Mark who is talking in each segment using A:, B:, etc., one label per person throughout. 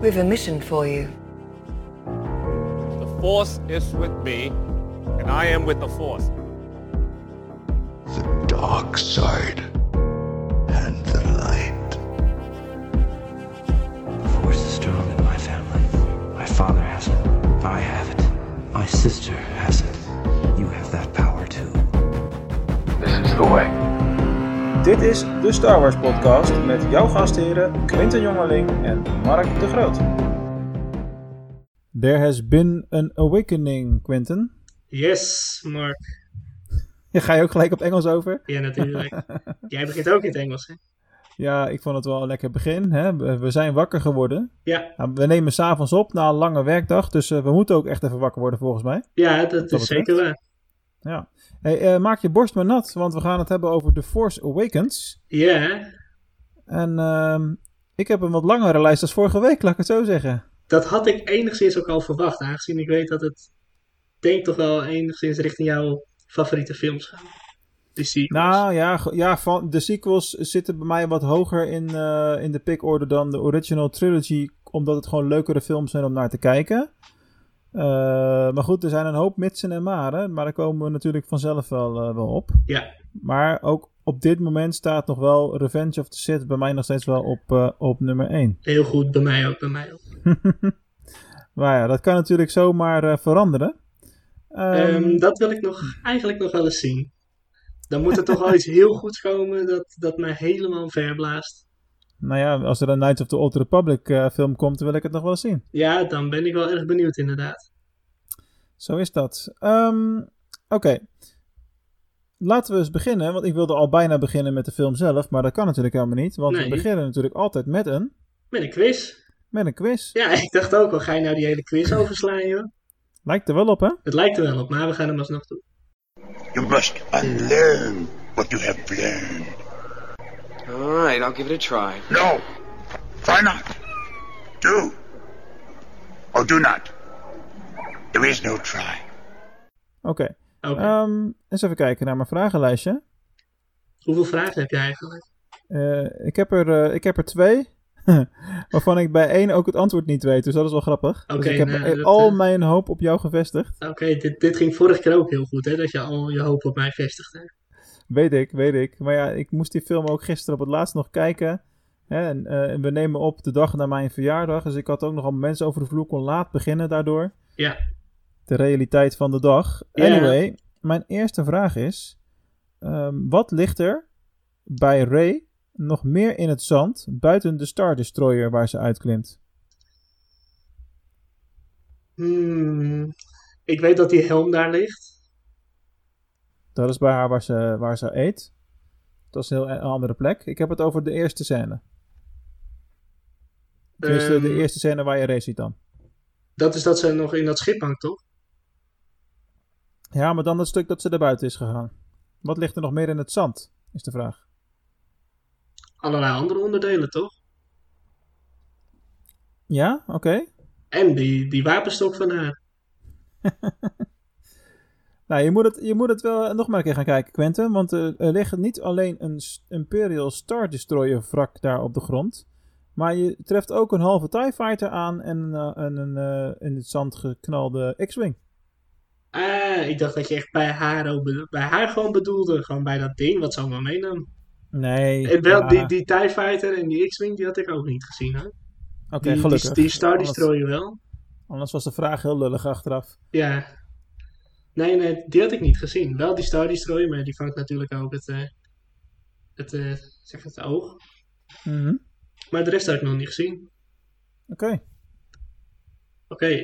A: We've a mission for you.
B: The Force is with me, and I am with the Force.
C: The dark side and the light.
D: The force is strong in my family. My father has it. I have it. My sister has it. You have that power too.
C: This is the way.
E: Dit is de Star Wars podcast met jouw gastheren Quinten Jongeling en Mark de Groot. There has been an awakening, Quinten.
F: Yes, Mark.
E: Ja, ga je ook gelijk op Engels over?
F: Ja, natuurlijk. Jij begint ook in het Engels, hè?
E: Ja, ik vond het wel een lekker begin. Hè? We zijn wakker geworden.
F: Ja,
E: Nou, we nemen s'avonds op na een lange werkdag, dus eh, we moeten ook echt even wakker worden volgens mij.
F: ja dat,
E: Dat
F: is zeker waar.
E: Ja. Hey, eh, maak je borst maar nat, want we gaan het hebben over The Force Awakens.
F: Ja,
E: En ehm, ik heb een wat langere lijst als vorige week, laat ik het zo zeggen.
F: dat had ik enigszins ook al verwacht, aangezien ik weet dat het, denk toch wel enigszins richting jouw favoriete films gaat. De sequels.
E: Nou ja, ja van, de sequels zitten bij mij wat hoger in, eh, in de pickorder dan de original trilogy. Omdat het gewoon leukere films zijn om naar te kijken. Eh, maar goed, er zijn een hoop mitsen en maren. Maar daar komen we natuurlijk vanzelf wel, eh, wel op.
F: Ja,
E: Maar ook op dit moment staat nog wel Revenge of the Sith bij mij nog steeds wel op, eh, op nummer 1.
F: heel goed. Bij mij ook, bij mij ook.
E: maar ja, dat kan natuurlijk zomaar veranderen. Ehm,
F: Ehm, dat wil ik nog, eigenlijk nog wel eens zien. Dan moet er toch wel iets heel goeds komen dat, dat mij helemaal verblaast.
E: Nou ja, als er een Knights of the Old Republic eh, film komt, wil ik het nog wel eens zien.
F: Ja, dan ben ik wel erg benieuwd inderdaad.
E: Zo is dat. Ehm, Oké. Laten we eens beginnen, want ik wilde al bijna beginnen met de film zelf, maar dat kan natuurlijk helemaal niet, want we beginnen natuurlijk altijd met een,
F: Met een quiz.
E: met een quiz.
F: Ja, ik dacht ook al, ga je nou die hele quiz overslaan, joh?
E: Lijkt er wel op, hè?
F: Het lijkt er wel op, maar we gaan hem alsnog doen.
C: You must unlearn what you have learned.
G: All right, I'll give it a try.
C: No. Why not? Do. Or do not. There is no try.
E: Oké.
F: Oké.
E: Ehm, eens even kijken naar mijn vragenlijstje.
F: Hoeveel vragen heb je eigenlijk?
E: Eh, ik, heb er, eh, ik heb er twee, waarvan ik bij één ook het antwoord niet weet, dus dat is wel grappig. dus
F: Oké,
E: ik heb
F: nou, dat,
E: al
F: eh,
E: mijn hoop op jou gevestigd.
F: Oké, dit, dit ging vorige keer ook heel goed, hè? Dat je al je hoop op mij vestigde.
E: Weet ik, weet ik. Maar ja, ik moest die film ook gisteren op het laatst nog kijken. Hè, en, eh, en we nemen op de dag na mijn verjaardag. Dus ik had ook nogal mensen over de vloer kon laat beginnen daardoor.
F: Ja.
E: De realiteit van de dag.
F: Ja.
E: Anyway, mijn eerste vraag is... ehm, wat ligt er bij Ray nog meer in het zand... buiten de Star Destroyer waar ze uitklimt?
F: Hmm, ik weet dat die helm daar ligt.
E: Dat is bij haar waar ze, waar ze eet. Dat is een heel een andere plek. Ik heb het over de eerste scène. Dus de, de
F: Ehm,
E: eerste scène waar je Ray ziet dan.
F: Dat is dat ze nog in dat schip hangt, toch?
E: Ja, maar dan het stuk dat ze er buiten is gegaan. Wat ligt er nog meer in het zand? Is de vraag.
F: Allerlei andere onderdelen, toch?
E: Ja, oké.
F: En die, die wapenstok van haar.
E: Nou, je moet, het, je moet het wel nog maar een keer gaan kijken, Quentin. Want eh, er ligt niet alleen een Imperial Star Destroyer wrak daar op de grond. Maar je treft ook een halve TIE Fighter aan en, eh, en een eh, in het zand geknalde X-Wing.
F: Ah, ik dacht dat je echt bij haar, bij haar gewoon bedoelde. Gewoon bij dat ding wat ze allemaal meenam.
E: Nee.
F: En wel,
E: ja,
F: die, die TIE Fighter en die X-Wing, die had ik ook niet gezien, hè?
E: Oké,
F: die,
E: gelukkig.
F: Die, die Star Destroyer wel.
E: Anders was de vraag heel lullig achteraf.
F: Ja. Nee, nee, die had ik niet gezien. Wel die Star Destroyer, maar die vangt natuurlijk ook het, eh, het, eh, zeg het oog.
E: Mhm.
F: Maar de rest had ik nog niet gezien.
E: Oké.
F: Oké.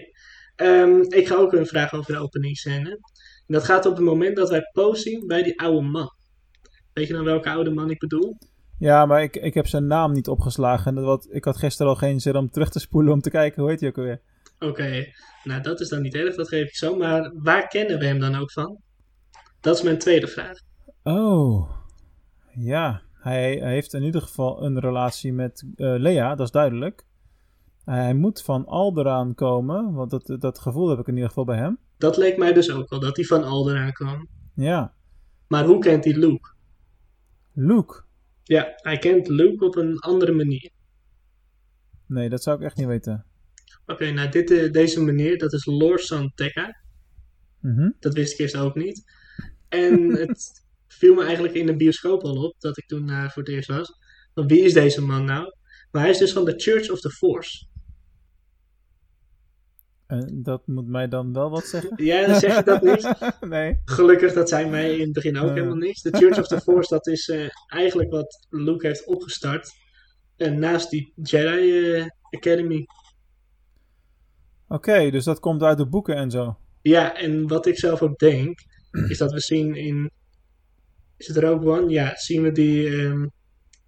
F: Ehm, ik ga ook een vraag over de opening scène. En dat gaat op het moment dat wij Poe zien bij die oude man. Weet je dan welke oude man ik bedoel?
E: Ja, maar ik, ik heb zijn naam niet opgeslagen. Dat wat, ik had gisteren al geen zin om terug te spoelen om te kijken. Hoe heet hij ook alweer?
F: Oké, nou dat is dan niet erg, dat geef ik zo. Maar waar kennen we hem dan ook van? Dat is mijn tweede vraag.
E: Oh. Ja, hij, hij heeft in ieder geval een relatie met eh, Lea, dat is duidelijk. Hij moet van Alderaan komen, want dat, dat gevoel heb ik in ieder geval bij hem.
F: Dat leek mij dus ook al, dat hij van Alderaan kwam.
E: Ja,
F: Maar hoe kent hij Luke?
E: Luke.
F: Ja, hij kent Luke op een andere manier.
E: Nee, dat zou ik echt niet weten.
F: Oké, nou dit, eh, deze meneer, dat is Lorsan Tekka.
E: Mhm.
F: Dat wist ik eerst ook niet. En het viel me eigenlijk in de bioscoop al op, dat ik toen eh, voor het eerst was. Van wie is deze man nou? Maar hij is dus van de Church of the Force.
E: En dat moet mij dan wel wat zeggen?
F: Ja, dan zeg je dat niet.
E: nee.
F: Gelukkig, dat zei mij in het begin ook
E: Eh.
F: helemaal niks. De Church of the Force, dat is eh, eigenlijk wat Luke heeft opgestart. En naast die Jedi eh, Academy.
E: Oké, dus dat komt uit de boeken en zo.
F: Ja, en wat ik zelf ook denk, is dat we zien in... Is het Rogue One? Ja, zien we die... ehm,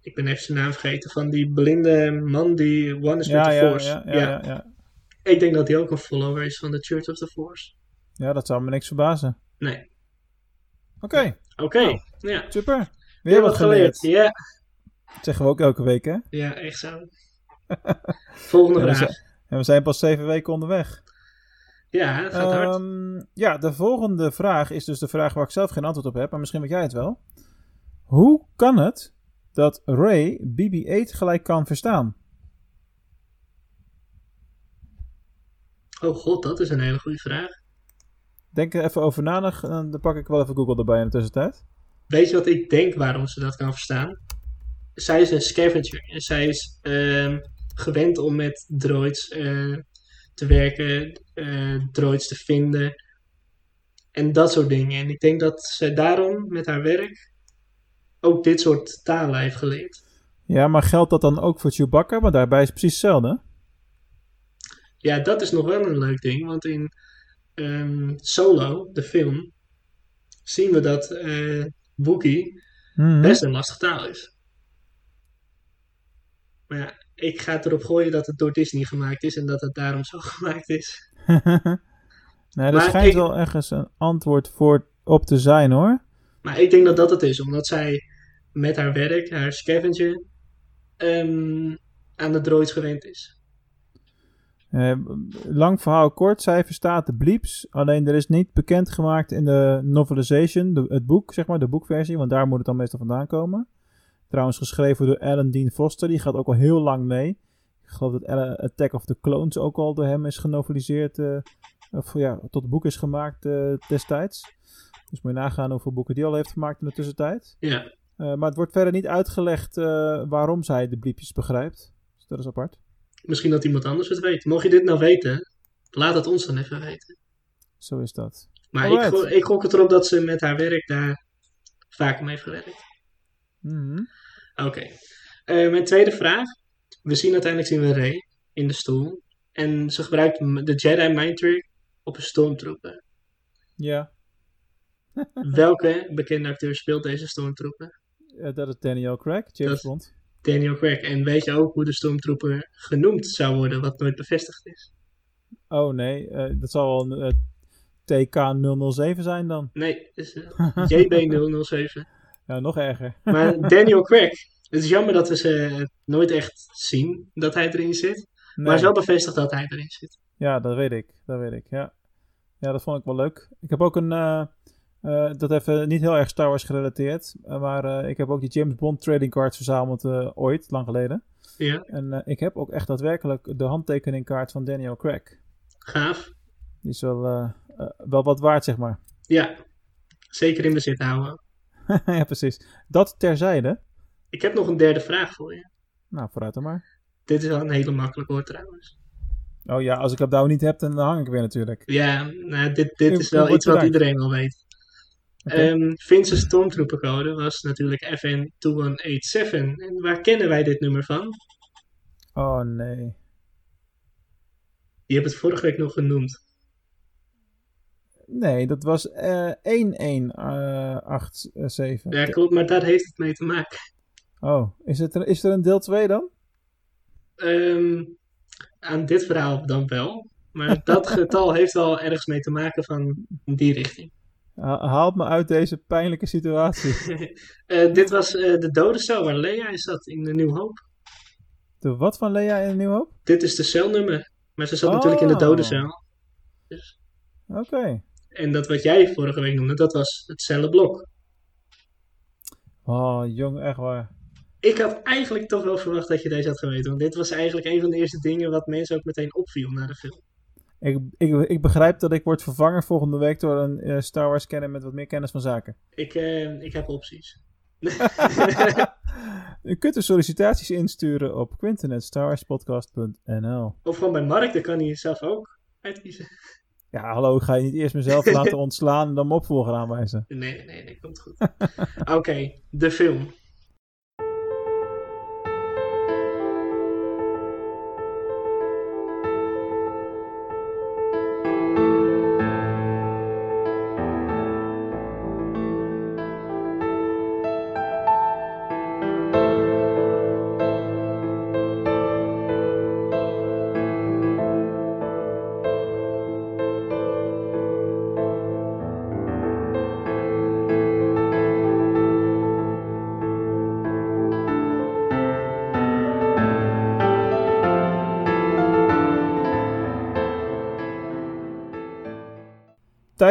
F: ik ben even zijn naam vergeten. Van die blinde man die One is
E: Ja,
F: with the
E: ja,
F: Force.
E: ja, ja, ja, ja.
F: Ik denk dat hij ook een follower is van de Church of the Force.
E: Ja, dat zou me niks verbazen.
F: Nee.
E: Oké,
F: Oké,
E: Oh.
F: ja.
E: super.
F: Weer
E: Weer wat geleerd.
F: Ja,
E: Dat zeggen we ook elke week, hè?
F: ja, echt zo. Volgende
E: Ja, we
F: vraag.
E: En we zijn pas zeven weken onderweg.
F: Ja, het gaat hard.
E: Ehm, ja, de volgende vraag is dus de vraag waar ik zelf geen antwoord op heb, maar misschien weet jij het wel. Hoe kan het dat Ray BB-8 gelijk kan verstaan?
F: Oh god, dat is een hele goede vraag.
E: Denk er even over na, en dan pak ik wel even Google erbij in de tussentijd.
F: Weet je wat ik denk waarom ze dat kan verstaan? Zij is een scavenger. En zij is ehm, gewend om met droids eh, te werken, eh, droids te vinden. En dat soort dingen. En ik denk dat ze daarom met haar werk ook dit soort talen heeft geleerd.
E: Ja, maar geldt dat dan ook voor Chewbacca? Want daarbij is het precies hetzelfde.
F: Ja, dat is nog wel een leuk ding. Want in ehm, Solo, de film, zien we dat eh Wookiee
E: Mhm.
F: best een lastig taal is. Maar ja, ik ga het erop gooien dat het door Disney gemaakt is en dat het daarom zo gemaakt is.
E: nee, er
F: Maar
E: schijnt
F: ik-
E: wel ergens een antwoord voor op te zijn hoor.
F: Maar ik denk dat dat het is, omdat zij met haar werk, haar scavenger, ehm, aan de droids gewend is.
E: Eh, lang verhaal kort, zij verstaat de bleeps. Alleen er is niet bekendgemaakt in de novelization, de- het boek, zeg maar, de boekversie. Want daar moet het dan meestal vandaan komen. Trouwens geschreven door Alan Dean Foster. Die gaat ook al heel lang mee. Ik geloof dat Attack of the Clones ook al door hem is genoveliseerd. eh, of ja, tot boek is gemaakt eh, destijds. Dus moet je nagaan hoeveel boeken die al heeft gemaakt in de tussentijd.
F: Ja,
E: Eh, maar het wordt verder niet uitgelegd waarom zij de bliepjes begrijpt. Dus dat is apart.
F: misschien dat iemand anders het weet. Mocht je dit nou weten, laat het ons dan even weten.
E: Zo is dat.
F: Maar ik,
E: Alright.
F: ik gok het erop dat ze met haar werk daar vaker mee heeft gewerkt.
E: Mhm.
F: Oké. Eh, mijn tweede vraag. We zien uiteindelijk zien we Rey in de stoel. En ze gebruikt de Jedi Mind Trick op een stormtrooper.
E: Ja,
F: Welke bekende acteur speelt deze stormtrooper?
E: eh, dat is Daniel Craig, James
F: Dat-
E: Bond.
F: Daniel Craig. En weet je ook hoe de stormtrooper genoemd zou worden, wat nooit bevestigd is?
E: Oh nee, eh, dat zal wel een eh, TK007 zijn dan.
F: Nee, het is eh, JB007.
E: Ja, nog erger.
F: Maar Daniel Craig. Het is jammer dat we ze nooit echt zien dat hij erin zit. Maar
E: Nee.
F: is wel bevestigd dat hij erin zit.
E: Ja, dat weet ik. Dat weet ik, ja. Ja, dat vond ik wel leuk. Ik heb ook een... eh, eh, dat even niet heel erg Star Wars gerelateerd. eh, maar eh, ik heb ook die James Bond trading cards verzameld eh, ooit, lang geleden.
F: Ja,
E: En eh, ik heb ook echt daadwerkelijk de handtekeningkaart van Daniel Craig.
F: gaaf.
E: Die is wel, eh, eh, wel wat waard, zeg maar.
F: Ja, zeker in bezit houden.
E: ja, precies. Dat terzijde.
F: Ik heb nog een derde vraag voor je.
E: Nou, vooruit dan maar.
F: Dit is wel een hele makkelijke hoor trouwens.
E: Oh ja, als ik dat nou niet heb, dan hang ik weer natuurlijk.
F: Ja, nou, dit, dit is wel iets wat iedereen wel weet.
E: Oké.
F: Ehm Vince's stormtroopercode was natuurlijk FN2187. En waar kennen wij dit nummer van?
E: Oh nee.
F: Je hebt het vorige week nog genoemd.
E: Nee, dat was eh 1187.
F: Ja, klopt, maar daar heeft het mee te maken.
E: Oh, is, het er, is er een deel 2 dan?
F: Ehm, aan dit verhaal dan wel. Maar dat getal heeft wel ergens mee te maken van die richting.
E: Ha- haalt me uit deze pijnlijke situatie.
F: Eh, dit was eh, de dodencel waar Leia in zat in de Nieuw Hoop.
E: De wat van Lea in Nieuw Hoop?
F: Dit is de celnummer. Maar ze zat
E: Oh.
F: natuurlijk in de dodencel.
E: Oké.
F: En dat wat jij vorige week noemde, dat was het cellenblok.
E: Oh, jong, echt waar.
F: Ik had eigenlijk toch wel verwacht dat je deze had geweten. Want dit was eigenlijk een van de eerste dingen wat mensen ook meteen opviel na de film.
E: Ik, ik, ik begrijp dat ik word vervangen volgende week door een eh, Star Wars kenner met wat meer kennis van zaken.
F: Ik, eh, ik heb opties.
E: U kunt de sollicitaties insturen op quintenetstarwarspodcast.nl
F: Of gewoon bij Mark, dan kan hij zelf ook uitkiezen.
E: Ja, hallo, ga je niet eerst mezelf laten ontslaan en dan opvolger aanwijzen?
F: Nee, nee, nee, dat komt goed. Oké, de film.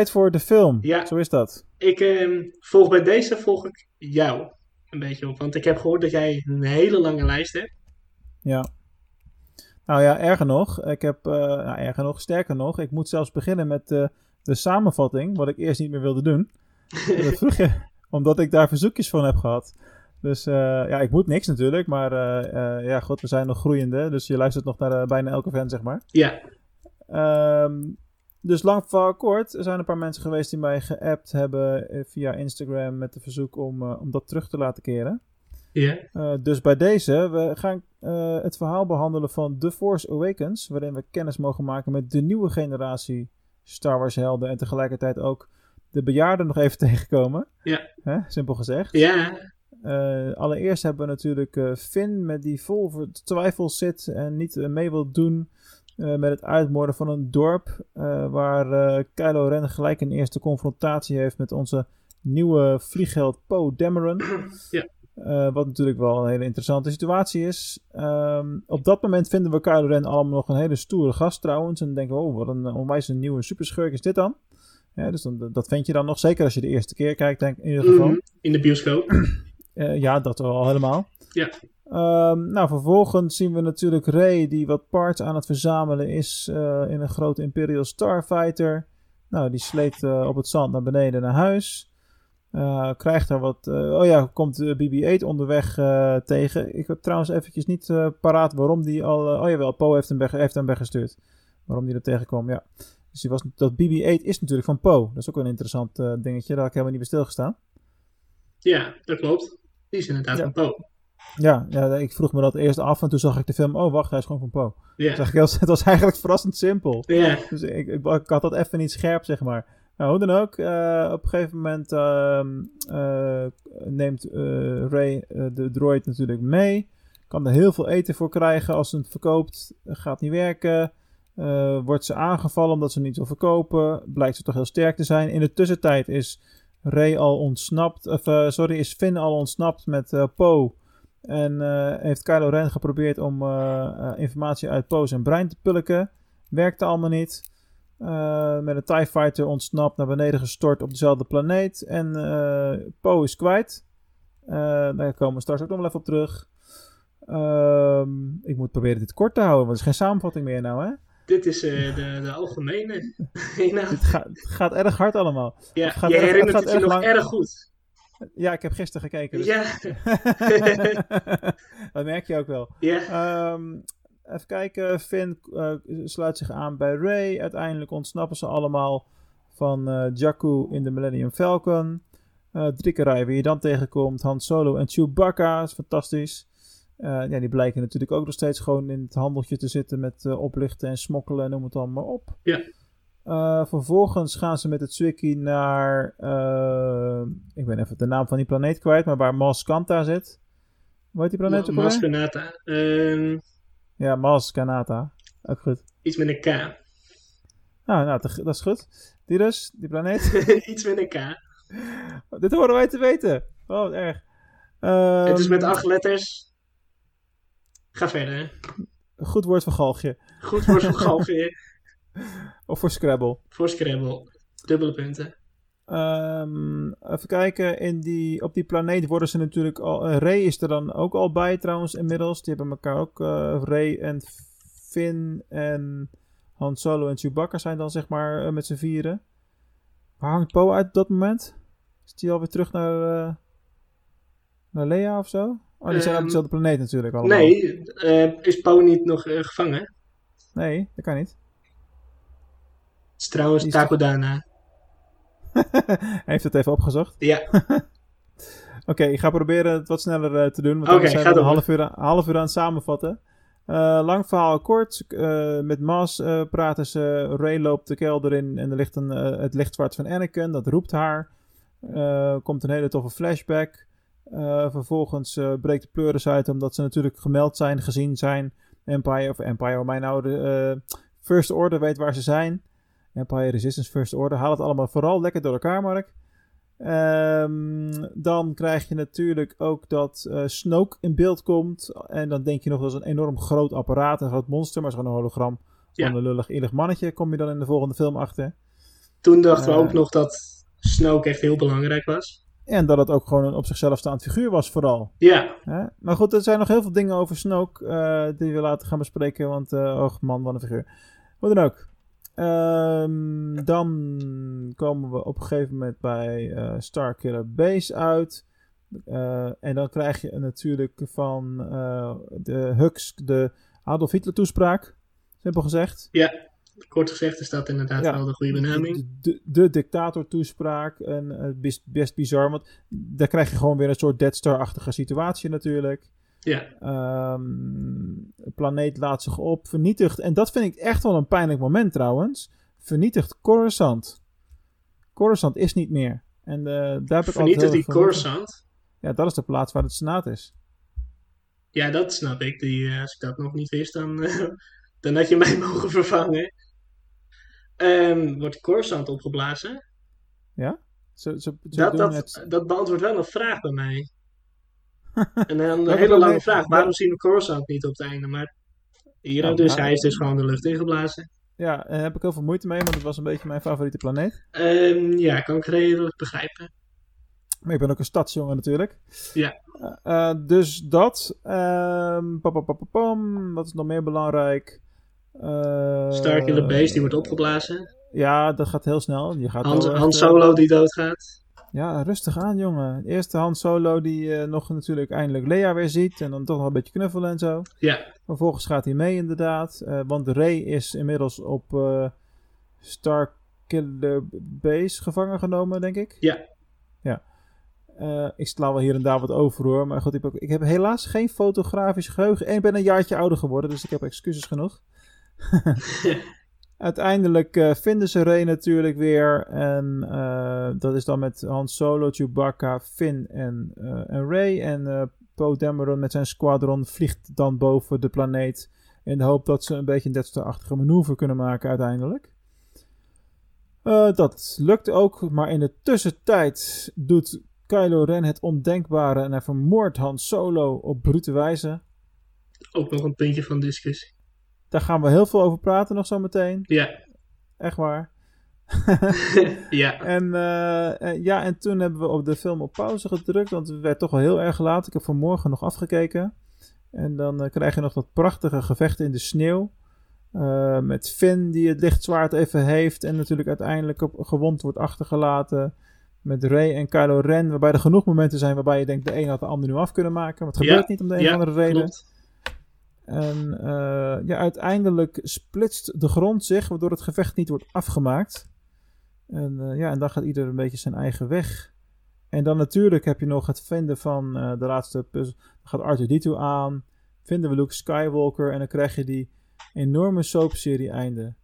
E: Tijd voor de film.
F: Ja.
E: Zo is dat.
F: Ik ehm, volg bij deze volg ik jou een beetje op. Want ik heb gehoord dat jij een hele lange lijst hebt.
E: Ja. Nou ja, erger nog. Ik heb, eh, nou, erger nog, sterker nog. Ik moet zelfs beginnen met de samenvatting, wat ik eerst niet meer wilde doen. dat vroeg je, omdat ik daar verzoekjes van heb gehad. Dus eh, ja, ik moet niks natuurlijk, maar eh, ja, god, we zijn nog groeiende. Dus je luistert nog naar bijna elke fan, zeg maar.
F: Ja,
E: Ehm, dus lang voor kort, er zijn een paar mensen geweest die mij geappt hebben eh, via Instagram met de verzoek om, eh, om dat terug te laten keren.
F: ja,
E: Eh, dus bij deze, we gaan het verhaal behandelen van The Force Awakens, waarin we kennis mogen maken met de nieuwe generatie Star Wars helden en tegelijkertijd ook de bejaarden nog even tegenkomen.
F: Ja.
E: Hè? Simpel gezegd.
F: ja,
E: allereerst hebben we natuurlijk Finn met die vol ver- twijfels zit en niet mee wil doen eh, met het uitmoorden van een dorp. eh, waar eh, Kylo Ren gelijk een eerste confrontatie heeft met onze nieuwe vliegheld Poe Dameron.
F: Ja.
E: Wat natuurlijk wel een hele interessante situatie is. Ehm, op dat moment vinden we Kylo Ren allemaal nog een hele stoere gast trouwens. En denken we, oh wat een onwijs een nieuwe superschurk is dit dan. Ja, dus dan, dat vind je dan nog, zeker als je de eerste keer kijkt, denk in ieder geval.
F: Mhm, in de bioscoop.
E: Ja, dat al helemaal.
F: Ja.
E: Ehm, nou, vervolgens zien we natuurlijk Rey die wat parts aan het verzamelen is eh, in een grote Imperial Starfighter. Nou, die sleept eh, op het zand naar beneden naar huis. Eh, krijgt daar wat... oh ja, komt de BB-8 onderweg tegen. Ik heb trouwens eventjes niet paraat waarom die al... oh jawel, Poe heeft hem, weg, heeft hem weggestuurd. Waarom die er tegenkwam, ja. Dus die was, dat BB-8 is natuurlijk van Poe. Dat is ook een interessant dingetje. Daar had ik helemaal niet bij stilgestaan.
F: Ja, dat klopt. Die is inderdaad
E: Ja.
F: van Poe.
E: Ja, ja, ik vroeg me dat eerst af en toen zag ik de film. Oh, wacht, hij is gewoon van Poe.
F: Ja.
E: Zag ik heel, het was eigenlijk verrassend simpel.
F: Ja,
E: Dus ik, ik, ik had dat even niet scherp, zeg maar. Nou, hoe dan ook, eh, op een gegeven moment ehm, eh, neemt eh, Ray de droid natuurlijk mee. Kan er heel veel eten voor krijgen als ze het verkoopt. Gaat niet werken. Wordt ze aangevallen omdat ze niet wil verkopen. Blijkt ze toch heel sterk te zijn. In de tussentijd is Ray al ontsnapt. Of, sorry, is Finn al ontsnapt met Poe. En eh, heeft Kylo Ren geprobeerd om eh, eh, informatie uit Poe zijn brein te pulken. Werkte allemaal niet. Met een TIE Fighter ontsnapt, naar beneden gestort op dezelfde planeet. En Poe is kwijt. Daar komen we straks ook nog wel even op terug. Ehm, ik moet proberen dit kort te houden, want er is geen samenvatting meer nou, hè?
F: dit is de, de algemene.
E: Het, gaat- het gaat erg hard allemaal.
F: Ja,
E: het gaat
F: je
E: erg- het
F: herinnert
E: gaat
F: het je nog
E: lang.
F: erg goed.
E: Ja, ik heb gisteren gekeken. Dus
F: Ja,
E: dat merk je ook wel.
F: ja,
E: Ehm, even kijken. Finn eh, sluit zich aan bij Ray. Uiteindelijk ontsnappen ze allemaal van eh Jakku in de Millennium Falcon. Eh drie keer rijden wie je dan tegenkomt. Han Solo en Chewbacca. Dat is fantastisch. Ja, die blijken natuurlijk ook nog steeds gewoon in het handeltje te zitten met oplichten en smokkelen en noem het allemaal op.
F: Ja.
E: Eh, vervolgens gaan ze met het Zwicky naar, eh, ik ben even de naam van die planeet kwijt, maar waar Mos Kanta zit. Hoe heet die planeet ook?
F: Maskanata. Ehm
E: Ja, Mars Kanata. Ook goed.
F: iets met een K.
E: Nou, nou dat is goed. Die dus, die planeet.
F: iets met een K.
E: Dit horen wij te weten. Oh, wat erg. Ehm,
F: het is met acht letters. Ga verder.
E: Goed woord voor galgje.
F: Goed voor zo'n galgje.
E: Of voor Scrabble.
F: Voor Scrabble. Dubbele punten.
E: Ehm, even kijken, in die, op die planeet worden ze natuurlijk al... eh, Ray is er dan ook al bij trouwens inmiddels. Die hebben elkaar ook... eh, Ray en Finn en Han Solo en Chewbacca zijn dan zeg maar eh, met z'n vieren. Waar hangt Poe uit op dat moment? Is die alweer terug naar, naar Leia of zo? Oh, die zijn op
F: Ehm,
E: dezelfde planeet natuurlijk allemaal.
F: Nee, is Poe niet nog gevangen?
E: Nee, dat kan niet.
F: Is trouwens Takodana.
E: Hij heeft het even opgezocht.
F: Ja,
E: Oké, ik ga proberen het wat sneller eh, te doen. Want
F: Oké,
E: anders zijn we een half uur, aan- half uur aan het samenvatten. Eh, lang verhaal kort. Eh, met Mas eh, praten ze. Ray loopt de kelder in en er ligt een, het lichtzwart van Anakin. Dat roept haar. Komt een hele toffe flashback. Vervolgens breekt de pleuris uit omdat ze natuurlijk gemeld zijn, gezien zijn. Empire of Empire, hoe mij nou de eh, First Order weet waar ze zijn. Empire Resistance First Order. Haal het allemaal vooral lekker door elkaar, Mark. Ehm, dan krijg je natuurlijk ook dat eh, Snoke in beeld komt. En dan denk je nog dat is een enorm groot apparaat, een groot monster, maar het is gewoon een hologram
F: Ja.
E: van een lullig, illig mannetje. Kom je dan in de volgende film achter.
F: toen dachten we
E: Eh.
F: ook nog dat Snoke echt heel belangrijk was.
E: En dat het ook gewoon een op zichzelf staand figuur was, vooral.
F: Ja,
E: Hè? Maar goed, er zijn nog heel veel dingen over Snoke eh, die we later gaan bespreken. Want, eh och man, wat een figuur. Hoe dan ook. Ehm, dan komen we op een gegeven moment bij eh Starkiller Base uit. Eh, en dan krijg je natuurlijk van eh, de Hux de Adolf Hitler toespraak. Simpel gezegd.
F: kort gezegd is dat inderdaad
E: Ja.
F: wel de goede benaming.
E: De, de, de dictator toespraak. En best, best bizar. Want daar krijg je gewoon weer een soort Dead Star-achtige situatie natuurlijk.
F: Ja,
E: Ehm, de planeet laat zich op, vernietigt. En dat vind ik echt wel een pijnlijk moment trouwens. Vernietigt Coruscant. Coruscant is niet meer. En eh, daar heb ik
F: vernietigt die Coruscant.
E: Ja, dat is de plaats waar het Senaat is.
F: Ja, dat snap ik. Die, eh, als ik dat nog niet wist, dan, eh, dan had je mij mogen vervangen. Ehm, wordt Coruscant opgeblazen?
E: Ze, ze, ze
F: Dat, dat,
E: het-
F: dat beantwoordt wel een vraag bij mij. En dan een hele lange vraag. Waarom zien we Coruscant niet op het einde? Maar hier
E: Ja,
F: dus,
E: maar-
F: hij is dus gewoon de lucht ingeblazen.
E: Ja, daar heb ik heel veel moeite mee, want het was een beetje mijn favoriete planeet.
F: Ehm, ja, kan ik redelijk begrijpen.
E: Maar ik ben ook een stadsjongen natuurlijk.
F: Ja.
E: Eh, eh, dus dat. Ehm pam. Wat is nog meer belangrijk? Eh,
F: Starkiller Base, die wordt opgeblazen.
E: Ja, dat gaat heel snel. Je gaat
F: Han,
E: eh,
F: Solo die doodgaat.
E: Ja, rustig aan, jongen. Eerst de Han Solo die eh, nog natuurlijk eindelijk Leia weer ziet. En dan toch nog een beetje knuffelen en zo.
F: Ja,
E: Vervolgens gaat hij mee inderdaad. eh, want Rey is inmiddels op eh Starkiller Base gevangen genomen, denk ik.
F: Ja.
E: Ja. Ik sla wel hier en daar wat over hoor. Maar goed, ik heb, ook- ik heb helaas geen fotografisch geheugen. En ik ben een jaartje ouder geworden, dus ik heb excuses genoeg. Uiteindelijk eh, vinden ze Rey natuurlijk weer. En eh, dat is dan met Han Solo, Chewbacca, Finn en, eh, en Rey. En Poe Dameron met zijn squadron vliegt dan boven de planeet. In de hoop dat ze een beetje een Star-achtige manoeuvre kunnen maken uiteindelijk. Dat lukt ook, maar in de tussentijd doet Kylo Ren het ondenkbare en hij vermoordt Han Solo op brute wijze.
F: ook nog een puntje van discussie.
E: Daar gaan we heel veel over praten nog zo meteen.
F: Ja,
E: Echt waar.
F: ja.
E: En, eh, eh, ja, en toen hebben we op de film op pauze gedrukt, want het werd toch wel heel erg laat. Ik heb vanmorgen nog afgekeken. En dan eh, krijg je nog dat prachtige gevecht in de sneeuw. Eh, met Finn die het lichtzwaard even heeft en natuurlijk uiteindelijk op, gewond wordt achtergelaten. Met Rey en Kylo Ren, waarbij er genoeg momenten zijn waarbij je denkt de een had de ander nu af kunnen maken. Maar het
F: Ja,
E: gebeurt niet om de een of
F: ja,
E: andere reden.
F: klopt.
E: En eh, ja, uiteindelijk splitst de grond zich, waardoor het gevecht niet wordt afgemaakt. En eh, ja, en dan gaat ieder een beetje zijn eigen weg. En dan natuurlijk heb je nog het vinden van eh, de laatste puzzel. Dan gaat R2-D2 aan, vinden we Luke Skywalker en dan krijg je die enorme soapserie einde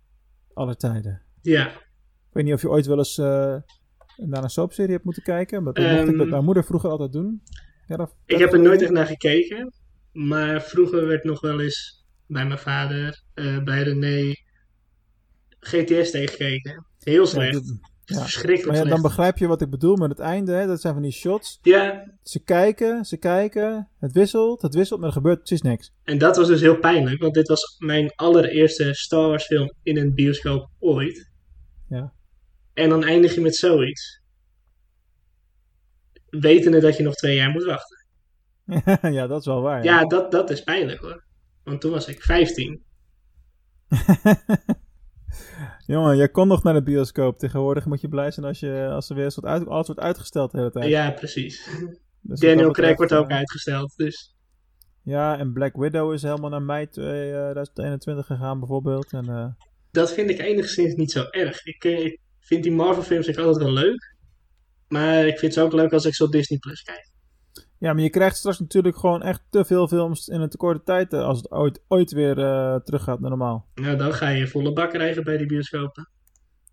E: aller tijden.
F: Ja,
E: Ik weet niet of je ooit wel eens naar een soapserie hebt moeten kijken, maar dat mocht ik
F: Ehm,
E: met mijn moeder vroeger altijd doen. Ja, dat-
F: ik heb er nooit echt naar gekeken. Maar vroeger werd nog wel eens bij mijn vader, eh, bij René, GTS tegengekeken. Heel
E: Ja,
F: slecht.
E: dat- ja.
F: Verschrikkelijk
E: Maar ja, dan begrijp je wat ik bedoel met het einde. Hè? Dat zijn van die shots.
F: Ja,
E: Ze kijken, ze kijken. Het wisselt, het wisselt, maar er gebeurt precies niks.
F: en dat was dus heel pijnlijk. Want dit was mijn allereerste Star Wars film in een bioscoop ooit.
E: Ja.
F: En dan eindig je met zoiets. wetende dat je nog twee jaar moet wachten.
E: ja, dat is wel waar.
F: Ja, dat, dat is pijnlijk hoor. Want toen was ik 15.
E: Jongen, jij kon nog naar de bioscoop. Tegenwoordig moet je blij zijn als, je, als er weer eens wat uit, alles wordt uitgesteld de hele tijd.
F: Ja, precies.
E: Dus
F: Daniel Craig wordt ook
E: eh,
F: uitgesteld. Dus
E: Ja, en Black Widow is helemaal naar mei 2021 gegaan bijvoorbeeld. En, eh,
F: dat vind ik enigszins niet zo erg. Ik, eh, ik vind die Marvel films ik altijd wel leuk. Maar ik vind ze ook leuk als ik zo Disney Plus kijk.
E: Ja, maar je krijgt straks natuurlijk gewoon echt te veel films in een tekorte tijd eh, als het ooit, ooit weer eh terug gaat naar normaal.
F: Nou, dan ga je volle bak krijgen bij die bioscopen.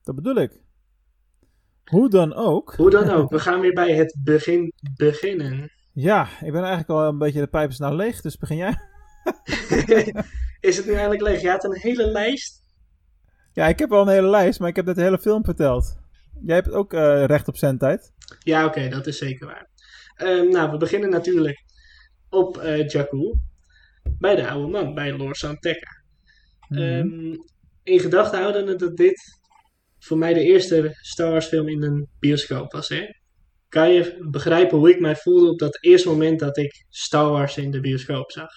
E: Dat bedoel ik. Hoe dan ook.
F: Hoe dan ook, we gaan weer bij het begin beginnen.
E: Ja, ik ben eigenlijk al een beetje de pijpers nou leeg, dus begin jij.
F: is het nu eigenlijk leeg? Je had een hele lijst.
E: Ja, ik heb al een hele lijst, maar ik heb net de hele film verteld. Jij hebt ook eh, recht op zendtijd.
F: Ja, oké, dat is zeker waar. Ehm, nou, we beginnen natuurlijk op eh Jakku. Bij de oude man, bij Lord Santeca.
E: Mhm.
F: Ehm, in gedachten houden dat dit voor mij de eerste Star Wars film in een bioscoop was. Hè? Kan je begrijpen hoe ik mij voelde op dat eerste moment dat ik Star Wars in de bioscoop zag?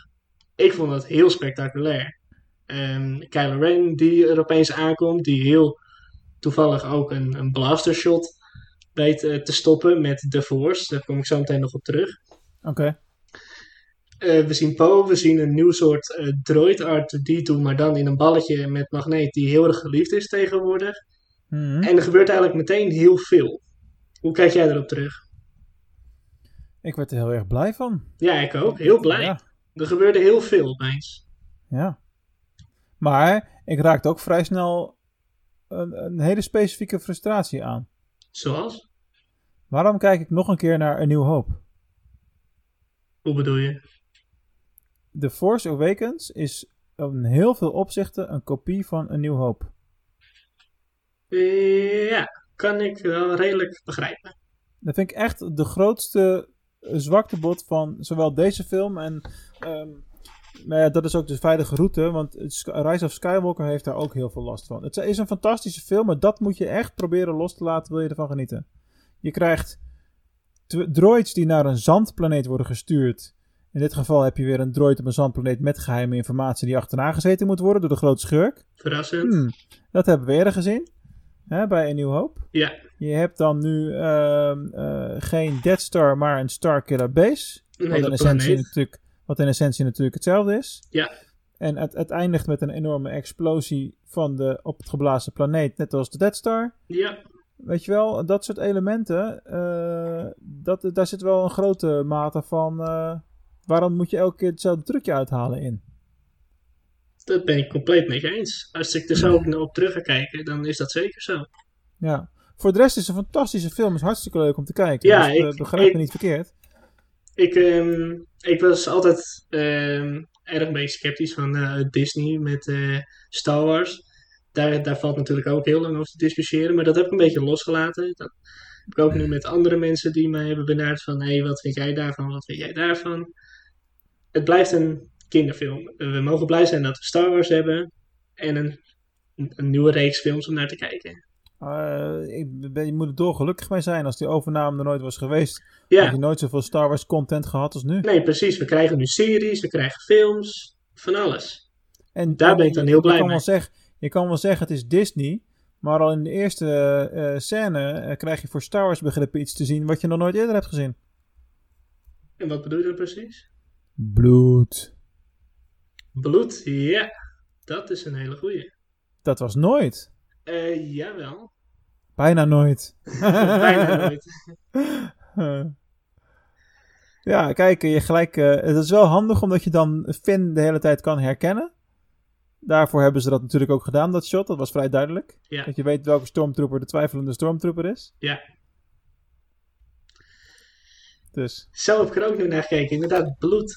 F: Ik vond dat heel spectaculair. Ehm Kylo Ren die er opeens aankomt, die heel toevallig ook een, een blaster shot weet eh, te stoppen met The Force. Daar kom ik zo meteen nog op terug.
E: Oké.
F: Eh, we zien Poe, we zien een nieuw soort eh, droid R2D2, maar dan in een balletje met magneet die heel erg geliefd is tegenwoordig.
E: Mhm.
F: En er gebeurt eigenlijk meteen heel veel. Hoe kijk jij erop terug?
E: Ik werd er heel erg blij van.
F: Ja, ik ook. Heel blij.
E: Ja,
F: Er gebeurde heel veel opeens.
E: ja. Maar ik raakte ook vrij snel een, een hele specifieke frustratie aan.
F: Zoals?
E: Waarom kijk ik nog een keer naar een nieuw hoop?
F: Hoe bedoel je?
E: The Force Awakens is in heel veel opzichten een kopie van een nieuw hoop.
F: Eh, ja, kan ik wel redelijk begrijpen.
E: Dat vind ik echt de grootste zwaktebod van zowel deze film en. ehm, maar ja, dat is ook de veilige route, want Rise of Skywalker heeft daar ook heel veel last van. Het is een fantastische film, maar dat moet je echt proberen los te laten, wil je ervan genieten. Je krijgt droids die naar een zandplaneet worden gestuurd. In dit geval heb je weer een droid op een zandplaneet met geheime informatie die achterna gezeten moet worden door de grote schurk.
F: Verrassend.
E: Hmm, dat hebben we eerder gezien, hè, bij een nieuw hoop.
F: Ja,
E: Je hebt dan nu ehm, eh, geen Death Star, maar een Starkiller Base.
F: een
E: Wat in, essentie natuurlijk, wat in essentie natuurlijk hetzelfde is.
F: Ja.
E: En het, het eindigt met een enorme explosie van de op het geblazen planeet, net als de Death Star.
F: Ja,
E: Weet je wel, dat soort elementen, eh, dat, daar zit wel een grote mate van... eh, waarom moet je elke keer hetzelfde trucje uithalen in?
F: dat ben ik compleet met je eens. Als ik er zo op terug ga kijken, dan is dat zeker zo.
E: Ja. Voor de rest is het een fantastische film, is hartstikke leuk om te kijken.
F: Ja,
E: dus, eh,
F: ik-
E: begrijp
F: ik-
E: me niet verkeerd.
F: Ik, ehm, ik was altijd ehm, erg een beetje sceptisch van Disney met Star Wars. Daar, daar valt natuurlijk ook heel lang over te discussiëren, maar dat heb ik een beetje losgelaten. Dat heb ik ook nu met andere mensen die mij hebben benaderd van, hé, wat vind jij daarvan, wat vind jij daarvan? Het blijft een kinderfilm. We mogen blij zijn dat we Star Wars hebben en een, een nieuwe reeks films om naar te kijken.
E: Eh, ik ben, je moet er dolgelukkig mee zijn als die overname er nooit was geweest. Had
F: Ja,
E: je nooit zoveel Star Wars content gehad als nu.
F: nee, precies. We krijgen nu series, we krijgen films, van alles.
E: En
F: Daar
E: en
F: ben ik dan heel blij
E: je kan
F: mee.
E: Wel zeggen, je kan wel zeggen het is Disney. Maar al in de eerste eh, scène eh, krijg je voor Star Wars begrippen iets te zien wat je nog nooit eerder hebt gezien.
F: En wat bedoel je dan precies?
E: Bloed.
F: Bloed, ja. Dat is een hele goeie.
E: Dat was nooit.
F: Eh, jawel.
E: Bijna nooit.
F: Bijna nooit.
E: ja, kijk, je gelijk. het is wel handig omdat je dan Finn de hele tijd kan herkennen. Daarvoor hebben ze dat natuurlijk ook gedaan, dat shot. Dat was vrij duidelijk.
F: Ja.
E: Dat je weet welke stormtrooper de twijfelende stormtrooper is.
F: Ja.
E: Dus,
F: Zo heb ik er ook nu naar gekeken. Inderdaad, bloed.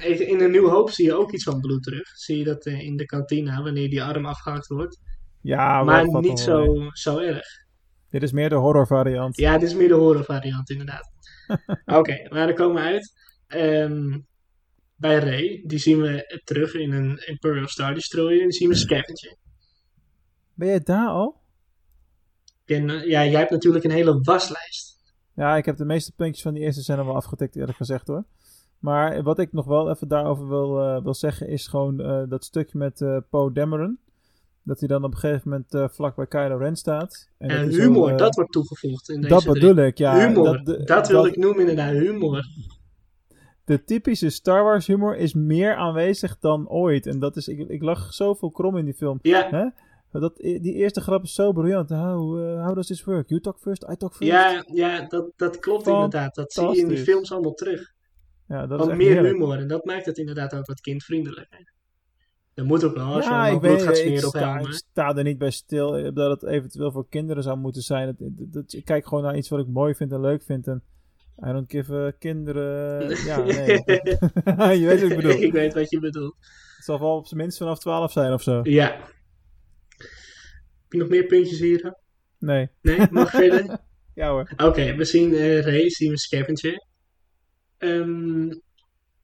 F: In een nieuw hoop zie je ook iets van bloed terug. Zie je dat eh, in de kantina, wanneer die arm afgehakt wordt.
E: ja,
F: maar
E: wat-
F: niet
E: mee.
F: zo, zo erg.
E: Dit is meer de horror variant.
F: Ja, dit is meer de horror variant, inderdaad. Oké, maar dan komen we uit. Ehm, bij Ray, die zien we terug in een Imperial Star Destroyer. En die zien we Scavenger.
E: Ben jij daar al?
F: En, eh, ja, jij hebt natuurlijk een hele waslijst.
E: Ja, ik heb de meeste puntjes van die eerste scène wel afgetikt, eerlijk gezegd hoor. Maar wat ik nog wel even daarover wil, uh, wil zeggen, is gewoon uh, dat stukje met uh, Poe Dameron. Dat hij dan op een gegeven moment vlak bij Kylo Ren staat.
F: En, en humor, dat wordt toegevoegd in deze
E: Dat bedoel ik, ja.
F: Humor, dat, dat wil dat, ik noemen inderdaad, humor.
E: De typische Star Wars humor is meer aanwezig dan ooit. En dat is, ik, ik lag zoveel krom in die film.
F: Ja.
E: Hè? Dat, die eerste grap is zo briljant. How, uh, how does this work? You talk first, I talk first.
F: Ja, ja dat, dat klopt inderdaad. Dat zie je in die films allemaal terug.
E: Ja, dat
F: Wat
E: is
F: meer
E: heerlijk.
F: humor. En dat maakt het inderdaad ook wat kindvriendelijker. Dat moet ook wel, als
E: ja,
F: je
E: ik weet,
F: gaat
E: ik
F: smeren op
E: sta, ik sta er niet bij stil dat het eventueel voor kinderen zou moeten zijn. Dat, dat, dat- ik kijk gewoon naar iets wat ik mooi vind en leuk vind. En I don't give a kinderen... Ja, nee. je weet wat ik bedoel.
F: ik weet wat je bedoelt.
E: Het zal wel op zijn minst vanaf 12 zijn of zo.
F: Ja. Heb je nog meer puntjes hier?
E: Nee.
F: Nee? Mag ik verder?
E: Ja hoor.
F: Oké, we zien eh Ray, zien we Scavenger. Ehm,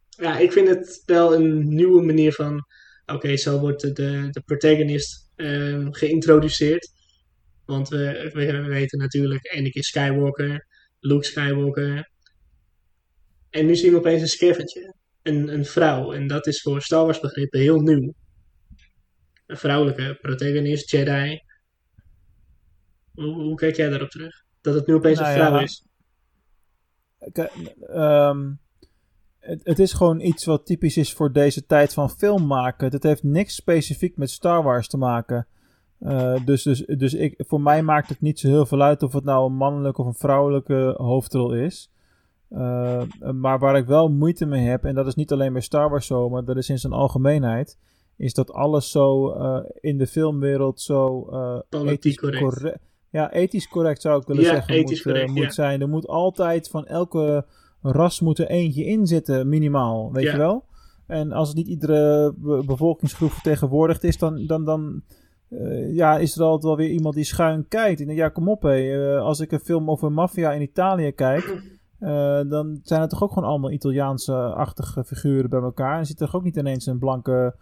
F: ja, ik vind het wel een nieuwe manier van... Oké, zo wordt de, de, de protagonist ehm, geïntroduceerd. Want we, we, we weten natuurlijk Anakin Skywalker, Luke Skywalker. En nu zien we opeens een Scavenger. Een, een vrouw. En dat is voor Star Wars begrippen heel nieuw. Een vrouwelijke protagonist, Jedi. Hoe, hoe kijk jij daarop terug? Dat het nu opeens
E: Nou
F: een
E: ja,
F: vrouw is.
E: Ehm, het, het is gewoon iets wat typisch is voor deze tijd van film maken. Het heeft niks specifiek met Star Wars te maken. Eh, dus dus, dus ik, voor mij maakt het niet zo heel veel uit of het nou een mannelijke of een vrouwelijke hoofdrol is. Eh, maar waar ik wel moeite mee heb, en dat is niet alleen bij Star Wars zo, maar dat is in zijn algemeenheid, is dat alles zo eh, in de filmwereld zo ethisch
F: correct.
E: corre- Ja, ethisch correct zou ik willen
F: Ja,
E: zeggen.
F: ethisch
E: moet,
F: correct,
E: moet
F: ja.
E: zijn. Er moet altijd van elke ras moet er eentje in zitten, minimaal. Weet
F: Ja.
E: je wel? En als het niet iedere be- bevolkingsgroep vertegenwoordigd is, dan, dan, dan eh, ja, is er altijd wel weer iemand die schuin kijkt. En ja, kom op hé. Eh, als ik een film over maffia in Italië kijk, eh, dan zijn het toch ook gewoon allemaal Italiaanse-achtige figuren bij elkaar. En zit er toch ook niet ineens een blanke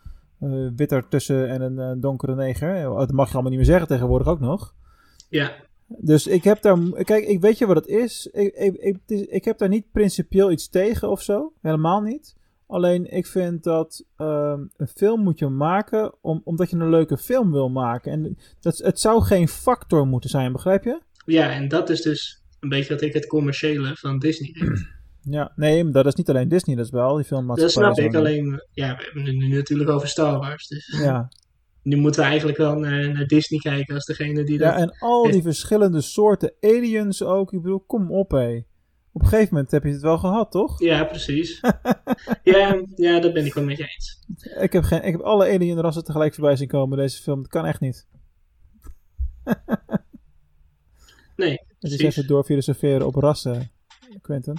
E: witter tussen en een, donkere neger. Dat mag je allemaal niet meer zeggen tegenwoordig ook nog.
F: Ja,
E: Dus ik heb daar. Kijk, ik weet je wat het is. Ik, ik, ik, het is- ik heb daar niet principieel iets tegen of zo. Helemaal niet. Alleen ik vind dat ehm, een film moet je maken om, omdat je een leuke film wil maken. En dat, het zou geen factor moeten zijn, begrijp je?
F: ja, en dat is dus een beetje wat ik het commerciële van Disney vind.
E: Ja, nee, dat is niet alleen Disney, dat is wel die
F: Dat
E: filmmaatschappij.
F: snap ik, alleen, ja, we hebben het nu natuurlijk over Star Wars. Dus
E: Ja.
F: nu moeten we eigenlijk wel naar, naar Disney kijken als degene die dat...
E: ja, en al die verschillende soorten aliens ook. Ik bedoel, kom op hé. Op een gegeven moment heb je het wel gehad, toch?
F: Ja, precies. ja, ja, dat ben ik wel met je eens.
E: Ik heb, geen, ik heb alle alienrassen tegelijk voorbij zien komen in deze film. Dat kan echt niet.
F: Nee,
E: Het is even doorfilosoferen op rassen, Quentin.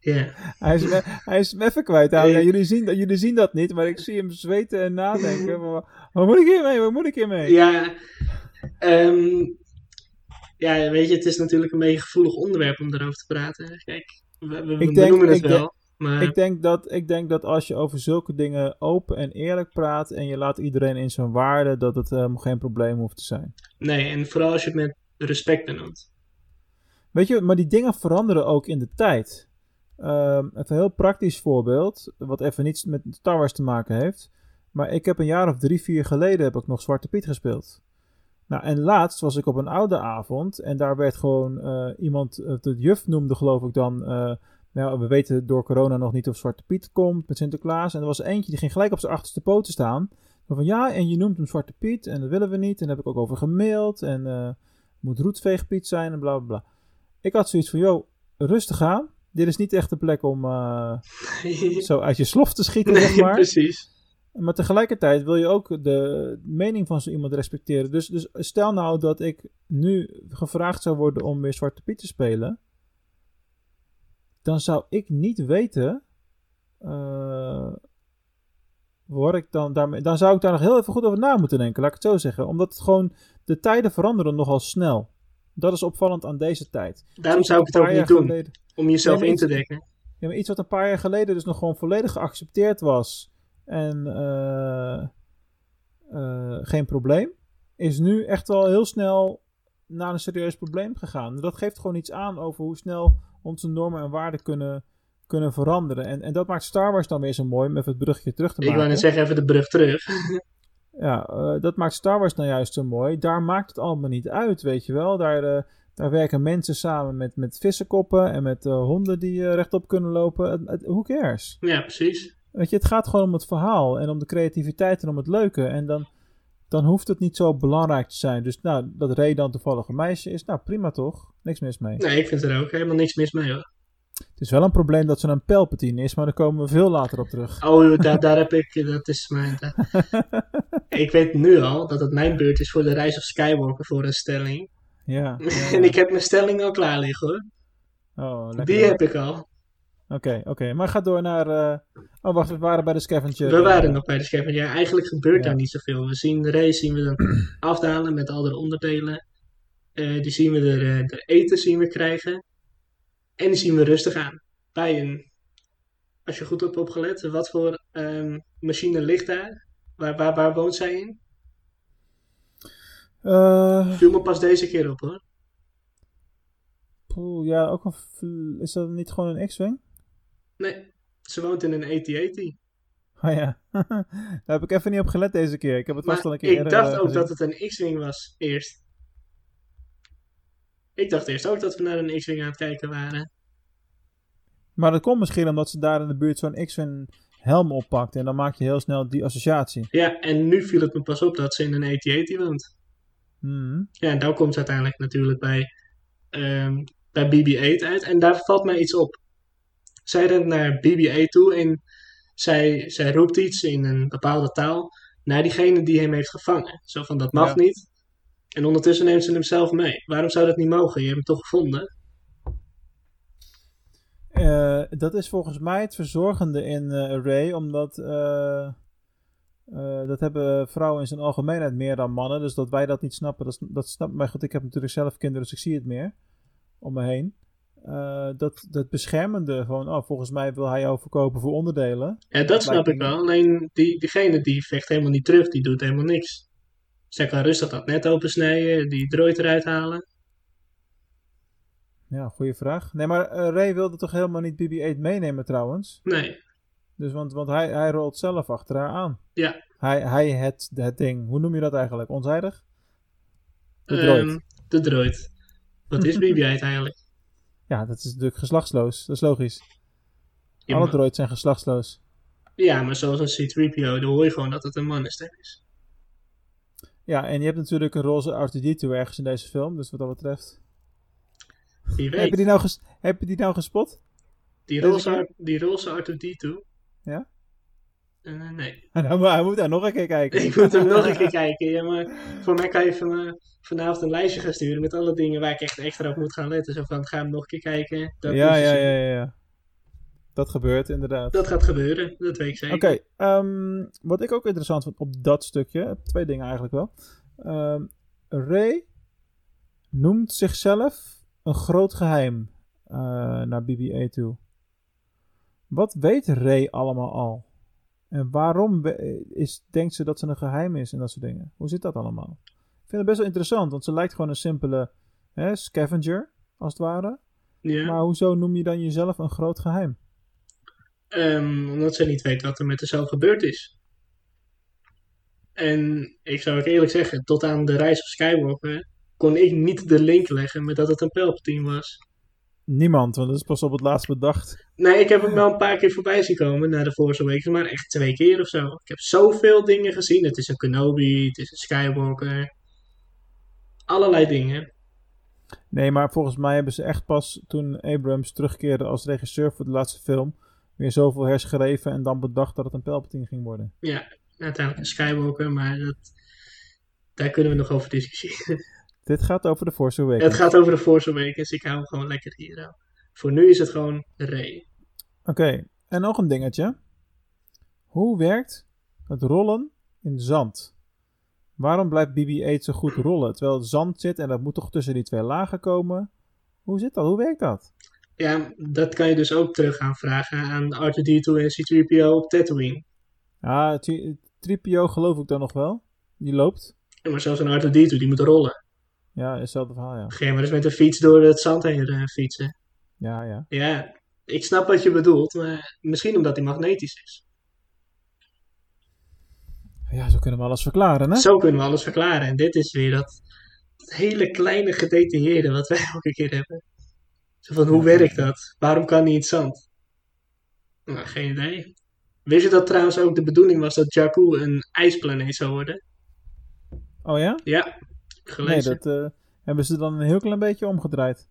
F: Ja.
E: Hij is, hij is hem even kwijt. Nou, ja, jullie, zien, dat- jullie zien dat niet, maar ik zie hem zweten en nadenken. Waar moet ik hiermee? Waar moet ik hiermee?
F: Ja, ehm, ja, weet je, het is natuurlijk een beetje een gevoelig onderwerp om daarover te praten. Kijk, we, we, we
E: Ik denk-
F: noemen het wel,
E: denk-
F: maar
E: Ik, denk dat, ik denk dat als je over zulke dingen open en eerlijk praat en je laat iedereen in zijn waarde, dat het eh, geen probleem hoeft te zijn.
F: nee, en vooral als je het met respect benoemt.
E: Weet je, maar die dingen veranderen ook in de tijd. Ehm, even een heel praktisch voorbeeld, wat even niets met Star Wars te maken heeft. Maar ik heb een jaar of drie, vier geleden heb ik nog Zwarte Piet gespeeld. Nou, en laatst was ik op een oude avond en daar werd gewoon eh, iemand, eh, de juf noemde geloof ik dan, eh, nou, we weten door corona nog niet of Zwarte Piet komt met Sinterklaas. En er was eentje die ging gelijk op zijn achterste poten staan. Van ja, en je noemt hem Zwarte Piet en dat willen we niet. En daar heb ik ook over gemaild en eh moet Roetveegpiet zijn en bla bla bla. Ik had zoiets van, joh, rustig aan. Dit is niet echt de plek om zo uit je slof te schieten,
F: nee,
E: zeg maar.
F: precies.
E: Maar tegelijkertijd wil je ook de mening van zo iemand respecteren. Dus, dus stel nou dat ik nu gevraagd zou worden om weer Zwarte Piet te spelen. Dan zou ik niet weten. eh waar ik dan, daarmee, dan zou ik daar nog heel even goed over na moeten denken, laat ik het zo zeggen. Omdat het gewoon, de tijden veranderen nogal snel. Dat is opvallend aan deze tijd.
F: Daarom zou ik het ook niet doen,
E: geleden-
F: om jezelf in te dekken.
E: ja, maar iets wat een paar jaar geleden dus nog gewoon volledig geaccepteerd was en eh, eh, geen probleem, is nu echt wel heel snel naar een serieus probleem gegaan. Dat geeft gewoon iets aan over hoe snel onze normen en waarden kunnen, kunnen veranderen. En, en dat maakt Star Wars dan weer zo mooi, om even het brugje terug te
F: Ik
E: maken.
F: wou net zeggen, even de brug terug.
E: Ja, eh, dat maakt Star Wars nou juist zo mooi. Daar maakt het allemaal niet uit, weet je wel. Daar, daar werken mensen samen met, met vissenkoppen en met honden die rechtop kunnen lopen. Who cares?
F: ja, precies.
E: Weet je, het gaat gewoon om het verhaal en om de creativiteit en om het leuke. En dan, dan hoeft het niet zo belangrijk te zijn. Dus nou, dat Ray dan toevallig een meisje is, nou prima toch? Niks mis mee.
F: Nee, ik vind er ook helemaal niks mis mee hoor.
E: Het is wel een probleem dat ze een Palpatine is, maar daar komen we veel later op terug.
F: Oh, daar, daar heb ik, dat is mijn... ik weet nu al dat het mijn beurt is voor de reis of Skywalker voor een stelling.
E: Ja.
F: en ik heb mijn stelling al klaar liggen hoor.
E: Oh, lekker.
F: Die heb ik al.
E: Oké, oké. Maar ga door naar... eh, Oh, wacht, we waren bij de scavenger.
F: We waren nog bij de scavenger. Ja, eigenlijk gebeurt
E: Ja.
F: daar niet zoveel. We zien de race zien we dan afdalen met al de onderdelen. Eh, die zien we er, eh, de eten zien we krijgen. En die zien we rustig aan. Bij een, als je goed hebt opgelet, wat voor ehm, machine ligt daar? Waar, waar, waar woont zij in? Viel me pas deze keer op hoor.
E: poeh, ja, ook een... Is dat niet gewoon een X-Wing?
F: Nee, ze woont in een AT-AT.
E: Oh ja. Daar heb ik even niet op gelet deze keer. Ik heb het vast al een keer
F: ik dacht
E: eh,
F: ook
E: gezien.
F: dat het een X-Wing was, eerst. Ik dacht eerst ook dat we naar een X-Wing aan het kijken waren.
E: Maar dat komt misschien omdat ze daar in de buurt zo'n X-Wing helm oppakt. En dan maak je heel snel die associatie.
F: Ja, en nu viel het me pas op dat ze in een AT-AT woont.
E: Hmm.
F: Ja, en daar komt ze uiteindelijk natuurlijk bij, ehm, bij BB-8 uit. En daar valt mij iets op. Zij rent naar BB-8 toe en zij, zij roept iets in een bepaalde taal naar diegene die hem heeft gevangen. Zo van, dat mag
E: Ja.
F: niet. En ondertussen neemt ze hem zelf mee. Waarom zou dat niet mogen? Je hebt hem toch gevonden?
E: Eh, dat is volgens mij het verzorgende in eh Ray, omdat eh, eh, dat hebben vrouwen in zijn algemeenheid meer dan mannen. Dus dat wij dat niet snappen, dat, dat snap Maar goed, ik heb natuurlijk zelf kinderen, dus ik zie het meer om me heen. Eh, dat, dat beschermende, gewoon, oh, volgens mij wil hij jou verkopen voor onderdelen.
F: Ja, dat snap ik wel. Alleen die, diegene die vecht helemaal niet terug, die doet helemaal niks. Zij kan rustig dat net opensnijden, die droid eruit halen.
E: Ja, goede vraag. Nee, maar eh, Ray wilde toch helemaal niet BB-8 meenemen trouwens?
F: Nee,
E: Dus want, want hij, hij rolt zelf achter haar aan.
F: Ja.
E: Hij, hij het, het ding. Hoe noem je dat eigenlijk? Onzijdig? De
F: ehm,
E: droid.
F: de droid. Wat is BB-8 eigenlijk?
E: Ja, dat is natuurlijk geslachtsloos. Dat is logisch.
F: Ja,
E: Alle droids zijn geslachtsloos.
F: ja, maar zoals een C-3PO, dan hoor je gewoon dat het een mannenstem is.
E: Ja, en je hebt natuurlijk een roze R2-D2 ergens in deze film. Dus wat dat betreft...
F: Wie
E: Heb je, die nou ges- heb je die nou gespot?
F: Die roze, die roze R2-D2.
E: Ja?
F: Eh, nee.
E: Nou, maar hij moet daar nog een keer kijken.
F: Ik moet hem nog een keer kijken. Ja, maar voor mij kan je van, eh, vanavond een lijstje gaan sturen met alle dingen waar ik echt extra op moet gaan letten. Zo van, ga hem nog een keer kijken. Dat,
E: ja, ja, ja, ja, ja. Dat gebeurt inderdaad.
F: dat gaat gebeuren, dat weet ik zeker.
E: Oké, ehm, wat ik ook interessant vond op dat stukje, twee dingen eigenlijk wel. Ehm Ray noemt zichzelf een groot geheim eh, naar BB-8 toe. Wat weet Ray allemaal al? En waarom is, denkt ze dat ze een geheim is en dat soort dingen? Hoe zit dat allemaal? Ik vind het best wel interessant, want ze lijkt gewoon een simpele hè, scavenger, als het ware.
F: Ja.
E: Maar hoezo noem je dan jezelf een groot geheim?
F: Ehm, omdat ze niet weet wat er met haarzelf gebeurd is. En ik zou ook eerlijk zeggen, tot aan de reis op Skywalker kon ik niet de link leggen met dat het een Palpatine was.
E: Niemand, want dat is pas op het laatst bedacht.
F: Nee, ik heb hem wel een paar keer voorbij zien komen naar de Force Awakens, maar echt twee keer of zo. Ik heb zoveel dingen gezien. Het is een Kenobi, het is een Skywalker. Allerlei dingen.
E: Nee, maar volgens mij hebben ze echt pas toen Abrams terugkeerde als regisseur voor de laatste film. weer zoveel herschreven en dan bedacht dat het een Palpatine ging worden.
F: Ja, uiteindelijk een Skywalker, maar dat, daar kunnen we nog over discussiëren.
E: Dit gaat over de Force Awakens.
F: Het gaat over de Force Awakens, ik hou hem gewoon lekker hier aan. Voor nu is het gewoon Rey.
E: Oké, en nog een dingetje. Hoe werkt het rollen in zand? Waarom blijft BB-8 zo goed rollen? Terwijl het zand zit en dat moet toch tussen die twee lagen komen? Hoe zit dat? Hoe werkt dat?
F: Ja, dat kan je dus ook terug gaan vragen aan R2-D2 en C-3PO op Tatooine.
E: Ja, tri- Tripio geloof ik dan nog wel. Die loopt.
F: Ja, maar zelfs een R2-D2, die moet rollen.
E: Ja, hetzelfde verhaal, ja.
F: Ga je maar eens met een fiets door het zand heen eh, fietsen.
E: Ja, ja.
F: Ja, ik snap wat je bedoelt, maar misschien omdat hij magnetisch is.
E: Ja, zo kunnen we alles verklaren, hè?
F: Zo kunnen we alles verklaren. En dit is weer dat hele kleine gedetailleerde wat wij elke keer hebben. Zo van, hoe werkt dat? Waarom kan niet in het zand? Nou, geen idee. Wist je dat trouwens ook de bedoeling was dat Jakku een ijsplaneet zou worden?
E: Oh ja?
F: Ja,
E: Nee,
F: gelezen.
E: dat eh, hebben ze dan een heel klein beetje omgedraaid.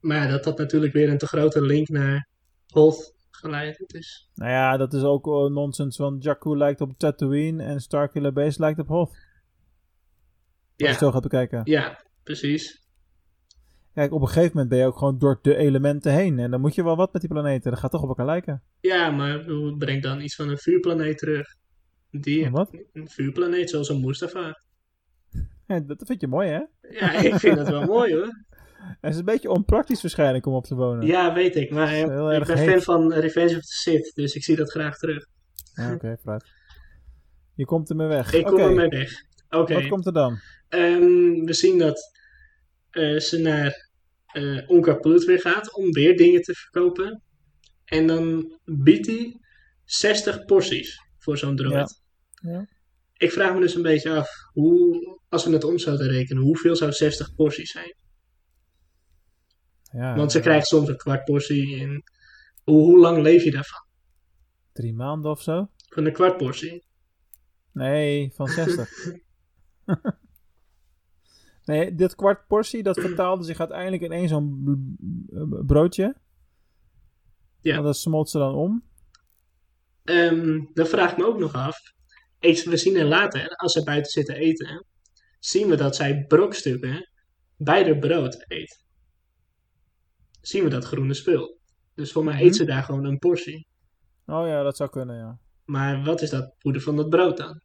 F: Maar ja, dat had natuurlijk weer een te grote link naar Hoth geleid. Dus
E: Nou ja, dat is ook eh, nonsens, want Jakku lijkt op Tatooine en Starkiller Base lijkt op Hoth. Als je
F: ja,
E: zo gaat bekijken.
F: ja, precies.
E: Kijk, op een gegeven moment ben je ook gewoon door de elementen heen. En dan moet je wel wat met die planeten. Dat gaat toch op elkaar lijken.
F: Ja, maar breng dan iets van een vuurplaneet terug? Die
E: Een wat?
F: Een vuurplaneet zoals een Mustafa.
E: Dat vind je mooi, hè?
F: Ja, ik vind dat wel mooi hoor.
E: Het is een beetje onpraktisch waarschijnlijk om op te wonen.
F: Ja, weet ik. Maar eh, ik ben
E: heet.
F: fan van Revenge of the Sith, dus ik zie dat graag terug.
E: Ja, Oké, vooruit. Je komt ermee weg.
F: Ik kom
E: Oké,
F: ermee weg. Oké.
E: Wat komt er dan?
F: Ehm, we zien dat eh, ze naar eh Onka weer gaat om weer dingen te verkopen. En dan biedt hij 60 porties voor zo'n droid.
E: Ja. Ja.
F: Ik vraag me dus een beetje af, hoe, als we het om zouden rekenen, hoeveel zou 60 porties zijn?
E: Ja,
F: Want ze
E: eh,
F: krijgt soms een kwart portie. En hoe, hoe lang leef je daarvan?
E: Drie maanden of zo?
F: Van een kwart portie?
E: Nee, van 60. nee, dit kwart portie, dat vertaalde zich uiteindelijk in één zo'n b- broodje.
F: Ja.
E: En dat smolt ze dan om.
F: Ehm, dan vraag ik me ook nog af. Ik, we zien er later, als ze buiten zitten eten, zien we dat zij brokstukken bij de brood eet. Zien we dat groene spul. Dus voor mij
E: Mhm.
F: eet ze daar gewoon een portie.
E: Oh ja, dat zou kunnen, ja.
F: Maar wat is dat poeder van dat brood dan?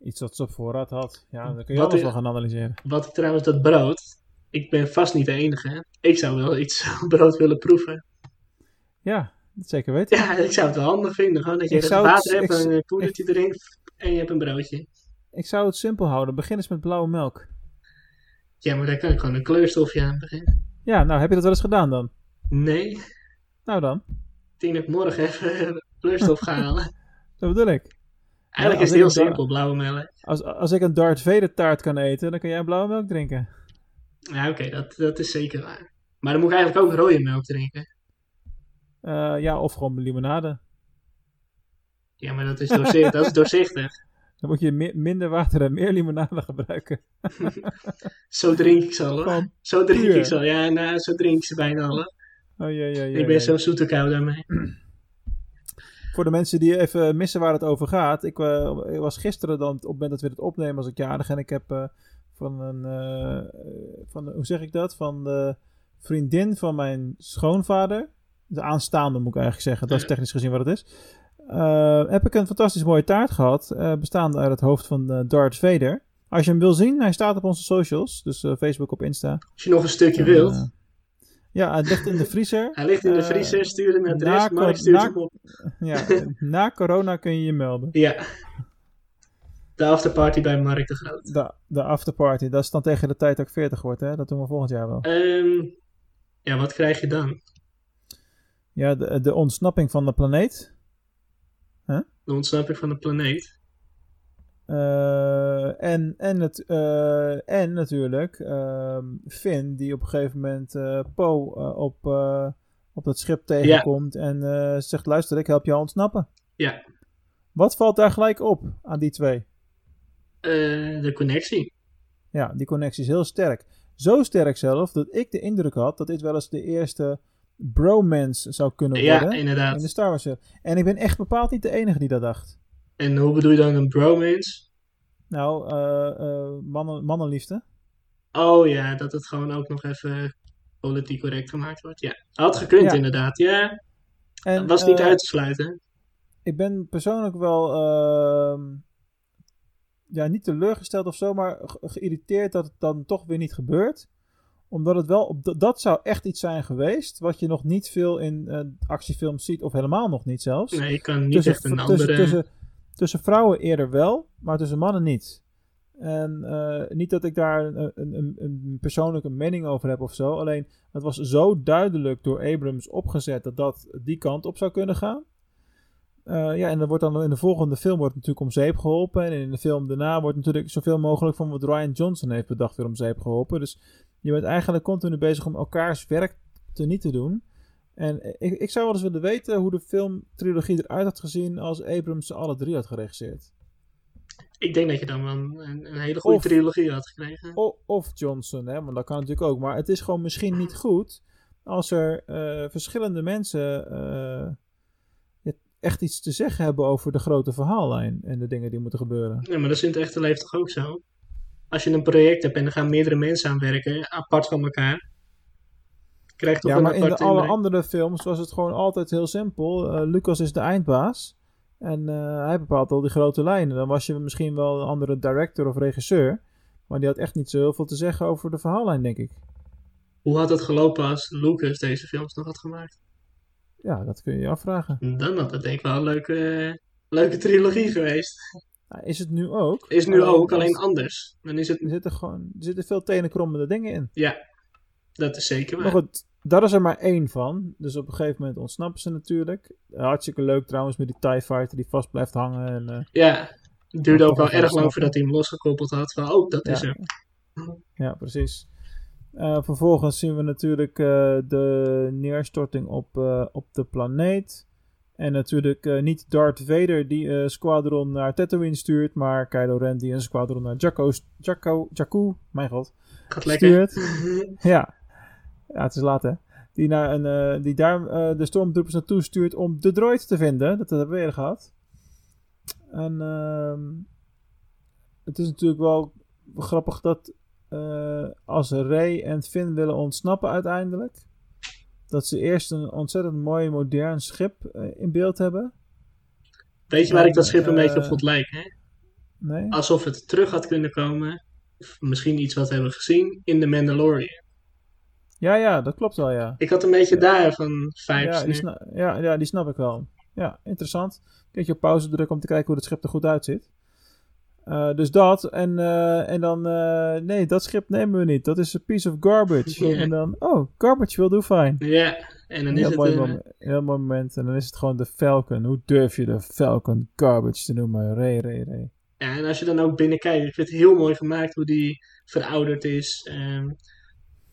E: Iets wat ze op voorraad had. Ja, dan kun je
F: Wat
E: alles wel gaan analyseren.
F: Wat trouwens dat brood. Ik ben vast niet de enige. hè. Ik zou wel iets brood willen proeven.
E: Ja, dat zeker weten.
F: Ja, ik zou het wel handig vinden. Gewoon dat je
E: het-
F: water hebt,
E: ik-
F: een poedertje erin en je hebt een broodje.
E: Ik zou het simpel houden. Begin eens met blauwe melk.
F: Ja, maar daar kan ik gewoon een kleurstofje aan beginnen.
E: Ja, nou, heb je dat wel eens gedaan dan?
F: Nee,
E: Nou dan,
F: ik denk dat ik morgen even kleurstof ga halen.
E: dat bedoel ik.
F: Eigenlijk is het heel
E: da-
F: simpel, blauwe melk.
E: Als, als ik een Darth Vader taart kan eten, dan kan jij blauwe melk drinken.
F: Ja, oké, dat, dat is zeker waar. Maar dan moet ik eigenlijk ook rode melk drinken.
E: Eh, ja, of gewoon limonade.
F: Ja, maar dat is, doorzicht, dat is doorzichtig.
E: Dan moet je mi- minder water en meer limonade gebruiken.
F: Zo drink ik ze al, hoor. Zo drink
E: puur.
F: ik ze al. Ja, nou, zo drink ik ze bijna al.
E: Oh, ja, ja, ja,
F: ik ben
E: ja.
F: zo'n zoete kou daarmee.
E: Voor de mensen die even missen waar het over gaat. Ik, eh, ik was gisteren dan op het moment dat we het opnemen als ik jarig. En ik heb eh, van een, eh, van, hoe zeg ik dat? Van de vriendin van mijn schoonvader. De aanstaande moet ik eigenlijk zeggen. Dat is technisch gezien wat het is. Eh, heb ik een fantastisch mooie taart gehad. eh, bestaande uit het hoofd van eh, Darth Vader. Als je hem wil zien, hij staat op onze socials. Dus Facebook op Insta.
F: Als je nog een stukje
E: En,
F: wilt.
E: ja, het ligt in de vriezer.
F: Hij ligt in de vriezer, stuur hem naar Mark stuurt
E: na-
F: hem op.
E: Ja, na corona kun je je melden.
F: Ja. De afterparty bij Mark de Groot.
E: De, de afterparty, dat is dan tegen de tijd dat ik 40 word, hè? Dat doen we volgend jaar wel.
F: Ehm, ja, wat krijg je dan?
E: Ja, de, de ontsnapping van de planeet.
F: De ontsnapping van de planeet.
E: Eh, en, en, het, eh, en natuurlijk ehm, Finn, die op een gegeven moment eh Poe op, op dat schip tegenkomt en zegt: Luister, ik help jou ontsnappen.
F: Ja.
E: Wat valt daar gelijk op aan die twee?
F: De connectie.
E: Ja, die connectie is heel sterk. Zo sterk zelf dat ik de indruk had dat dit wel eens de eerste bromance zou kunnen
F: Ja,
E: worden
F: inderdaad.
E: in de Star Wars. En ik ben echt bepaald niet de enige die dat dacht.
F: En hoe bedoel je dan een bromance?
E: Nou, eh, eh, mannen, mannenliefde.
F: Oh ja, dat het gewoon ook nog even politiek correct gemaakt wordt. Ja, had gekund
E: Ja.
F: inderdaad. Ja,
E: En,
F: was niet
E: eh,
F: uit te sluiten.
E: Ik ben persoonlijk wel ehm, ja, niet teleurgesteld of zo, maar ge- geïrriteerd dat het dan toch weer niet gebeurt. Omdat het wel, op dat zou echt iets zijn geweest wat je nog niet veel in eh, actiefilms ziet, of helemaal nog niet zelfs.
F: Nee, je kan niet
E: tussen,
F: echt een
E: tussen,
F: andere...
E: tussen, tussen vrouwen eerder wel, maar tussen mannen niet. En eh, niet dat ik daar een, een, een, een, persoonlijke mening over heb of zo. Alleen het was zo duidelijk door Abrams opgezet dat dat die kant op zou kunnen gaan. Uh, ja, en dan wordt dan in de volgende film wordt natuurlijk om zeep geholpen. En in de film daarna wordt natuurlijk zoveel mogelijk van wat Ryan Johnson heeft bedacht weer om zeep geholpen. Dus je bent eigenlijk continu bezig om elkaars werk te niet te doen. En ik, ik zou wel eens willen weten hoe de filmtrilogie eruit had gezien als Abrams ze alle drie had geregisseerd.
F: Ik denk dat je dan wel een, een hele goede trilogie had gekregen.
E: Of, of, Johnson, hè, want dat kan natuurlijk ook. Maar het is gewoon misschien niet goed als er uh, verschillende mensen uh, echt iets te zeggen hebben over de grote verhaallijn en de dingen die moeten gebeuren.
F: Ja, maar dat is in het echte leven toch ook zo? Als je een project hebt en er gaan meerdere mensen aan werken, apart van elkaar, krijgt toch
E: ja,
F: een
E: maar in de alle
F: inbreng.
E: andere films was het gewoon altijd heel simpel. Uh, Lucas is de eindbaas. En uh, hij bepaalt al die grote lijnen. Dan was je misschien wel een andere director of regisseur. Maar die had echt niet zo heel veel te zeggen over de verhaallijn, denk ik.
F: Hoe had het gelopen als Lucas deze films nog had gemaakt?
E: Ja, dat kun je je afvragen.
F: Dan had het denk ik wel een leuke, leuke trilogie geweest.
E: Is het nu ook?
F: Is nu ook, alleen anders. Dan is het...
E: Er zitten, gewoon, er zitten veel tenenkrommende dingen in.
F: Ja, dat is zeker waar.
E: Maar goed, daar is er maar één van. Dus op een gegeven moment ontsnappen ze natuurlijk. Hartstikke leuk trouwens met die TIE Fighter die vast blijft hangen. En, uh,
F: ja, het duurde ook wel erg lang voordat hij hem losgekoppeld had. Van, oh, dat
E: ja.
F: is er.
E: Ja, precies. Uh, vervolgens zien we natuurlijk uh, de neerstorting op, op de planeet. En natuurlijk niet Darth Vader die een squadron naar Tatooine stuurt, maar Kylo Ren die een squadron naar Jakku, Jakku, Jakku mijn god,
F: Gaat
E: stuurt.
F: lekker.
E: ja. ja, het is laat hè. Die, naar een, die daar de stormtroopers naartoe stuurt om de droid te vinden. Dat hebben we eerder gehad. En ehm, het is natuurlijk wel grappig dat als Ray en Finn willen ontsnappen uiteindelijk. Dat ze eerst een ontzettend mooi modern schip uh, in beeld hebben.
F: Weet je waar en, ik dat schip een beetje op vond lijken? Hè?
E: Nee?
F: Alsof het terug had kunnen komen. Of misschien iets wat we hebben gezien in The Mandalorian.
E: Ja, ja, dat klopt wel, ja.
F: Ik had een beetje ja. daarvan vibes
E: ja, die snap, ja, ja, die snap ik wel. Ja, interessant. Een keertje op pauze drukken om te kijken hoe het schip er goed uitziet. Uh, dus dat. En, uh, en dan, uh, nee, dat schip nemen we niet. Dat is een piece of garbage. En dan, oh, garbage will do fine.
F: Ja, en dan is
E: heel
F: het...
E: Mooi
F: een-
E: moment, heel mooi moment. En dan is het gewoon de Falcon. Hoe durf je de Falcon garbage te noemen? Ray, Ray, Ray.
F: Ja, en als je dan ook binnenkijkt, ik vind het heel mooi gemaakt hoe die verouderd is. Ehm,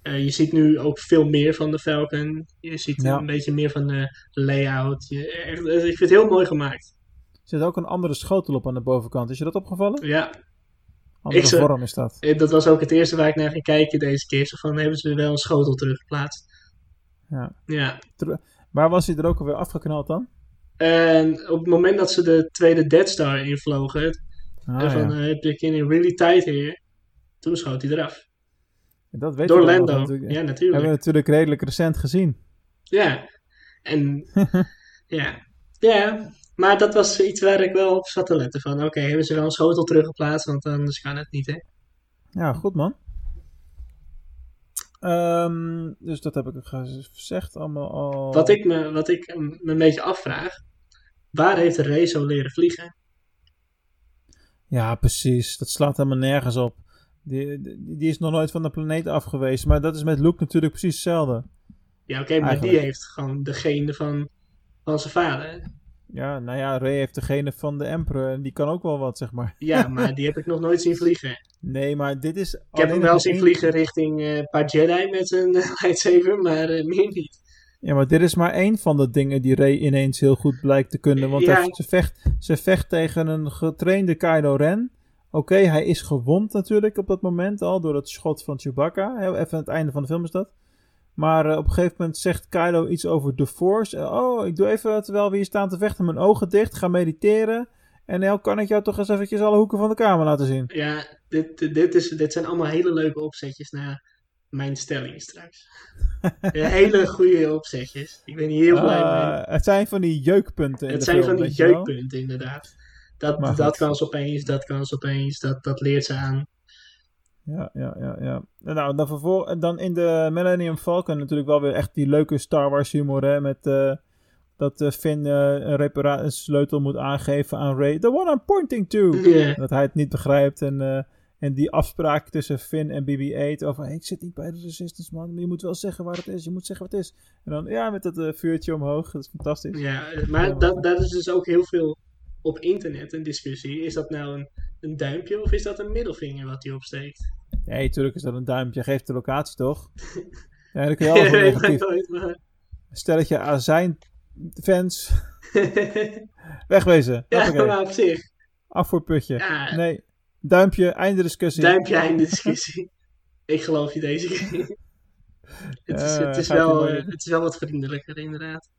F: eh, je ziet nu ook veel meer van de Falcon. Je ziet
E: Ja.
F: een beetje meer van de layout. Je, echt, eh, ik vind het heel mooi gemaakt.
E: Er zit ook een andere schotel op aan de bovenkant. Is je dat opgevallen?
F: Ja,
E: Andere
F: Ik
E: vorm is dat.
F: eh, dat was ook het eerste waar ik naar ging kijken deze keer. Zo van, hebben ze wel een schotel teruggeplaatst?
E: Ja.
F: Ja.
E: Waar was hij er ook alweer afgeknald dan?
F: En op het moment dat ze de tweede Dead Star invlogen,
E: Ah,
F: en van,
E: ja.
F: eh, heb ik in really tight here, toen schoot hij eraf.
E: Dat weet
F: Door
E: je
F: Lando.
E: natuurlijk.
F: Ja,
E: Hebben
F: natuurlijk.
E: we natuurlijk redelijk recent gezien.
F: Ja. En ja. Ja. Maar dat was iets waar ik wel op zat te letten. Van oké, hebben ze wel een schotel teruggeplaatst? Want anders kan het niet, hè?
E: Ja, goed man. Ehm, dus dat heb ik gezegd allemaal al.
F: Wat ik me, wat ik me een beetje afvraag. Waar heeft Ray zo leren vliegen?
E: Ja, precies. Dat slaat helemaal nergens op. Die, die, die is nog nooit van de planeet af geweest. Maar dat is met Luke natuurlijk precies hetzelfde.
F: Ja, oké, maar
E: Eigenlijk.
F: die heeft gewoon de gene van, van zijn vader.
E: Ja, nou ja, Ray heeft degene van de Emperor. En die kan ook wel wat, zeg maar.
F: Ja, maar die heb ik nog nooit zien vliegen.
E: Nee, maar dit is.
F: Ik heb hem wel zien vliegen richting een paar Jedi met zijn eh, lightsaber, maar eh, meer niet.
E: Ja, maar dit is maar één van de dingen die Ray ineens heel goed blijkt te kunnen. Want
F: Ja.
E: ze, vecht, ze vecht tegen een getrainde Kylo Ren. Oké, hij is gewond natuurlijk op dat moment al door het schot van Chewbacca. Heel Even aan het einde van de film is dat. Maar eh, op een gegeven moment zegt Kylo iets over The Force. Eh, oh, ik doe even terwijl we hier staan te vechten mijn ogen dicht. Ga mediteren. En nou kan ik jou toch eens eventjes alle hoeken van de kamer laten zien.
F: Ja, dit, dit, is, dit zijn allemaal hele leuke opzetjes naar mijn stelling straks. Hele goede opzetjes. Ik ben hier heel blij mee.
E: Het zijn van die jeukpunten in
F: Het
E: de
F: zijn
E: film,
F: van die jeukpunten, inderdaad. Dat, dat kan ze opeens, dat kan ze opeens, dat, dat leert ze aan.
E: Ja, ja, ja, ja. En Nou, dan, vervol- en dan in de Millennium Falcon natuurlijk wel weer echt die leuke Star Wars humor, hè, met eh, dat eh, Finn eh, een, repara- een sleutel moet aangeven aan Ray. The one I'm pointing to! Dat hij het niet begrijpt en, En die afspraak tussen Finn en BB-8 over... Hey, ik zit niet bij de Resistance, man. Maar je moet wel zeggen waar het is. Je moet zeggen wat het is. En dan, ja, met dat vuurtje omhoog. Dat is fantastisch.
F: Ja, maar dat, dat is dus ook heel veel op internet een discussie. Is dat nou een, een duimpje of is dat een middelvinger wat hij opsteekt?
E: Nee, tuurlijk is dat een duimpje. Geeft de locatie, toch? ja, dan kun je alles negatief. Stelletje azijn fans. Wegwezen.
F: ja,
E: Hoppakee.
F: maar op zich.
E: Afvoerputje.
F: Ja.
E: Nee. Duimpje, einde discussie.
F: Duimpje einde discussie. Ik geloof je deze keer. het, is, het, is wel, het is wel wat vriendelijker, inderdaad.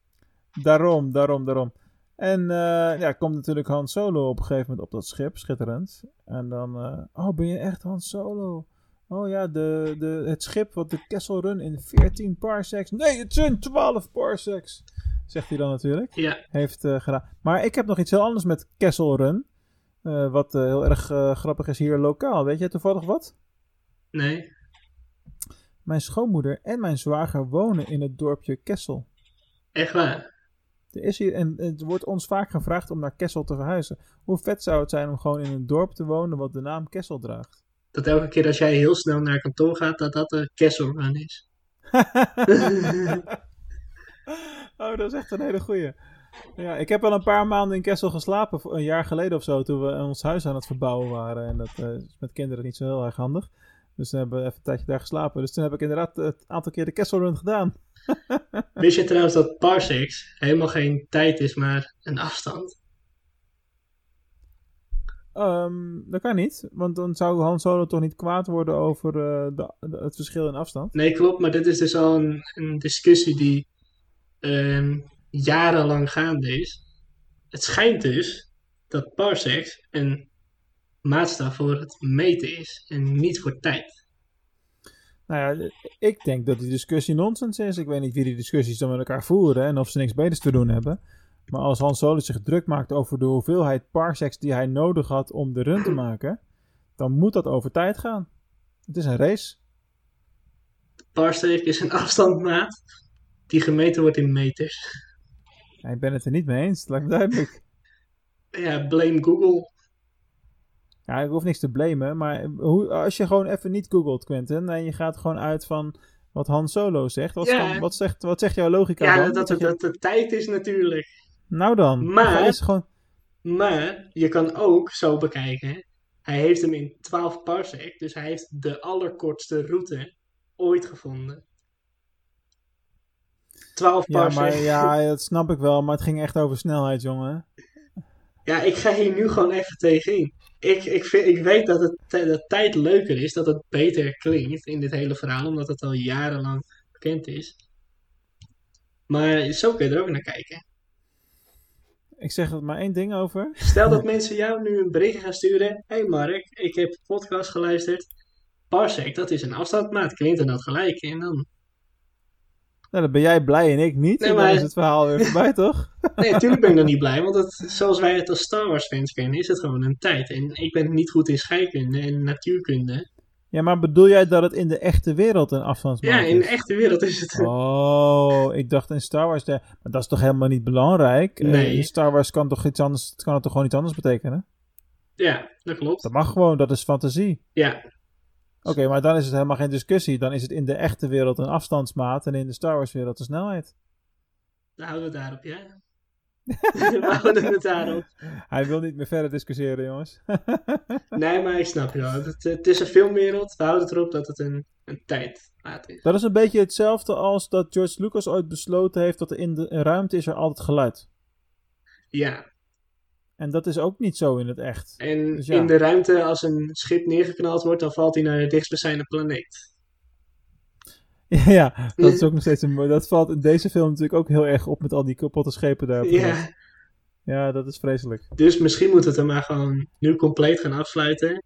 E: Daarom, daarom, daarom. En eh, ja, komt natuurlijk Han Solo op een gegeven moment op dat schip, schitterend. En dan, eh, oh, ben je echt Han Solo? Oh ja, de, de, het schip wat de Kessel Run in 14 parsecs. Nee, het zijn 12 parsecs. Zegt hij dan natuurlijk.
F: Ja,
E: Heeft eh, gedaan. Maar ik heb nog iets heel anders met Kessel Run. eh, wat eh, heel erg grappig is hier lokaal. Weet jij toevallig wat?
F: nee.
E: Mijn schoonmoeder en mijn zwager wonen in het dorpje Kessel.
F: Echt waar.
E: Er is hier, en het wordt ons vaak gevraagd om naar Kessel te verhuizen. Hoe vet zou het zijn om gewoon in een dorp te wonen wat de naam Kessel draagt?
F: Dat elke keer als jij heel snel naar kantoor gaat, dat dat een Kessel Run is.
E: oh, dat is echt een hele goeie. Ja, ik heb al een paar maanden in Kessel geslapen, een jaar geleden of zo, toen we ons huis aan het verbouwen waren. En dat eh, is met kinderen niet zo heel erg handig. Dus toen hebben we even een tijdje daar geslapen. Dus toen heb ik inderdaad het aantal keer de Kessel Run gedaan.
F: Wist je trouwens dat parsecs helemaal geen tijd is, maar een afstand?
E: Ehm, dat kan niet, want dan zou Han Solo toch niet kwaad worden over eh, de, de- het verschil in afstand.
F: Nee, klopt, maar dit is dus al een, een discussie die ehm, jarenlang gaande is. Het schijnt dus dat parsecs een maatstaf voor het meten is en niet voor tijd.
E: Nou ja, ik denk dat die discussie nonsens is. Ik weet niet wie die discussies dan met elkaar voeren en of ze niks beters te doen hebben. Maar als Han Solo zich druk maakt over de hoeveelheid parsecs die hij nodig had om de run te maken, dan moet dat over tijd gaan. Het is een race.
F: Parsec is een afstandmaat die gemeten wordt in meters.
E: Ja, ik ben het er niet mee eens, lijkt me duidelijk.
F: Ja, blame Google.
E: Ja, ik hoef niks te blamen, maar hoe, als je gewoon even niet googelt, Quentin, en je gaat gewoon uit van wat Han Solo zegt, wat,
F: Ja.
E: wat, zegt, wat zegt jouw logica
F: Ja,
E: dan?
F: dat, dat,
E: je-
F: dat de tijd is natuurlijk.
E: Nou dan,
F: Maar-
E: dat is gewoon...
F: Maar je kan ook zo bekijken. Hij heeft hem in 12 parsec, dus hij heeft de allerkortste route ooit gevonden. 12
E: Ja,
F: parsec.
E: maar ja, dat snap ik wel, maar het ging echt over snelheid, jongen.
F: Ja, ik ga hier nu gewoon even tegenin. Ik, ik, vind, ik weet dat, het, dat tijd leuker is, dat het beter klinkt in dit hele verhaal, omdat het al jarenlang bekend is. Maar zo kun je er ook naar kijken.
E: Ik zeg er maar één ding over.
F: Stel dat mensen jou nu een berichtje gaan sturen. Hé hey Mark, ik heb podcast geluisterd. Parsec, dat is een afstandmaat. Quinten had gelijk. En dan...
E: Nou, dan ben jij blij en ik niet.
F: Nee,
E: en dan
F: maar-
E: is het verhaal weer voorbij, toch?
F: Nee, natuurlijk ben ik dan niet blij. Want het, zoals wij het als Star Wars fans kennen, is het gewoon een tijd. En ik ben niet goed in scheikunde en natuurkunde.
E: Ja, maar bedoel jij dat het in de echte wereld een afstandsmaat
F: Ja, in de
E: is?
F: echte wereld is het...
E: Oh, ik dacht in Star Wars... De... Maar dat is toch helemaal niet belangrijk? Eh,
F: Nee.
E: Star Wars kan toch iets anders... Het kan het toch gewoon iets anders betekenen?
F: Ja, dat klopt.
E: Dat mag gewoon, dat is fantasie.
F: Ja,
E: Oké, maar dan is het helemaal geen discussie. Dan is het in de echte wereld een afstandsmaat en in de Star Wars wereld een snelheid.
F: dan houden we daarop, ja. we houden het daarop.
E: Hij wil niet meer verder discussiëren, jongens.
F: Nee, maar ik snap je wel. Het, het is een filmwereld. We houden het erop dat het een, een tijdmaat is.
E: Dat is een beetje hetzelfde als dat George Lucas ooit besloten heeft dat er in de ruimte is er altijd geluid.
F: Ja,
E: En dat is ook niet zo in het echt.
F: en
E: Dus ja.
F: in de ruimte, als een schip neergeknald wordt, dan valt hij naar de dichtstbijzijnde planeet.
E: ja, dat is ook nog steeds een... Dat valt in deze film natuurlijk ook heel erg op met al die kapotte schepen daar. de.
F: Ja,
E: ja, dat is vreselijk.
F: dus misschien moeten we het er maar gewoon nu compleet gaan afsluiten.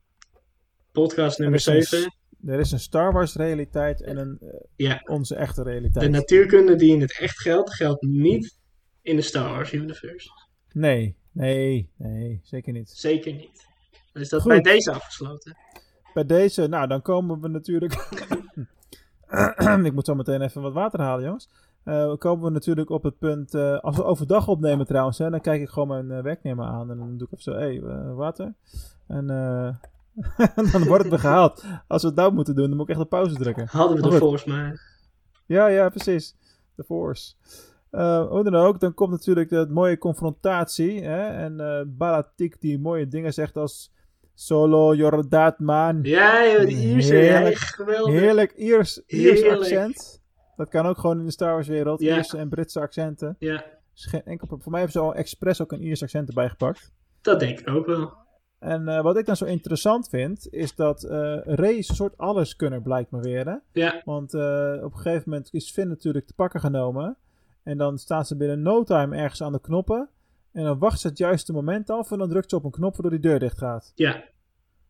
F: Podcast nummer
E: Er is een
F: 7.
E: Er is een Star Wars realiteit en een eh,
F: Ja,
E: onze echte
F: de
E: realiteit.
F: natuurkunde die in het echt geldt, geldt niet in de Star Wars universe.
E: Nee, nee, nee, zeker niet.
F: Zeker niet. Dan is dat
E: Goed.
F: bij deze afgesloten.
E: Bij deze, nou, dan komen we natuurlijk. ik moet zo meteen even wat water halen, jongens. Dan komen we natuurlijk op het punt. eh, als we overdag opnemen trouwens, hè, dan kijk ik gewoon mijn eh, werknemer aan. En dan doe ik even zo: hé, hey, water. En, dan wordt het me gehaald. Als we het nou moeten doen, dan moet ik echt een pauze drukken.
F: Hadden we de
E: goed.
F: Force maar.
E: Ja, ja, precies. De Force. Hoe dan ook, dan komt natuurlijk de mooie confrontatie. Hè? En Balatik die mooie dingen zegt als... Solo, man.
F: Ja, joh, die Ierse.
E: Heerlijk.
F: Ja, geweldig.
E: Heerlijk Iers, Iers
F: Heerlijk.
E: accent. Dat kan ook gewoon in de Star Wars wereld.
F: Ja.
E: Ierse en Britse accenten.
F: Ja,
E: Is geen enkel, voor mij hebben ze al expres ook een Iers accent erbij gepakt.
F: dat denk ik ook wel.
E: En eh, wat ik dan zo interessant vind, is dat eh Ray is een soort alleskunner blijkt me weer. Hè?
F: Ja,
E: Want eh, op een gegeven moment is Finn natuurlijk te pakken genomen. En dan staat ze binnen no time ergens aan de knoppen. En dan wacht ze het juiste moment af en dan drukt ze op een knop waardoor die deur dicht gaat.
F: ja.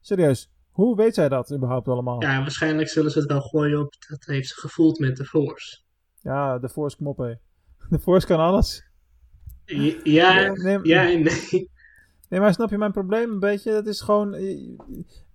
E: Serieus, hoe weet zij dat überhaupt allemaal?
F: ja, waarschijnlijk zullen ze het wel gooien op. Dat heeft ze gevoeld met de Force.
E: Ja, de Force kom op, hé. De Force kan alles.
F: Ja, ja,
E: Nee,
F: ja en nee.
E: Nee, maar snap je mijn probleem een beetje? Dat is gewoon... eh,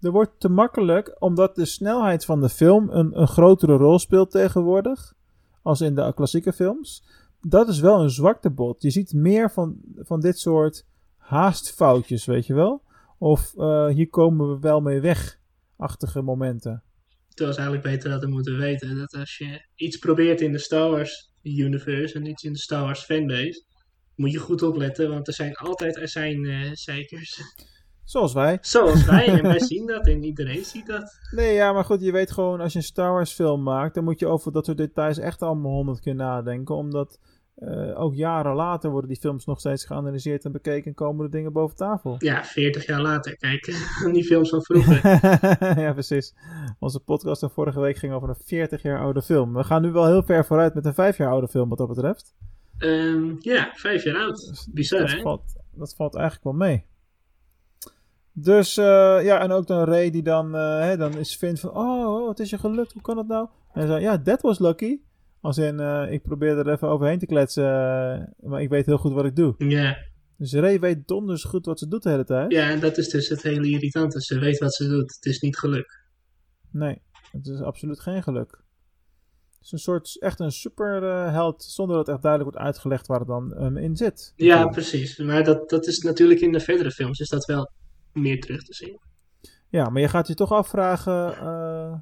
E: Er wordt te makkelijk, omdat de snelheid van de film een, een grotere rol speelt tegenwoordig. Als in de klassieke films. Dat is wel een zwaktebod. Je ziet meer van, van dit soort haastfoutjes, weet je wel? Of eh, hier komen we wel mee weg. Achtige momenten.
F: Terwijl ze eigenlijk beter hadden moeten weten dat als je iets probeert in de Star Wars universe en iets in de Star Wars fanbase, moet je goed opletten, want er zijn altijd er zijn zeikers.
E: Zoals wij.
F: Zoals wij, en wij zien dat en iedereen ziet dat.
E: Nee, ja, maar goed, je weet gewoon, als je een Star Wars film maakt, dan moet je over dat soort details echt allemaal honderd keer nadenken. Omdat eh, ook jaren later worden die films nog steeds geanalyseerd en bekeken en komen er dingen boven tafel.
F: Ja, 40 jaar later, kijk, die films van vroeger.
E: ja, precies. Onze podcast van vorige week ging over een 40 jaar oude film. We gaan nu wel heel ver vooruit met een 5 jaar oude film wat dat betreft.
F: Ehm, ja, vijf jaar oud. Bizar,
E: dat,
F: hè?
E: valt, dat valt eigenlijk wel mee. Dus eh, ja, en ook dan Ray die dan, eh, hè, dan is Finn van, oh, oh, het is je gelukt, hoe kan dat nou? En hij zei, ja, that was lucky. Als in, eh, ik probeer er even overheen te kletsen, eh, maar ik weet heel goed wat ik doe.
F: Ja.
E: Dus Ray weet donders goed wat ze doet de hele tijd.
F: ja, en dat is dus het hele irritante. Ze weet wat ze doet. Het is niet geluk.
E: Nee, het is absoluut geen geluk. Het is een soort, echt een superheld, zonder dat echt duidelijk wordt uitgelegd waar het dan ehm, in zit.
F: Ja, precies. Maar dat, dat is natuurlijk in de verdere films is dat wel meer terug te zien.
E: Ja, maar je gaat je toch afvragen, eh,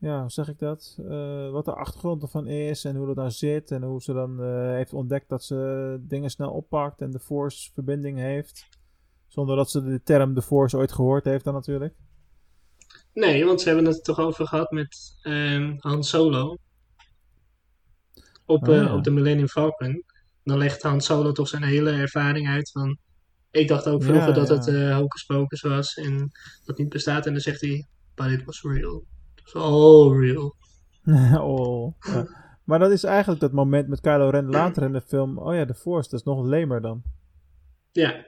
E: ja, hoe zeg ik dat? Eh, wat de achtergrond ervan is en hoe dat dan zit en hoe ze dan eh, heeft ontdekt dat ze dingen snel oppakt en de Force verbinding heeft. Zonder dat ze de term de Force ooit gehoord heeft dan natuurlijk.
F: Nee, want ze hebben het toch over gehad met ehm, Han Solo. Op,
E: Oh,
F: eh, op de Millennium Falcon. Dan legt Han Solo toch zijn hele ervaring uit van... Ik dacht ook vroeger
E: Ja,
F: dat het eh hocus pocus was en dat niet bestaat. En dan zegt hij, but it was real. All real.
E: oh, ja. Maar dat is eigenlijk dat moment met Kylo Ren later in de film. Oh ja, de Force, dat is nog lamer dan.
F: Ja.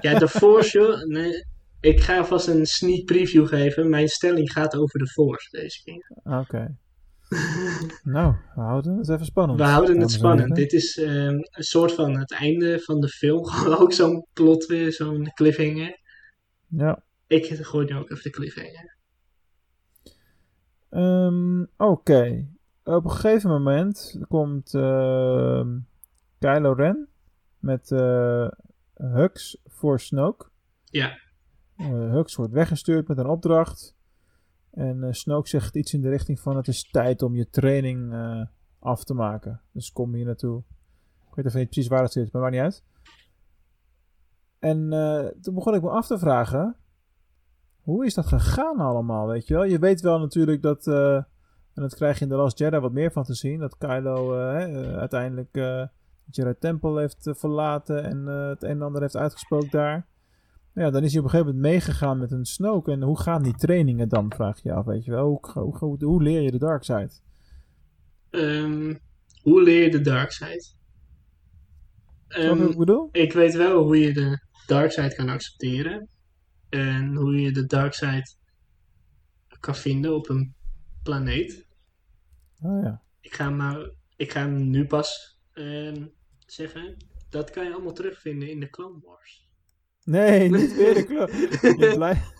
F: Ja, de Force, joh. Nee, ik ga vast een sneak preview geven. Mijn stelling gaat over de Force deze keer.
E: Ah, Oké. nou, we houden het even spannend.
F: We houden het spannend. Dit is ehm, een soort van het einde van de film. Ook zo'n plot weer, zo'n cliffhanger.
E: Ja.
F: Ik gooi nu ook even de cliffhanger.
E: Ehm, Oké. Op een gegeven moment komt ehm, Kylo Ren met eh Hux voor Snoke.
F: Ja.
E: Eh, Hux wordt weggestuurd met een opdracht. En eh, Snoke zegt iets in de richting van het is tijd om je training af te maken. Dus kom hier naartoe. Ik weet even niet precies waar het zit, maar maakt niet uit. En toen begon ik me af te vragen. Hoe is dat gegaan allemaal, weet je wel? Je weet wel natuurlijk dat... eh, en dat krijg je in The Last Jedi wat meer van te zien. Dat Kylo eh, eh, uiteindelijk eh Jedi Temple heeft verlaten. En het een en ander heeft uitgesproken daar. Ja, dan is hij op een gegeven moment meegegaan met een Snoke. En hoe gaan die trainingen dan, vraag je je af, weet je wel? Hoe, hoe, hoe, hoe leer je de dark side?
F: Ehm, hoe leer je de dark side?
E: Wat
F: Ehm,
E: ik bedoel?
F: ik weet wel hoe je de dark side kan accepteren. En hoe je de dark side kan vinden op een planeet.
E: Oh ja.
F: Ik ga, maar, ik ga hem nu pas ehm, zeggen. Dat kan je allemaal terugvinden in de Clone Wars.
E: Nee, niet weer de. Je blijf-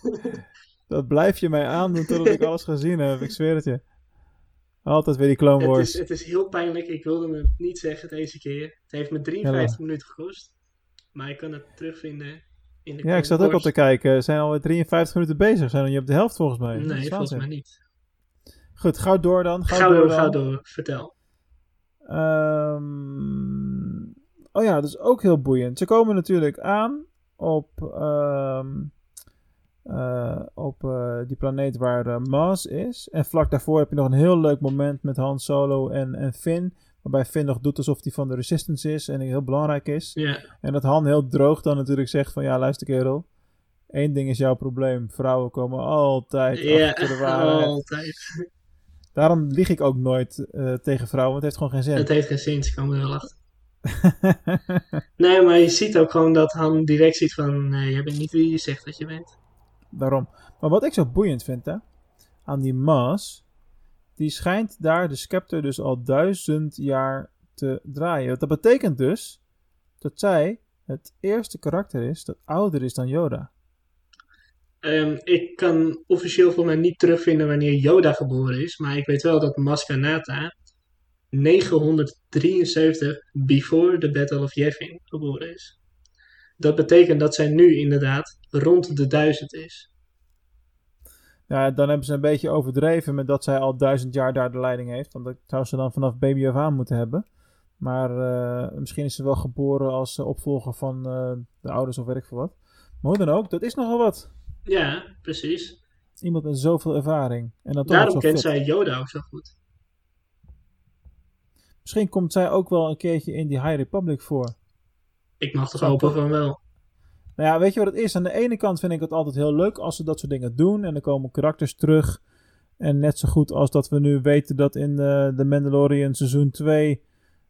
E: dat blijf je mij aandoen totdat ik alles gezien heb. Ik zweer het je. Altijd weer die Clone
F: Het
E: Wars.
F: is, het is heel pijnlijk. Ik wilde het niet zeggen deze keer. Het heeft me 53 minuten gekost. Maar ik kan het terugvinden In de
E: Ja, ik zat ook al te kijken. We zijn alweer 53 minuten bezig. We zijn niet op de helft volgens mij.
F: Nee, volgens mij niet.
E: Goed, gauw door dan. Gauw,
F: Ga
E: door,
F: door, door. Vertel.
E: Ehm, oh ja, dat is ook heel boeiend. Ze komen natuurlijk aan op, ehm, eh, op eh, die planeet waar eh, Mars is. En vlak daarvoor heb je nog een heel leuk moment met Han Solo en, en Finn. Waarbij Finn nog doet alsof hij van de Resistance is en heel belangrijk is.
F: Ja,
E: En dat Han heel droog dan natuurlijk zegt van ja, luister kerel. Eén ding is jouw probleem. Vrouwen komen altijd
F: ja
E: achter de waarheid.
F: altijd.
E: Daarom lieg ik ook nooit eh, tegen vrouwen, want het heeft gewoon geen zin.
F: Het heeft geen zin, ze komen er wel achter. Nee, maar je ziet ook gewoon dat Han direct ziet van... Nee, jij bent niet wie je zegt dat je bent.
E: Daarom. Maar wat ik zo boeiend vind, hè, aan die Mars, die schijnt daar de scepter dus al duizend jaar te draaien. Dat betekent dus dat zij het eerste karakter is dat ouder is dan Yoda.
F: Ehm, ik kan officieel voor mij niet terugvinden wanneer Yoda geboren is. Maar ik weet wel dat Maskanata 973 before the Battle of Yavin geboren is. Dat betekent dat zij nu inderdaad rond de duizend is.
E: Ja, dan hebben ze een beetje overdreven met dat zij al duizend jaar daar de leiding heeft. Want dat zou ze dan vanaf baby af aan moeten hebben. Maar eh, misschien is ze wel geboren als eh, opvolger van eh, de ouders of ik veel wat. Maar hoe dan ook, dat is nogal wat.
F: Ja, precies.
E: Iemand met zoveel ervaring. En dan
F: Daarom kent
E: fit.
F: zij Yoda ook zo goed.
E: Misschien komt zij ook wel een keertje in die High Republic voor.
F: Ik mag toch hopen van wel.
E: Nou ja, weet je wat het is? Aan de ene kant vind ik het altijd heel leuk als ze dat soort dingen doen. En dan komen karakters terug. En net zo goed als dat we nu weten dat in de, de Mandalorian seizoen 2...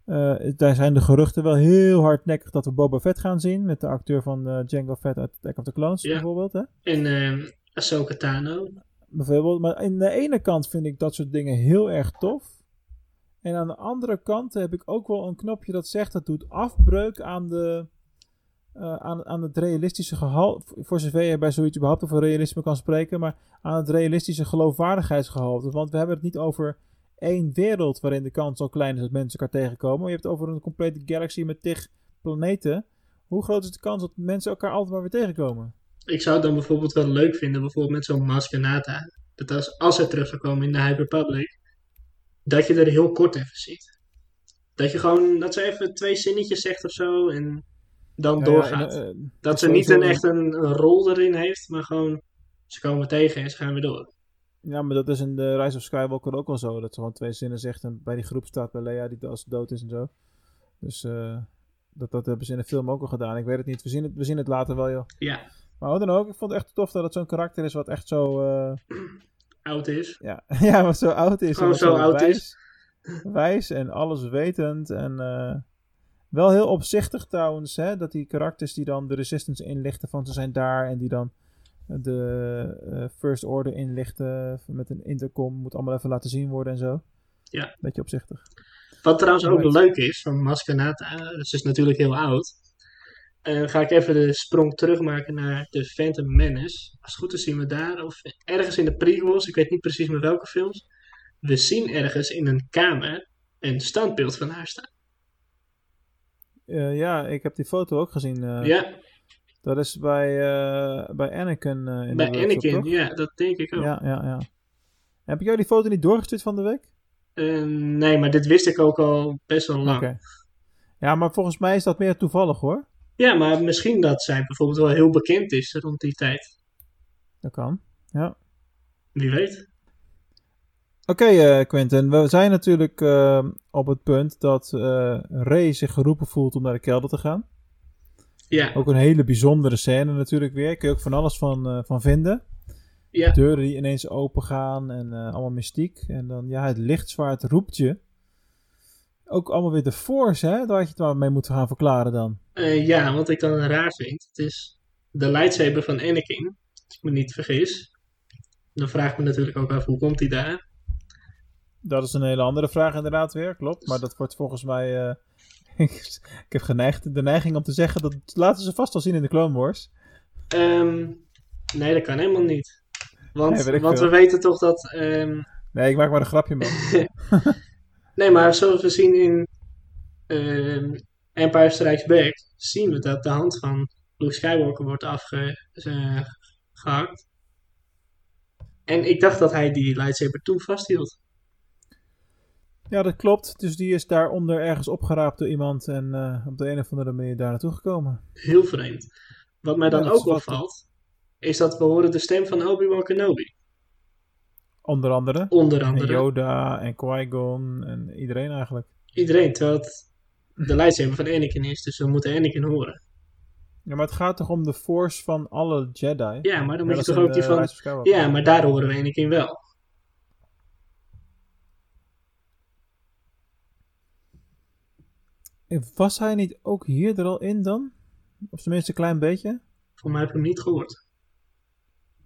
E: eh, daar zijn de geruchten wel heel hardnekkig dat we Boba Fett gaan zien. Met de acteur van eh, Jango Fett uit Attack of the Clones
F: Ja.
E: bijvoorbeeld. Hè?
F: En ehm Ahsoka Tano.
E: Bijvoorbeeld. Maar aan de ene kant vind ik dat soort dingen heel erg tof. En aan de andere kant heb ik ook wel een knopje dat zegt dat doet afbreuk aan de... eh, aan, aan het realistische gehalte, voor zover je bij zoiets überhaupt over realisme kan spreken, maar aan het realistische geloofwaardigheidsgehalte. Want we hebben het niet over één wereld waarin de kans zo klein is dat mensen elkaar tegenkomen. Je hebt het over een complete galaxy met tig planeten. Hoe groot is de kans dat mensen elkaar altijd maar weer tegenkomen?
F: Ik zou het dan bijvoorbeeld wel leuk vinden, bijvoorbeeld met zo'n Maskanata. Dat als, als hij terug zou komen in de High Republic, dat je er heel kort even ziet. Dat je gewoon, dat ze even twee zinnetjes zegt of zo en dan doorgaat.
E: ja, en, eh,
F: dat ze niet een,
E: een-
F: echt een, een rol erin heeft, maar gewoon, ze komen tegen en ze gaan weer door.
E: Ja, maar dat is in de Rise of Skywalker ook wel zo. Dat ze gewoon twee zinnen zegt en bij die groep staat bij Leia die als dood is en zo. Dus eh, dat, dat hebben ze in de film ook al gedaan. Ik weet het niet. We zien het, we zien het later wel, joh.
F: Ja,
E: Maar hoe dan ook, ik vond het echt tof dat het zo'n karakter is wat echt zo... eh,
F: oud is.
E: ja, ja, wat zo oud is.
F: Gewoon
E: wat
F: zo oud
E: wijs,
F: is.
E: Wijs en alles wetend. En eh, wel heel opzichtig trouwens, hè. Dat die karakters die dan de Resistance inlichten van ze zijn daar. En die dan de eh, First Order inlichten met een intercom. Moet allemaal even laten zien worden en zo.
F: Ja.
E: Beetje opzichtig.
F: Wat trouwens ook
E: Right.
F: leuk is van Maskanata, dat is natuurlijk heel oud. Eh, ga ik even de sprong terugmaken naar de Phantom Menace. Als het goed is zien we daar, of ergens in de prequels, ik weet niet precies met welke films. We zien ergens in een kamer een standbeeld van haar staan.
E: Eh, ja, ik heb die foto ook gezien. eh.
F: ja,
E: Dat is bij, eh, bij Anakin in
F: bij
E: de
F: Anakin, ja, dat denk ik ook.
E: Ja, ja, ja. Heb ik jou die foto niet doorgestuurd van de week?
F: Eh, nee, maar dit wist ik ook al best wel lang.
E: Oké. Ja, maar volgens mij is dat meer toevallig hoor.
F: Ja, maar misschien dat zij bijvoorbeeld wel heel bekend is rond die tijd.
E: Dat kan. Ja.
F: Wie weet.
E: Oké, eh, Quentin. We zijn natuurlijk eh, op het punt dat eh Ray zich geroepen voelt om naar de kelder te gaan.
F: Ja,
E: Ook een hele bijzondere scène natuurlijk weer. Kun je ook van alles van, van vinden.
F: ja.
E: Deuren die ineens open gaan en allemaal mystiek. En dan, ja, het lichtzwaard roept je. Ook allemaal weer de Force, hè? Daar had je het maar mee moeten gaan verklaren dan.
F: Ja, wat ik dan raar vind, het is de lightsaber van Anakin, als ik me niet vergis. Dan vraag ik me natuurlijk ook af, hoe komt hij daar?
E: Dat is een hele andere vraag inderdaad weer, klopt. Maar dat wordt volgens mij... eh, ik heb geneigd, de neiging om te zeggen, dat laten ze vast wel zien in de Clone Wars.
F: Ehm, nee, dat kan helemaal niet. Want,
E: Nee,
F: want we weten toch dat... ehm,
E: Nee, ik maak maar een grapje, man.
F: nee, maar zoals we zien in ehm, Empire Strikes Back, zien we dat de hand van Luke Skywalker wordt afgehakt. En ik dacht dat hij die lightsaber toen vasthield.
E: Ja, dat klopt. Dus die is daaronder ergens opgeraapt door iemand en uh, op de een of andere manier daar naartoe gekomen.
F: Heel vreemd. Wat mij dan
E: Ja,
F: ook opvalt, is dat we horen de stem van Obi-Wan Kenobi.
E: Onder andere.
F: Onder
E: En
F: andere.
E: Yoda en Qui-Gon en iedereen eigenlijk.
F: Iedereen, terwijl het de lightsaber van Anakin is, dus we moeten Anakin horen.
E: Ja, maar het gaat toch om de force van alle Jedi?
F: Ja, maar dan moet je toch ook die
E: de
F: van... Ja, maar daar horen we Anakin wel.
E: Was hij niet ook hier er al in dan? Of tenminste een klein beetje?
F: Voor mij heb ik hem niet gehoord.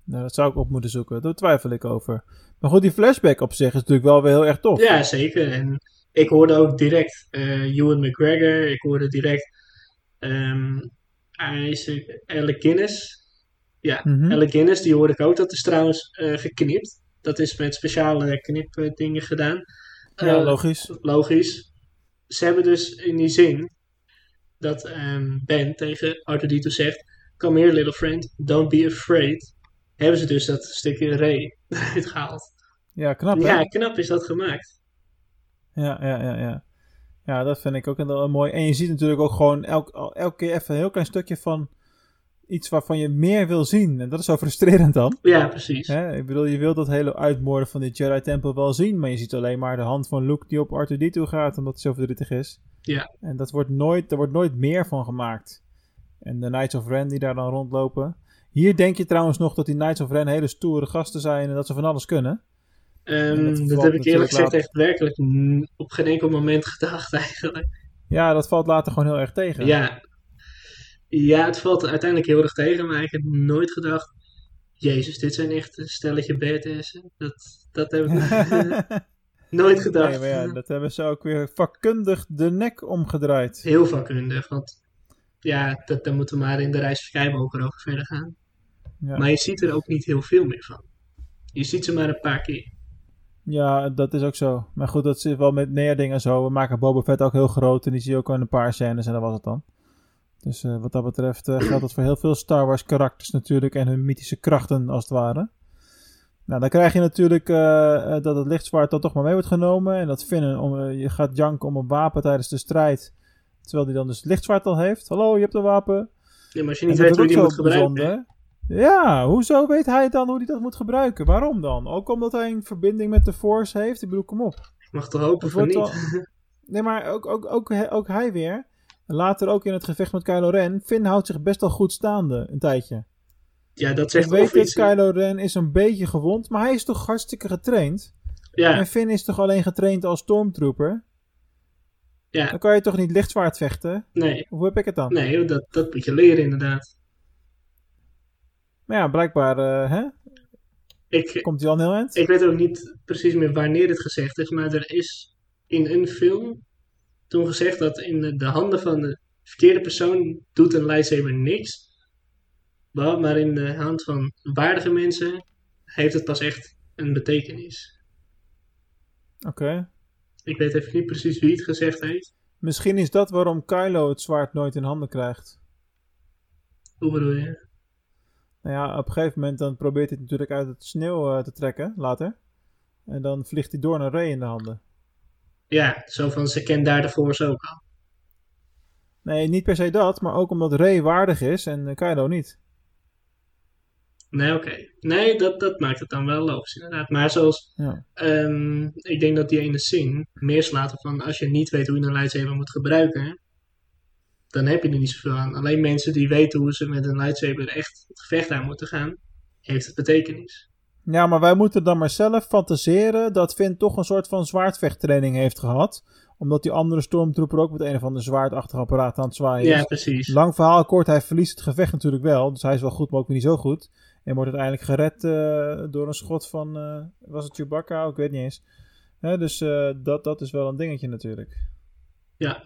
E: Nou, dat zou ik op moeten zoeken. Daar twijfel ik over. Maar goed, die flashback op zich is natuurlijk wel weer heel erg tof.
F: Ja, zeker. En ik hoorde ook direct eh Ewan McGregor. Ik hoorde direct Isaac Alec Guinness. Ja,
E: Mhm.
F: Alec Guinness, die hoorde ik ook. Dat is trouwens eh, geknipt. Dat is met speciale knipdingen gedaan.
E: Ja, logisch.
F: logisch. Ze hebben dus in die zin dat ehm, Ben tegen R2-D2 zegt: Come here, little friend, don't be afraid. Hebben ze dus dat stukje Ray eruit gehaald.
E: Ja, knap hè?
F: Ja, knap is dat gemaakt.
E: Ja, ja, ja, ja. Ja, dat vind ik ook heel mooi. En je ziet natuurlijk ook gewoon elk, elke keer even een heel klein stukje van iets waarvan je meer wil zien. En dat is zo frustrerend dan.
F: Ja, precies.
E: Hè? Ik bedoel, je wil dat hele uitmoorden van die Jedi-tempel wel zien, maar je ziet alleen maar de hand van Luke die op R2-D2 gaat, omdat hij zo verdrietig is.
F: Ja.
E: En dat wordt nooit, er wordt nooit meer van gemaakt. En de Knights of Ren die daar dan rondlopen. Hier denk je trouwens nog dat die Knights of Ren hele stoere gasten zijn en dat ze van alles kunnen.
F: Ehm,
E: dat
F: heb ik eerlijk gezegd
E: later.
F: echt werkelijk op geen enkel moment gedacht eigenlijk.
E: Ja, dat valt later gewoon heel erg tegen.
F: Ja. Ja, het valt uiteindelijk heel erg tegen, maar ik heb nooit gedacht... Jezus, dit zijn echt een stelletje badasses. Dat, dat heb ik nooit gedacht.
E: Nee, maar ja, dat hebben ze ook weer vakkundig de nek omgedraaid.
F: Heel vakkundig, want ja, dat, daar moeten we maar in de reis Skywalker over verder gaan.
E: Ja.
F: Maar je ziet er ook niet heel veel meer van. Je ziet ze maar een paar keer.
E: Ja, dat is ook zo. Maar goed, dat zit wel met meer dingen zo. We maken Boba Fett ook heel groot en die zie je ook al in een paar scènes en dat was het dan. Dus eh, wat dat betreft eh, geldt dat voor heel veel Star Wars karakters natuurlijk en hun mythische krachten als het ware. Nou, dan krijg je natuurlijk eh, dat het lichtzwaard dan toch maar mee wordt genomen. En dat Finn, om, je gaat janken om een wapen tijdens de strijd. Terwijl hij dan dus het lichtzwaard al heeft. Hallo, je hebt een wapen.
F: Ja, maar als je niet weet hoe je die
E: ook
F: moet gebruiken.
E: bijzonder. Ja, hoezo weet hij dan hoe hij dat moet gebruiken? Waarom dan? Ook omdat hij een verbinding met de Force heeft? Ik bedoel, kom op.
F: Ik mag toch hopen
E: wordt
F: niet.
E: al- Nee, maar ook, ook, ook, ook hij weer. Later ook in het gevecht met Kylo Ren. Finn houdt zich best wel goed staande een tijdje.
F: Ja, dat
E: Ik
F: zegt
E: weet
F: of
E: dat. Kylo Ren is een beetje gewond, maar hij is toch hartstikke getraind.
F: Ja,
E: En Finn is toch alleen getraind als stormtrooper?
F: ja,
E: Dan kan je toch niet lichtzwaard vechten?
F: nee.
E: Hoe heb ik het dan?
F: Nee, dat, dat moet je leren inderdaad.
E: Maar ja, blijkbaar eh, hè?
F: Ik,
E: komt hij al heel eind.
F: ik weet ook niet precies meer wanneer het gezegd is, maar er is in een film toen gezegd dat in de, de handen van de verkeerde persoon doet een lightsaber niks. Maar in de hand van waardige mensen heeft het pas echt een betekenis.
E: Oké.
F: Ik weet even niet precies wie het gezegd heeft.
E: Misschien is dat waarom Kylo het zwaard nooit in handen krijgt.
F: Hoe bedoel je?
E: Nou ja, op een gegeven moment dan probeert hij het natuurlijk uit het sneeuw eh, te trekken, later. En dan vliegt hij door naar Rey in de handen.
F: Ja, zo van ze kent daar de Force ook al.
E: Nee, niet per se dat, maar ook omdat Rey waardig is en Kylo niet.
F: Nee, oké. Nee, dat, dat maakt het dan wel logisch inderdaad. Maar zoals,
E: Ja.
F: ehm, ik denk dat die ene scene meer slaat op van als je niet weet hoe je een lightsaber moet gebruiken, dan heb je er niet zoveel aan. Alleen mensen die weten hoe ze met een lightsaber echt het gevecht aan moeten gaan, heeft het betekenis.
E: Ja, maar wij moeten dan maar zelf fantaseren dat Finn toch een soort van zwaardvechttraining heeft gehad. Omdat die andere stormtrooper ook met een of ander zwaardachtig apparaat aan het zwaaien is.
F: Ja, precies.
E: Lang verhaal kort, hij verliest het gevecht natuurlijk wel. Dus hij is wel goed, maar ook weer niet zo goed. En wordt uiteindelijk gered eh, door een schot van, eh, was het Chewbacca? Ik weet niet eens. Hè, dus eh, dat, dat is wel een dingetje natuurlijk.
F: Ja.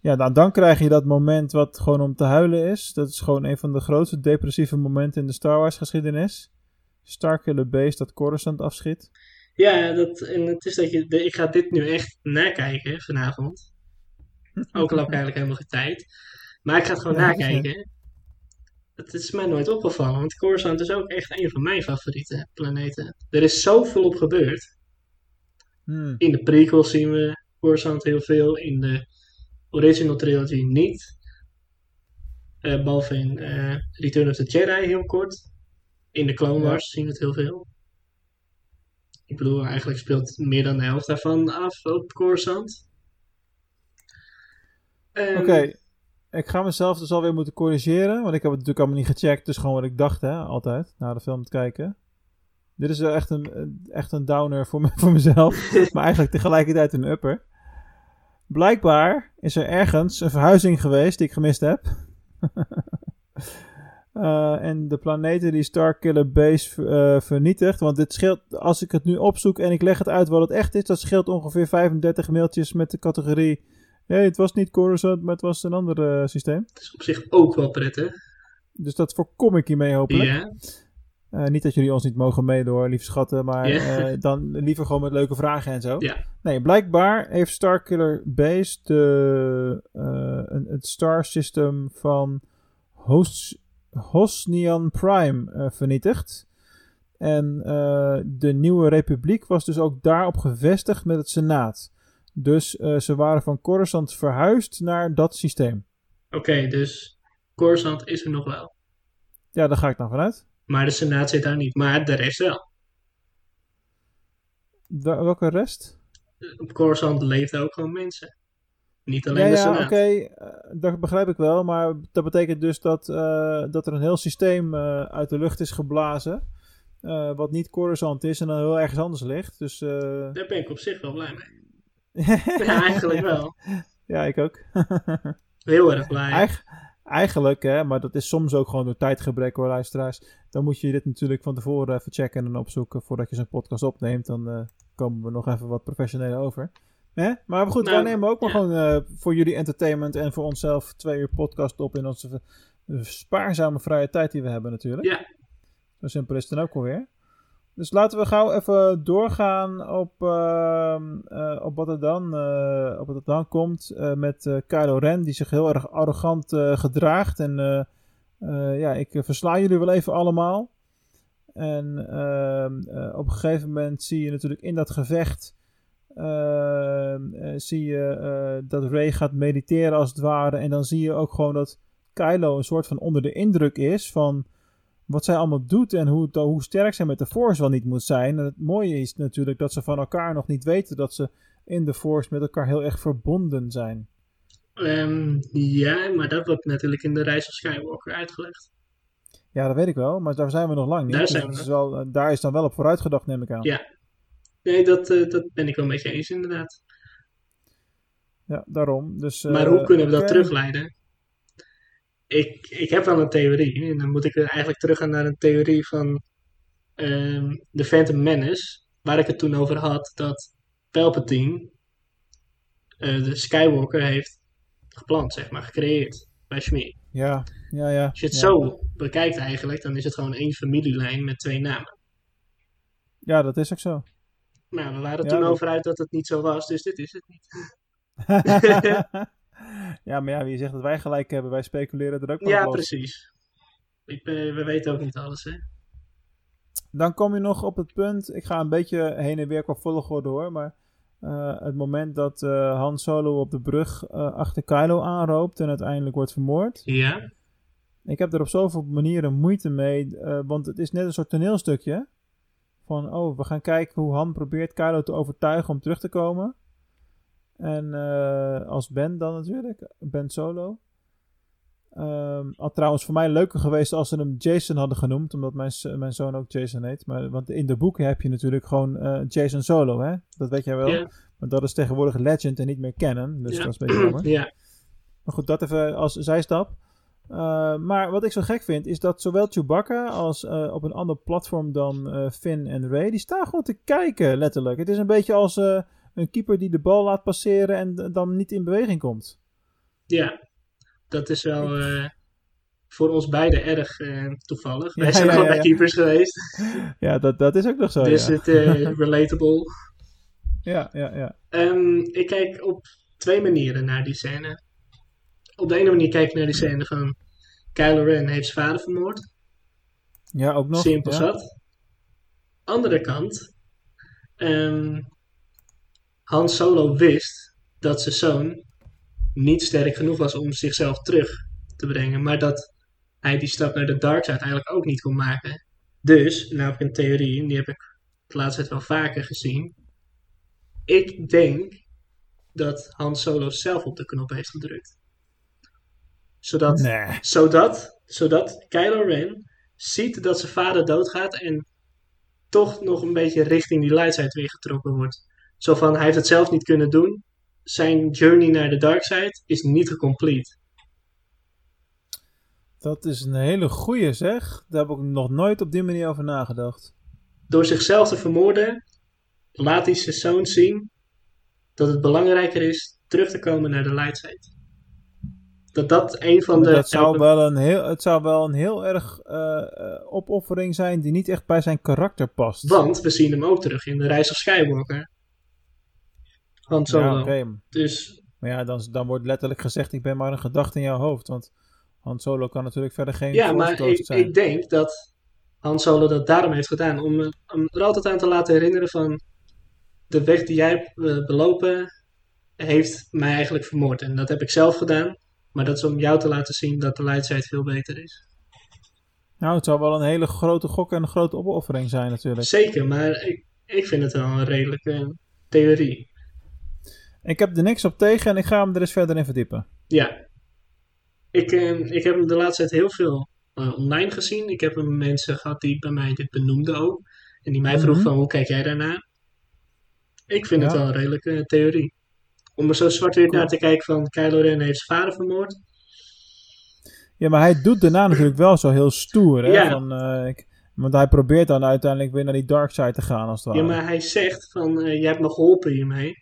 E: Ja, nou, dan krijg je dat moment wat gewoon om te huilen is. Dat is gewoon een van de grootste depressieve momenten in de Star Wars geschiedenis. Starkiller Base dat Coruscant afschiet.
F: Ja, dat, en het is dat je, ik ga dit nu echt nakijken vanavond. Ook al heb ik eigenlijk helemaal geen tijd. Maar ik ga het gewoon
E: Ja,
F: nakijken. Het is mij nooit opgevallen, want Coruscant is ook echt een van mijn favoriete planeten. Er is zoveel op gebeurd.
E: Hmm.
F: In de prequels zien we Coruscant heel veel, in de original trilogy niet. Eh, behalve in eh, Return of the Jedi heel kort. In de Clone. Wars zien we het heel veel. Ik bedoel, eigenlijk speelt meer dan de helft daarvan af op Coruscant. Ehm,
E: Oké, ik ga mezelf dus alweer moeten corrigeren, want ik heb het natuurlijk allemaal niet gecheckt. Dus gewoon wat ik dacht, hè, altijd, na de film te kijken. Dit is wel echt een, echt een downer voor, me, voor mezelf, maar eigenlijk tegelijkertijd een upper. Blijkbaar is er ergens een verhuizing geweest die ik gemist heb. Eh, en de planeten die Starkiller Base eh, vernietigt. Want dit scheelt, als ik het nu opzoek en ik leg het uit wat het echt is, dat scheelt ongeveer 35 mailtjes met de categorie. Nee, het was niet Coruscant, maar het was een ander eh, systeem.
F: Dat is op zich ook wel prettig.
E: Dus dat voorkom ik hiermee hopelijk.
F: Ja,
E: niet dat jullie ons niet mogen meedoen, hoor, lieve schatten, maar dan liever gewoon met leuke vragen en zo. Nee, blijkbaar heeft Starkiller Base de, een, het star system van Hos, Hosnian Prime eh, vernietigd. En eh, de nieuwe republiek was dus ook daarop gevestigd met het senaat. Dus eh, ze waren van Coruscant verhuisd naar dat systeem.
F: oké, dus Coruscant is er nog wel.
E: Ja, daar ga ik dan vanuit.
F: Maar de Senaat zit daar niet, maar de rest wel.
E: Wa- welke rest?
F: Op Coruscant leefden ook gewoon mensen. Niet alleen
E: ja,
F: de
E: ja,
F: Senaat.
E: oké, eh, dat begrijp ik wel. Maar dat betekent dus dat, eh, dat er een heel systeem eh, uit de lucht is geblazen. wat niet Coruscant is en dan heel ergens anders ligt. Dus,
F: Daar ben ik op zich wel blij mee. Ja, eigenlijk wel.
E: ja, ik ook.
F: Heel erg blij.
E: Eig- eigenlijk, hè, maar dat is soms ook gewoon door tijdgebrek hoor, luisteraars. Dan moet je dit natuurlijk van tevoren even checken en opzoeken voordat je zo'n podcast opneemt. Dan komen we nog even wat professioneler over. Hè? Maar goed,
F: Nou,
E: wij nemen ook maar
F: ja.
E: gewoon eh, voor jullie entertainment en voor onszelf twee uur podcast op in onze eh, spaarzame vrije tijd die we hebben natuurlijk.
F: Ja.
E: Zo simpel is het dan ook alweer. Dus laten we gauw even doorgaan op, ehm, eh, op, wat, er dan, op wat er dan komt met eh Kylo Ren, die zich heel erg arrogant gedraagt. En ja, ik versla jullie wel even allemaal. En ehm, eh, op een gegeven moment zie je natuurlijk in dat gevecht, zie je eh, dat Rey gaat mediteren als het ware. En dan zie je ook gewoon dat Kylo een soort van onder de indruk is van wat zij allemaal doet en hoe, hoe sterk zij met de Force wel niet moet zijn. En het mooie is natuurlijk dat ze van elkaar nog niet weten dat ze in de Force met elkaar heel erg verbonden zijn.
F: Ehm, ja, maar dat wordt natuurlijk in de reis van Skywalker uitgelegd.
E: Ja, dat weet ik wel, maar daar zijn we nog lang niet.
F: Daar
E: Dus
F: zijn we
E: is wel, eh, daar is dan wel op vooruitgedacht, neem ik aan.
F: Ja. Nee, dat, eh, dat ben ik wel met je eens inderdaad.
E: Ja, daarom. Dus,
F: Maar
E: eh,
F: hoe kunnen we dat terugleiden? Ik, ik heb wel een theorie. En dan moet ik eigenlijk teruggaan naar een theorie van ehm The Phantom Menace. Waar ik het toen over had dat Palpatine eh, de Skywalker heeft gepland, zeg maar, gecreëerd bij Shmi.
E: Ja, ja, ja.
F: Als je het
E: ja.
F: zo bekijkt eigenlijk, dan is het gewoon één familielijn met twee namen.
E: Ja, dat is ook zo.
F: Maar we waren
E: Ja,
F: toen over uit dat het niet zo was, dus dit is het niet.
E: ja, maar ja, wie zegt dat wij gelijk hebben? Wij speculeren er ook maar
F: Ja,
E: op
F: precies. Ik, eh, we weten ook niet alles, hè.
E: Dan kom je nog op het punt, ik ga een beetje heen en weer qua volgorde hoor, maar eh, het moment dat eh, Han Solo op de brug achter Kylo aanroopt en uiteindelijk wordt vermoord.
F: Ja,
E: Ik heb er op zoveel manieren moeite mee, want het is net een soort toneelstukje. Van, oh, we gaan kijken hoe Han probeert Kylo te overtuigen om terug te komen. En eh, als Ben dan natuurlijk, Ben Solo. Ehm had trouwens voor mij leuker geweest als ze hem Jason hadden genoemd, omdat mijn, mijn zoon ook Jason heet. Maar, want in de boeken heb je natuurlijk gewoon eh, Jason Solo, hè? Dat weet jij wel. Maar dat is tegenwoordig Legend en niet meer Canon, dus dat is een beetje jammer.
F: ja.
E: Maar goed, dat even als zijstap. Uh, maar wat ik zo gek vind, is dat zowel Chewbacca als uh, op een ander platform dan uh, Finn en Ray, die staan gewoon te kijken, letterlijk. Het is een beetje als een keeper die de bal laat passeren en dan niet in beweging komt.
F: Ja, dat is wel voor ons beiden erg toevallig. Wij
E: Ja,
F: zijn
E: ja,
F: gewoon
E: ja,
F: bij keepers geweest.
E: Ja, dat, dat is ook nog zo.
F: dus het relatable.
E: Ja, ja, ja.
F: Um, ik kijk op twee manieren naar die scène. Op de ene manier kijk je naar die scène van Kylo Ren heeft zijn vader vermoord.
E: Ja, ook nog.
F: Simpel
E: ja.
F: zat. Andere kant, ehm, Han Solo wist dat zijn zoon niet sterk genoeg was om zichzelf terug te brengen, maar dat hij die stap naar de dark side eigenlijk ook niet kon maken. Dus, nou heb ik een theorie, en die heb ik de laatste tijd wel vaker gezien. Ik denk dat Han Solo zelf op de knop heeft gedrukt. Zodat
E: Nee.
F: zodat, zodat Kylo Ren ziet dat zijn vader doodgaat en toch nog een beetje richting die lightside weer getrokken wordt. Zo van, hij heeft het zelf niet kunnen doen. Zijn journey naar de dark side is niet gecomplete.
E: Dat is een hele goeie zeg. Daar heb ik nog nooit op die manier over nagedacht.
F: Door zichzelf te vermoorden, laat hij zijn zoon zien dat het belangrijker is terug te komen naar de lightside. Dat dat een van de...
E: dat zou wel een heel, het zou wel een heel erg eh, eh, opoffering zijn die niet echt bij zijn karakter past.
F: Want we zien hem ook terug in de reis of Skywalker.
E: Ja, oké.
F: Dus
E: Maar ja, dan, dan wordt letterlijk gezegd, ik ben maar een gedachte in jouw hoofd. Want Han Solo kan natuurlijk verder geen
F: Ja, maar ik,
E: zijn.
F: ik denk dat Han Solo dat daarom heeft gedaan. Om, om er altijd aan te laten herinneren van... De weg die jij hebt eh, belopen heeft mij eigenlijk vermoord. En dat heb ik zelf gedaan. Maar dat is om jou te laten zien dat de lightside veel beter is.
E: Nou, het zou wel een hele grote gok en een grote opoffering zijn natuurlijk.
F: Zeker, maar ik, ik vind het wel een redelijke theorie.
E: Ik heb er niks op tegen en ik ga hem er eens verder in verdiepen.
F: Ja. Ik, eh, ik heb hem de laatste tijd heel veel eh, online gezien. Ik heb hem mensen gehad die bij mij dit benoemden ook. En die mij vroegen
E: Mhm.
F: van hoe kijk jij daarnaar? Ik vind het wel een redelijke theorie. Om er zo zwart-wit
E: Cool.
F: naar te kijken van Kylo Ren heeft zijn vader vermoord.
E: Ja, maar hij doet daarna natuurlijk wel zo heel stoer. Hè?
F: Ja.
E: Van, eh, ik, want hij probeert dan uiteindelijk weer naar die dark side te gaan als het
F: Ja,
E: ware.
F: maar hij zegt van eh, je hebt me geholpen hiermee.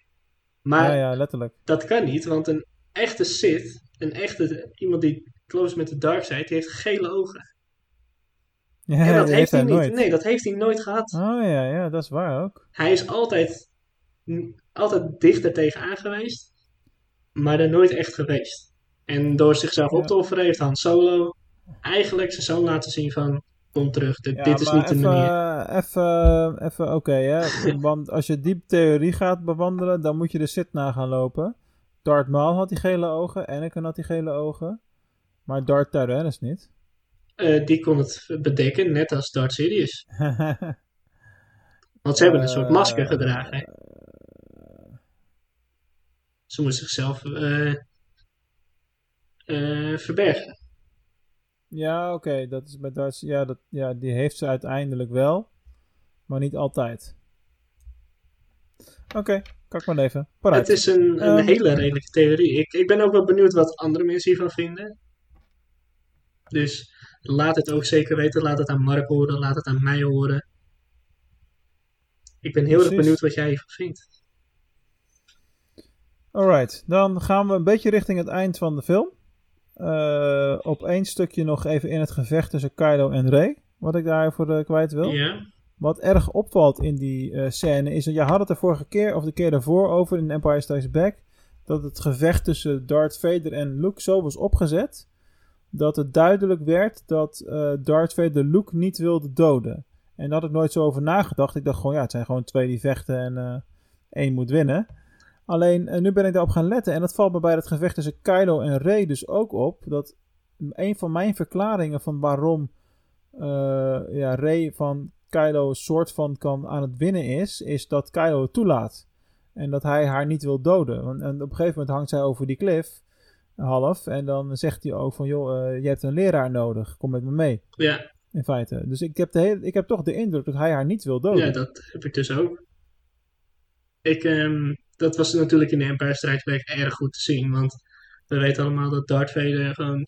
F: Maar
E: ja, ja, letterlijk.
F: dat kan niet, want een echte Sith, een echte iemand die close met de dark side, die heeft gele ogen.
E: Ja,
F: en dat heeft hij
E: hij
F: niet.
E: nooit.
F: Nee, dat heeft hij nooit gehad.
E: Oh ja, ja, dat is waar ook.
F: Hij is altijd, altijd dichter tegenaan geweest, maar er nooit echt geweest. En door zichzelf
E: Ja.
F: op te offeren heeft Han Solo eigenlijk zijn zoon laten zien van, kom terug, dit,
E: Ja,
F: dit is niet de manier.
E: Even, even oké, hè. Want als je die theorie gaat bewandelen, dan moet je de Sith na gaan lopen. Darth Maul had die gele ogen, Anakin had die gele ogen. Maar Darth Tyrannus niet.
F: Eh, die kon het bedekken, net als Darth Sidious. Want ze hebben een soort
E: Eh,
F: masker gedragen. hè. Ze moesten zichzelf eh, eh, verbergen.
E: Ja, oké, dat is met Darth... Ja, dat, ja, die heeft ze uiteindelijk wel. Maar niet altijd. Oké, kan ik maar. Vooruit.
F: Het is een, een
E: Ehm.
F: hele redelijke theorie. Ik, ik ben ook wel benieuwd wat andere mensen hiervan vinden. Dus laat het ook zeker weten. Laat het aan Mark horen. Laat het aan mij horen. Ik ben heel erg benieuwd wat jij hiervan vindt.
E: Alright, dan gaan we een beetje richting het eind van de film. Eh, op één stukje nog even in het gevecht tussen Kylo en Rey. Wat ik daarvoor eh, kwijt wil. Wat erg opvalt in die eh, scène is... dat Je had het de vorige keer of de keer daarvoor over in Empire Strikes Back. Dat het gevecht tussen Darth Vader en Luke zo was opgezet. Dat het duidelijk werd dat Darth Vader Luke niet wilde doden. En daar had ik nooit zo over nagedacht. Ik dacht gewoon, ja, het zijn gewoon twee die vechten en één moet winnen. Alleen, eh, nu ben ik daarop gaan letten. En dat valt me bij het gevecht tussen Kylo en Rey dus ook op. Dat een van mijn verklaringen van waarom eh ja, Rey van Kylo een soort van kan aan het winnen is, is dat Kylo het toelaat. En dat hij haar niet wil doden. En op een gegeven moment hangt zij over die klif, half. En dan zegt hij ook van, joh, eh, je hebt een leraar nodig. Kom met me mee,
F: ja,
E: in feite. Dus ik heb, de hele, ik heb toch de indruk dat hij haar niet wil doden.
F: ja, dat heb ik dus ook. Ik, ehm, dat was natuurlijk in de Empire Strikes Back erg goed te zien. Want we weten allemaal dat Darth Vader gewoon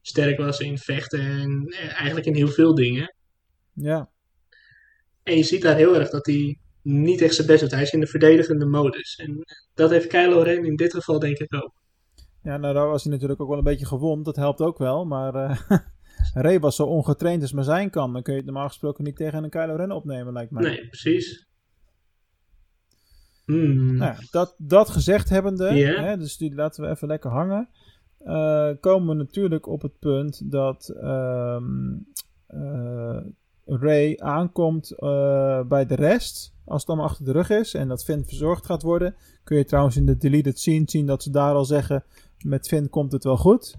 F: sterk was in vechten. En eh, eigenlijk in heel veel dingen.
E: ja.
F: En je ziet daar heel erg dat hij niet echt zijn best doet. Hij is in de verdedigende modus. En dat heeft Kylo Ren in dit geval denk ik ook.
E: Ja, nou daar was hij natuurlijk ook wel een beetje gewond. Dat helpt ook wel. Maar eh Rey was zo ongetraind als maar zijn kan. Dan kun je het normaal gesproken niet tegen een Kylo Ren opnemen, lijkt mij.
F: Nee, precies. Hmm.
E: Nou ja, dat, dat gezegd hebbende, hè, dus die laten we even lekker hangen. eh, komen we natuurlijk op het punt dat ehm eh, Ray aankomt eh, bij de rest. Als het allemaal achter de rug is en dat Finn verzorgd gaat worden. Kun je trouwens in de deleted scene zien dat ze daar al zeggen: met Finn komt het wel goed.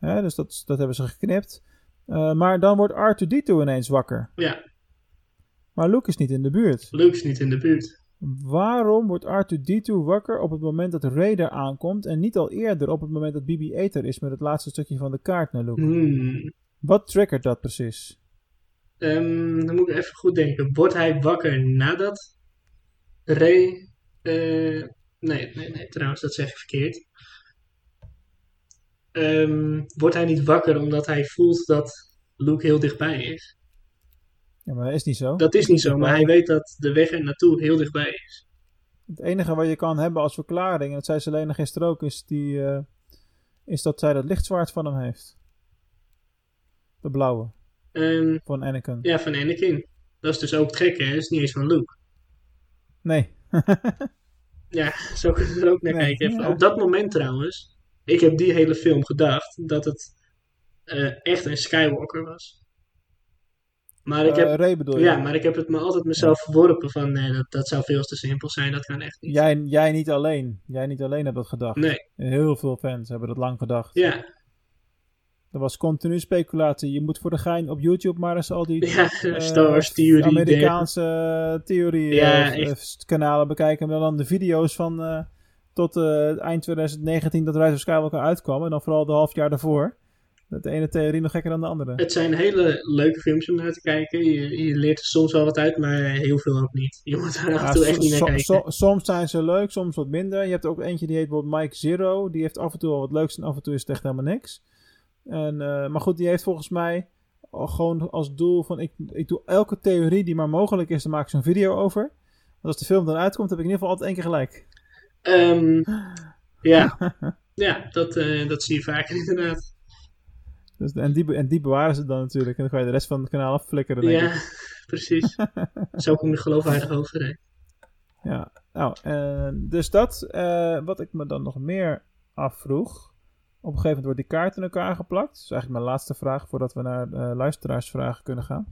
E: Hè, dus dat, dat hebben ze geknipt. Maar dan wordt R2D2 ineens wakker.
F: Ja,
E: Maar Luke is niet in de buurt.
F: Luke is niet in de buurt.
E: Waarom wordt R2D2 wakker op het moment dat Ray er aankomt en niet al eerder op het moment dat BB-8 er is met het laatste stukje van de kaart naar Luke?
F: Hmm.
E: Wat triggert dat precies?
F: Ehm, dan moet ik even goed denken. Wordt hij wakker nadat Ray... eh, nee, nee, nee, trouwens, dat zeg ik verkeerd. Ehm, wordt hij niet wakker omdat hij voelt dat Luke heel dichtbij is?
E: Ja, maar dat is niet zo.
F: Dat is niet zo, maar hij weet dat de weg er naartoe heel dichtbij is.
E: Het enige wat je kan hebben als verklaring, en dat zei Selena gisteren ook, is, die, eh, is dat zij dat lichtzwaard van hem heeft. De blauwe, van Anakin.
F: ja, van Anakin. Dat is dus ook het gekke, hè? Dat is niet eens van Luke.
E: Nee.
F: Ja, zo kun je er ook naar
E: Nee,
F: kijken.
E: ja.
F: Op dat moment trouwens, ik heb die hele film gedacht dat het eh, echt een Skywalker was. Maar ik
E: Eh,
F: heb,
E: Ray bedoel je?
F: ja, maar ik heb het me altijd mezelf verworpen van nee, dat, dat zou veel te simpel zijn, dat kan echt niet.
E: Jij, jij niet alleen. Jij niet alleen hebt dat gedacht.
F: Nee,
E: Heel veel fans hebben dat lang gedacht.
F: ja,
E: Er was continu speculatie. Je moet voor de gein op YouTube maar eens al die
F: ja,
E: eh,
F: Star Wars theorie.
E: Amerikaanse eh, theorie
F: Ja,
E: eh,
F: echt.
E: eh, kanalen bekijken. En dan de video's van eh, tot eh, eind 2019 dat Rise of Skywalker uitkwam. En dan vooral de half jaar daarvoor. De ene theorie nog gekker dan de andere.
F: Het zijn hele leuke films om naar te kijken. Je, je leert er soms wel wat uit, maar heel veel ook niet. Je moet er af en toe echt niet naar kijken.
E: so- soms zijn ze leuk, soms wat minder. Je hebt ook eentje die heet bijvoorbeeld Mike Zero. Die heeft af en toe wel wat leuks en af en toe is het echt helemaal niks. En, eh, maar goed, die heeft volgens mij al gewoon als doel van... Ik, ik doe elke theorie die maar mogelijk is, daar maak ik zo'n video over. Want als de film dan uitkomt, heb ik in ieder geval altijd één keer gelijk.
F: Ehm, ja, ja dat, eh, dat zie je vaker inderdaad.
E: Dus, en, die, en die bewaren ze dan natuurlijk. En dan kan je de rest van het kanaal afflikkeren, denk
F: Ja,
E: ik.
F: precies. Zo kom je geloofwaardig over. Hè?
E: Ja, nou, eh, dus dat. eh, wat ik me dan nog meer afvroeg. Op een gegeven moment wordt die kaart in elkaar geplakt. Dat is eigenlijk mijn laatste vraag voordat we naar eh, luisteraarsvragen kunnen gaan.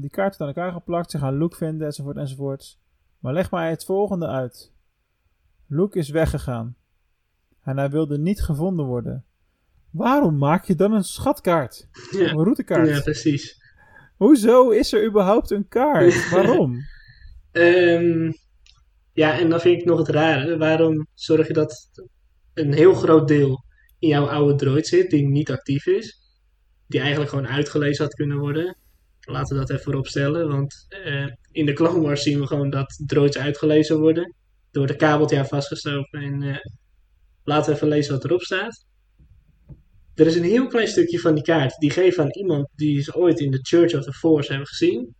E: Die kaart wordt aan elkaar geplakt. Ze gaan Luke vinden, enzovoort, enzovoort. Maar leg mij het volgende uit. Luke is weggegaan. En hij wilde niet gevonden worden. Waarom maak je dan een schatkaart?
F: Ja.
E: Een routekaart?
F: ja, precies.
E: Hoezo is er überhaupt een kaart? Waarom?
F: Ehm, ja, en dan vind ik nog het rare. Waarom zorg je dat een heel groot deel in jouw oude droid zit, die niet actief is, die eigenlijk gewoon uitgelezen had kunnen worden? Laten we dat even voorop stellen, want eh, in de Clone Wars zien we gewoon dat droids uitgelezen worden. Wordt een kabeltje aan vastgestoken en eh, laten we even lezen wat erop staat. Er is een heel klein stukje van die kaart die geven aan iemand die ze ooit in de Church of the Force hebben gezien.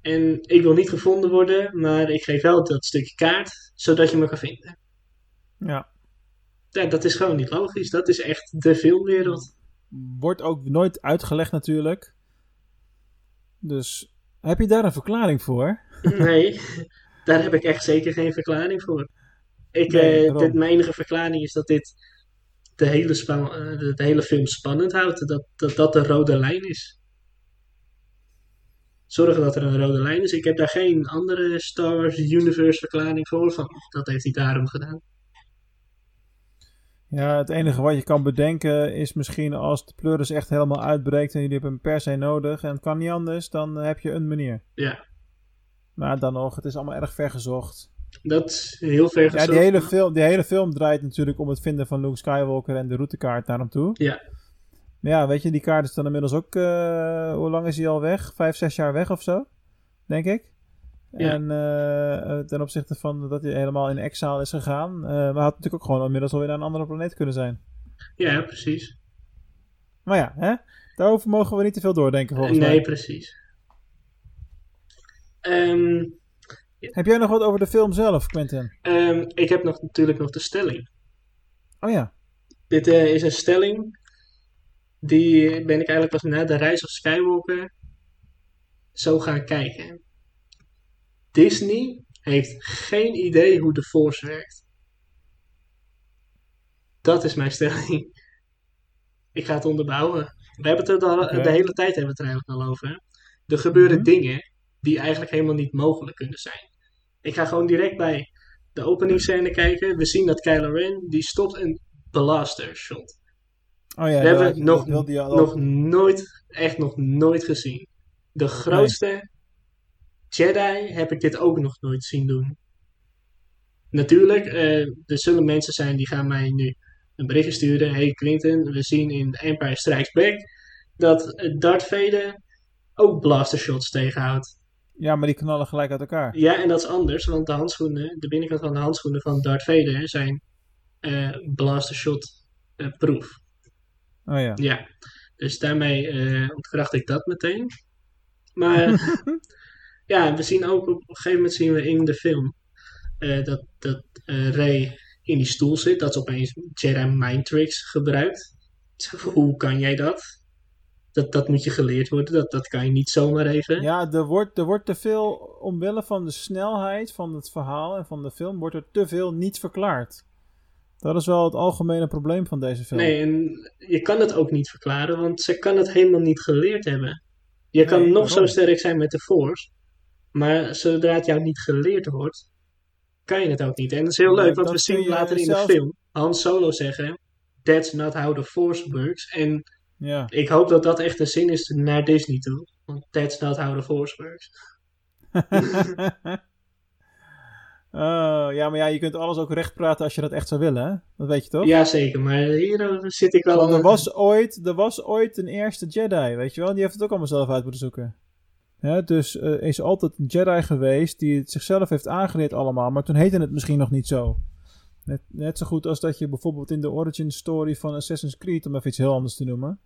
F: En ik wil niet gevonden worden, maar ik geef wel dat stukje kaart, zodat je me kan vinden.
E: Ja.
F: Ja, dat is gewoon niet logisch. Dat is echt de filmwereld.
E: wordt ook nooit uitgelegd natuurlijk. Dus heb je daar een verklaring voor?
F: Nee, daar heb ik echt zeker geen verklaring voor. Ik,
E: Nee,
F: eh, dit, mijn enige verklaring is dat dit de hele, eh, de, de hele film spannend houdt. Dat, dat dat de rode lijn is. Zorgen dat er een rode lijn is. Ik heb daar geen andere Star Wars Universe verklaring voor. Van, dat heeft hij daarom gedaan.
E: Ja, het enige wat je kan bedenken is misschien als de pleuris echt helemaal uitbreekt en jullie hebben hem per se nodig en het kan niet anders, dan heb je een manier.
F: Ja,
E: Maar dan nog, het is allemaal erg vergezocht.
F: Dat is heel ver
E: Ja,
F: gezocht.
E: die hele, film, die hele film draait natuurlijk om het vinden van Luke Skywalker en de routekaart naar hem toe.
F: Ja.
E: Maar ja, weet je, die kaart is dan inmiddels ook, eh, hoe lang is hij al weg? Vijf, zes jaar weg of zo, denk ik.
F: Ja.
E: En eh, eh, ten opzichte van dat hij helemaal in exile is gegaan. eh, maar had natuurlijk ook gewoon inmiddels alweer naar een andere planeet kunnen zijn.
F: Ja, precies.
E: Maar ja, hè? daarover mogen we niet te veel doordenken volgens
F: nee,
E: mij.
F: precies. Ehm,
E: Heb jij nog wat over de film zelf, Quentin?
F: ehm, ik heb nog, natuurlijk nog de stelling.
E: Oh ja.
F: Dit eh, is een stelling. Die ben ik eigenlijk pas na de reis of Skywalker zo gaan kijken. Disney heeft geen idee hoe de Force werkt. Dat is mijn stelling. Ik ga het onderbouwen. We hebben het er al, de hele tijd hebben we het er eigenlijk al over. Er gebeuren
E: Mhm.
F: dingen die eigenlijk helemaal niet mogelijk kunnen zijn. Ik ga gewoon direct bij de openingsscène kijken. We zien dat Kylo Ren, die stopt een blaster shot.
E: Oh ja,
F: We hebben het nog, nooit, echt nog nooit gezien. De grootste Jedi heb ik dit ook nog nooit zien doen. Natuurlijk, eh, er zullen mensen zijn die gaan mij nu een berichtje sturen. Hey Quinten, we zien in Empire Strikes Back dat Darth Vader ook blaster shots tegenhoudt.
E: Ja, maar die knallen gelijk uit elkaar.
F: Ja, en dat is anders, want de handschoenen, de binnenkant van de handschoenen van Darth Vader zijn eh, blaster shot eh, proof.
E: Oh ja.
F: Ja, dus daarmee eh ontkracht ik dat meteen. Maar ja, we zien ook op een gegeven moment zien we in de film dat, dat Rey in die stoel zit, dat ze opeens Jedi Mind Tricks gebruikt. Hoe kan jij dat? Dat, dat moet je geleerd worden, dat, dat kan je niet zomaar even.
E: Ja, er wordt, er wordt te veel, omwille van de snelheid van het verhaal en van de film, wordt er te veel niet verklaard. Dat is wel het algemene probleem van deze film.
F: Nee, en je kan het ook niet verklaren, want ze kan het helemaal niet geleerd hebben. Je kan nog zo sterk zijn met de Force, maar zodra het jou niet geleerd wordt, kan je het ook niet. En dat is heel leuk, want we zien later in de film Han Solo zeggen: That's not how the Force works. En
E: Ja.
F: ik hoop dat dat echt een zin is naar Disney toe. Want that's not how the Force works.
E: Oh, ja, maar ja, je kunt alles ook recht praten als je dat echt zou willen, hè? Dat weet je toch?
F: Jazeker, maar hier eh, zit ik wel.
E: Want er was, ooit, er was ooit een eerste Jedi, weet je wel? Die heeft het ook allemaal zelf uit moeten zoeken. Ja, dus eh, er is altijd een Jedi geweest die het zichzelf heeft aangeleerd allemaal, maar toen heette het misschien nog niet zo. Net, net zo goed als dat je bijvoorbeeld in de origin story van Assassin's Creed, om even iets heel anders te noemen,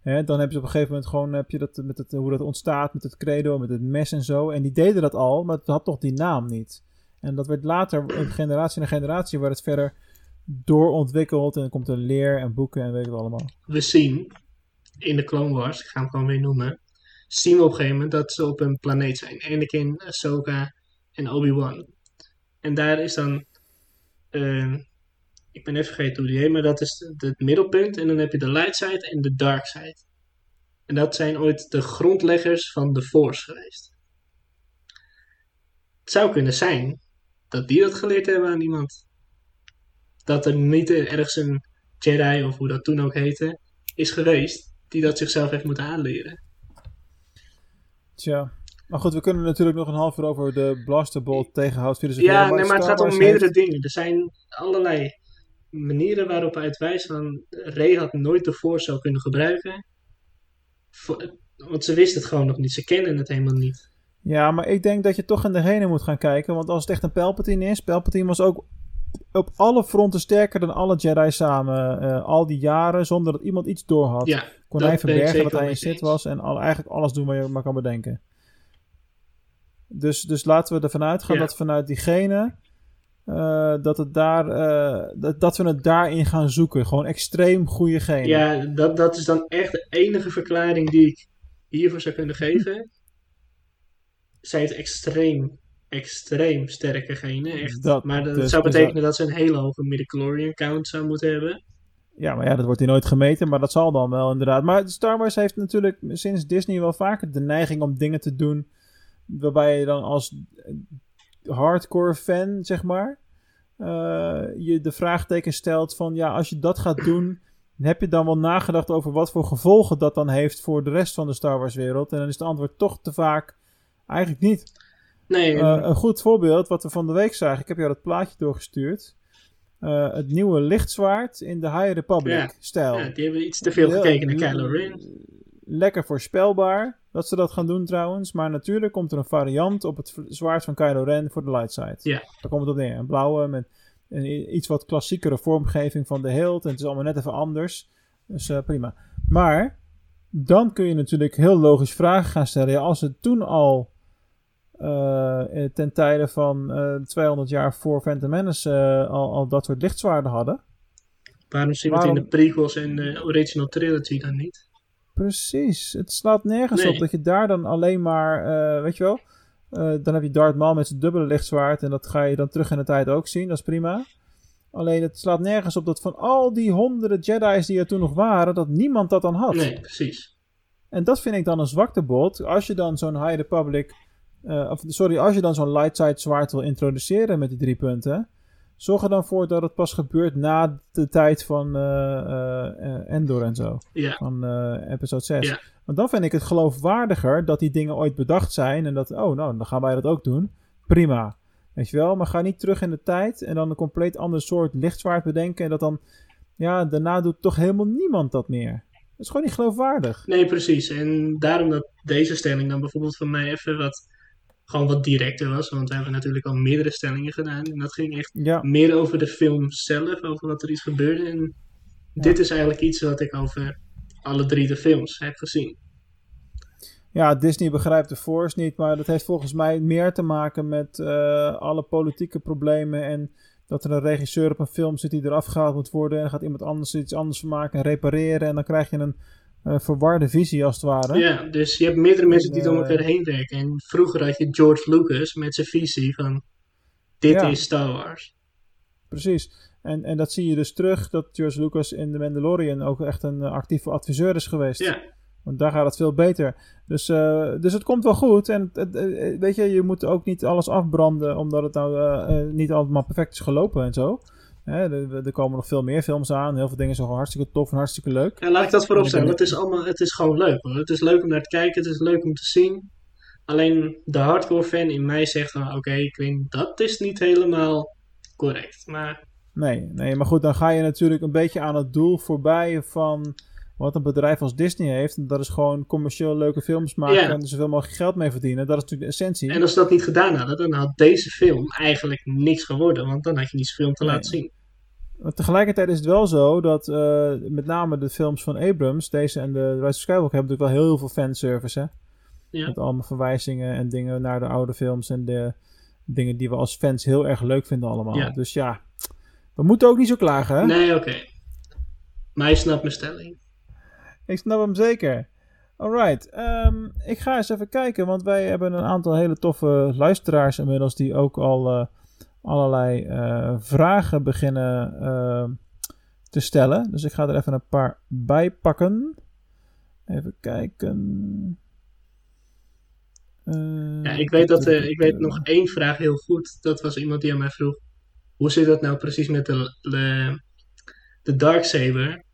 E: hè, dan heb je op een gegeven moment gewoon heb je dat, met het, hoe dat ontstaat met het credo, met het mes en zo. En die deden dat al, maar het had toch die naam niet. En dat werd later, in generatie na generatie, werd het verder doorontwikkeld. En dan komt er leer en boeken en weet ik het allemaal.
F: we zien in de Clone Wars, ik ga hem gewoon weer noemen, zien op een gegeven moment dat ze op een planeet zijn. Anakin, Ahsoka en Obi-Wan. En daar is dan, eh, ik ben even vergeten hoe die heet, maar dat is het middelpunt. En dan heb je de light side en de dark side. En dat zijn ooit de grondleggers van de Force geweest. Het zou kunnen zijn dat die dat geleerd hebben aan iemand. Dat er niet ergens een Jedi, of hoe dat toen ook heette, is geweest die dat zichzelf heeft moeten aanleren.
E: Tja. Maar goed, we kunnen natuurlijk nog een half uur over de Blaster Bolt tegenhoud.
F: Ja, nee, maar het gaat om meerdere
E: heeft-
F: dingen. Er zijn allerlei manieren waarop hij het wijst van Rey had nooit Force zou kunnen gebruiken. Voor- Want ze wisten het gewoon nog niet. Ze kennen het helemaal niet.
E: Ja, maar ik denk dat je toch in de henen moet gaan kijken. Want als het echt een Palpatine is... Palpatine was ook op alle fronten sterker dan alle Jedi samen. eh, al die jaren, zonder dat iemand iets doorhad.
F: Ja,
E: kon hij verbergen dat hij Sith
F: eens.
E: was. En al, eigenlijk alles doen wat je maar kan bedenken. Dus, dus laten we ervan uitgaan
F: Ja.
E: dat vanuit diegene... eh, dat, het daar, eh, dat, dat we het daarin gaan zoeken. Gewoon extreem goede genen.
F: ja dat, dat is dan echt de enige verklaring die ik hiervoor zou kunnen geven. Zij heeft extreem, extreem sterke genen. Echt.
E: Dat-
F: maar dat
E: dus-
F: zou
E: dus
F: betekenen dat ze een hele hoge midichlorian count zou moeten hebben.
E: Ja, maar ja, dat wordt hier nooit gemeten, maar dat zal dan wel inderdaad. Maar Star Wars heeft natuurlijk sinds Disney wel vaker de neiging om dingen te doen waarbij je dan als hardcore fan, zeg maar, eh, je de vraagteken stelt van ja, als je dat gaat doen, heb je dan wel nagedacht over wat voor gevolgen dat dan heeft voor de rest van de Star Wars wereld? En dan is het antwoord toch te vaak eigenlijk niet.
F: Nee,
E: Eh, een goed voorbeeld, wat we van de week zagen, ik heb jou dat plaatje doorgestuurd. Eh, het nieuwe lichtzwaard in de High Republic
F: Ja.
E: stijl.
F: ja, die hebben iets te veel gekeken naar Kylo Ren.
E: Lekker voorspelbaar dat ze dat gaan doen trouwens. Maar natuurlijk komt er een variant op het zwaard van Kylo Ren voor de light side.
F: Ja.
E: Daar komt het op neer. Een blauwe met een iets wat klassiekere vormgeving van de hilt. En het is allemaal net even anders. Dus eh, prima. Maar dan kun je natuurlijk heel logisch vragen gaan stellen. Ja, als ze toen al eh, eh, ten tijde van eh 200 jaar voor Phantom Menace al, al dat soort lichtzwaarden hadden.
F: Waarom zien we het in de prequels en de original trilogy dan niet?
E: Precies. Het slaat nergens
F: Nee.
E: op dat je daar dan alleen maar, eh, weet je wel, eh, dan heb je Darth Maul met zijn dubbele lichtzwaard en dat ga je dan terug in de tijd ook zien, dat is prima. Alleen het slaat nergens op dat van al die honderden Jedi's die er toen nog waren, dat niemand dat dan had.
F: Nee, precies.
E: En dat vind ik dan een zwaktebod. Als je dan zo'n High Republic, uh, of sorry, als je dan zo'n light side zwaard wil introduceren met die drie punten, zorg er dan voor dat het pas gebeurt na de tijd van uh, uh, Endor en zo.
F: Ja.
E: Van episode 6.
F: Ja.
E: Want dan vind ik het geloofwaardiger dat die dingen ooit bedacht zijn en dat, oh nou, dan gaan wij dat ook doen. Prima. Weet je wel, maar ga niet terug in de tijd en dan een compleet ander soort lichtzwaard bedenken en dat dan, ja, daarna doet toch helemaal niemand dat meer. Dat is gewoon niet geloofwaardig.
F: Nee, precies. En daarom dat deze stelling dan bijvoorbeeld van mij even wat, gewoon wat directer was. Want we hebben natuurlijk al meerdere stellingen gedaan. En dat ging echt
E: Ja.
F: meer over de film zelf, over wat er iets gebeurde. En dit is eigenlijk iets wat ik over alle drie de films heb gezien.
E: Ja, Disney begrijpt de Force niet, maar dat heeft volgens mij meer te maken met eh, alle politieke problemen en dat er een regisseur op een film zit die eraf gehaald moet worden en dan gaat iemand anders er iets anders van maken en repareren en dan krijg je een eh, verwarde visie als het ware.
F: Ja, dus je hebt meerdere mensen die door
E: eh,
F: elkaar heen werken. En vroeger had je George Lucas met zijn visie van... Dit
E: Ja.
F: is Star Wars.
E: Precies. En, en dat zie je dus terug dat George Lucas in The Mandalorian ook echt een eh, actieve adviseur is geweest.
F: Ja,
E: Want daar gaat het veel beter. Dus, eh, dus het komt wel goed. En het- het- eh, weet je, je moet ook niet alles afbranden omdat het nou eh, eh, niet allemaal perfect is gelopen en zo. Hè, er, er komen nog veel meer films aan. Heel veel dingen zijn gewoon hartstikke tof en hartstikke leuk.
F: en laat ik dat voorop stellen. Het is, allemaal, het is gewoon leuk hoor. Het is leuk om naar te kijken. Het is leuk om te zien. Alleen de hardcore fan in mij zegt van... Oké, ik weet dat is niet helemaal correct. Maar
E: Nee, nee, maar goed, dan ga je natuurlijk een beetje aan het doel voorbij van wat een bedrijf als Disney heeft. En dat is gewoon commercieel leuke films maken
F: Ja.
E: en er zoveel mogelijk geld mee verdienen. Dat is natuurlijk de essentie.
F: En als ze dat niet gedaan hadden, dan had deze film eigenlijk niks geworden. Want dan had je niet zoveel om te
E: Nee.
F: laten zien.
E: Maar tegelijkertijd is het wel zo dat eh, met name de films van Abrams, deze en de Rise of Skywalker, hebben natuurlijk wel heel veel fanservice. Hè?
F: Ja.
E: Met allemaal verwijzingen en dingen naar de oude films en de dingen die we als fans heel erg leuk vinden allemaal.
F: Ja.
E: Dus ja, we moeten ook niet zo klagen. Hè?
F: Nee, oké. Maar je snapt mijn stelling.
E: Ik snap hem zeker. Alright, ehm, ik ga eens even kijken, want wij hebben een aantal hele toffe luisteraars inmiddels die ook al eh, allerlei eh, vragen beginnen eh, te stellen. Dus ik ga er even een paar bij pakken. Even kijken. Eh,
F: Ja, ik weet, dat, ik weet nog één vraag heel goed. Dat was iemand die aan mij vroeg: hoe zit dat nou precies met de, de, de Darksaber?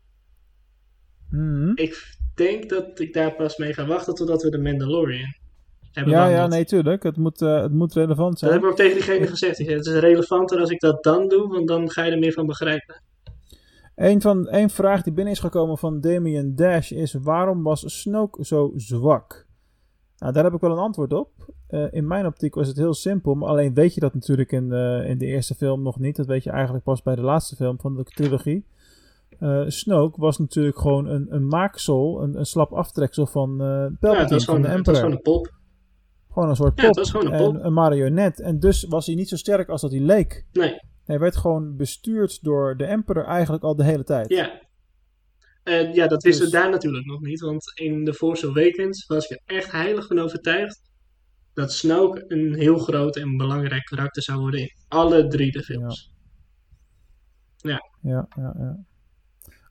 E: Mhm.
F: Ik denk dat ik daar pas mee ga wachten totdat we de Mandalorian hebben
E: Ja, ja, nee, tuurlijk. Het moet, eh, het moet relevant
F: Dat
E: zijn.
F: heb ik ook tegen diegene gezegd. Zei, het is relevanter als ik dat dan doe, want dan ga je er meer van begrijpen.
E: Een, van, een vraag die binnen is gekomen van Damien Dash is: waarom was Snoke zo zwak? Nou, daar heb ik wel een antwoord op. Eh, in mijn optiek was het heel simpel, maar alleen weet je dat natuurlijk in de, in de eerste film nog niet. Dat weet je eigenlijk pas bij de laatste film van de trilogie. Eh, Snoke was natuurlijk gewoon een, een maaksel, een, een slap aftreksel van eh
F: Ja,
E: Palpatine,
F: het was
E: van
F: gewoon,
E: de
F: het was
E: Emperor.
F: gewoon een pop.
E: Gewoon een soort
F: Ja,
E: pop.
F: het was gewoon een pop.
E: En een marionet. En dus was hij niet zo sterk als dat hij leek.
F: Nee,
E: Hij werd gewoon bestuurd door de Emperor eigenlijk al de hele tijd.
F: ja. En ja, dat wisten
E: Dus-
F: we daar natuurlijk nog niet, want in The Force Awakens was je echt heilig van overtuigd dat Snoke een heel groot en belangrijk karakter zou worden in alle drie de films.
E: Ja, ja, ja.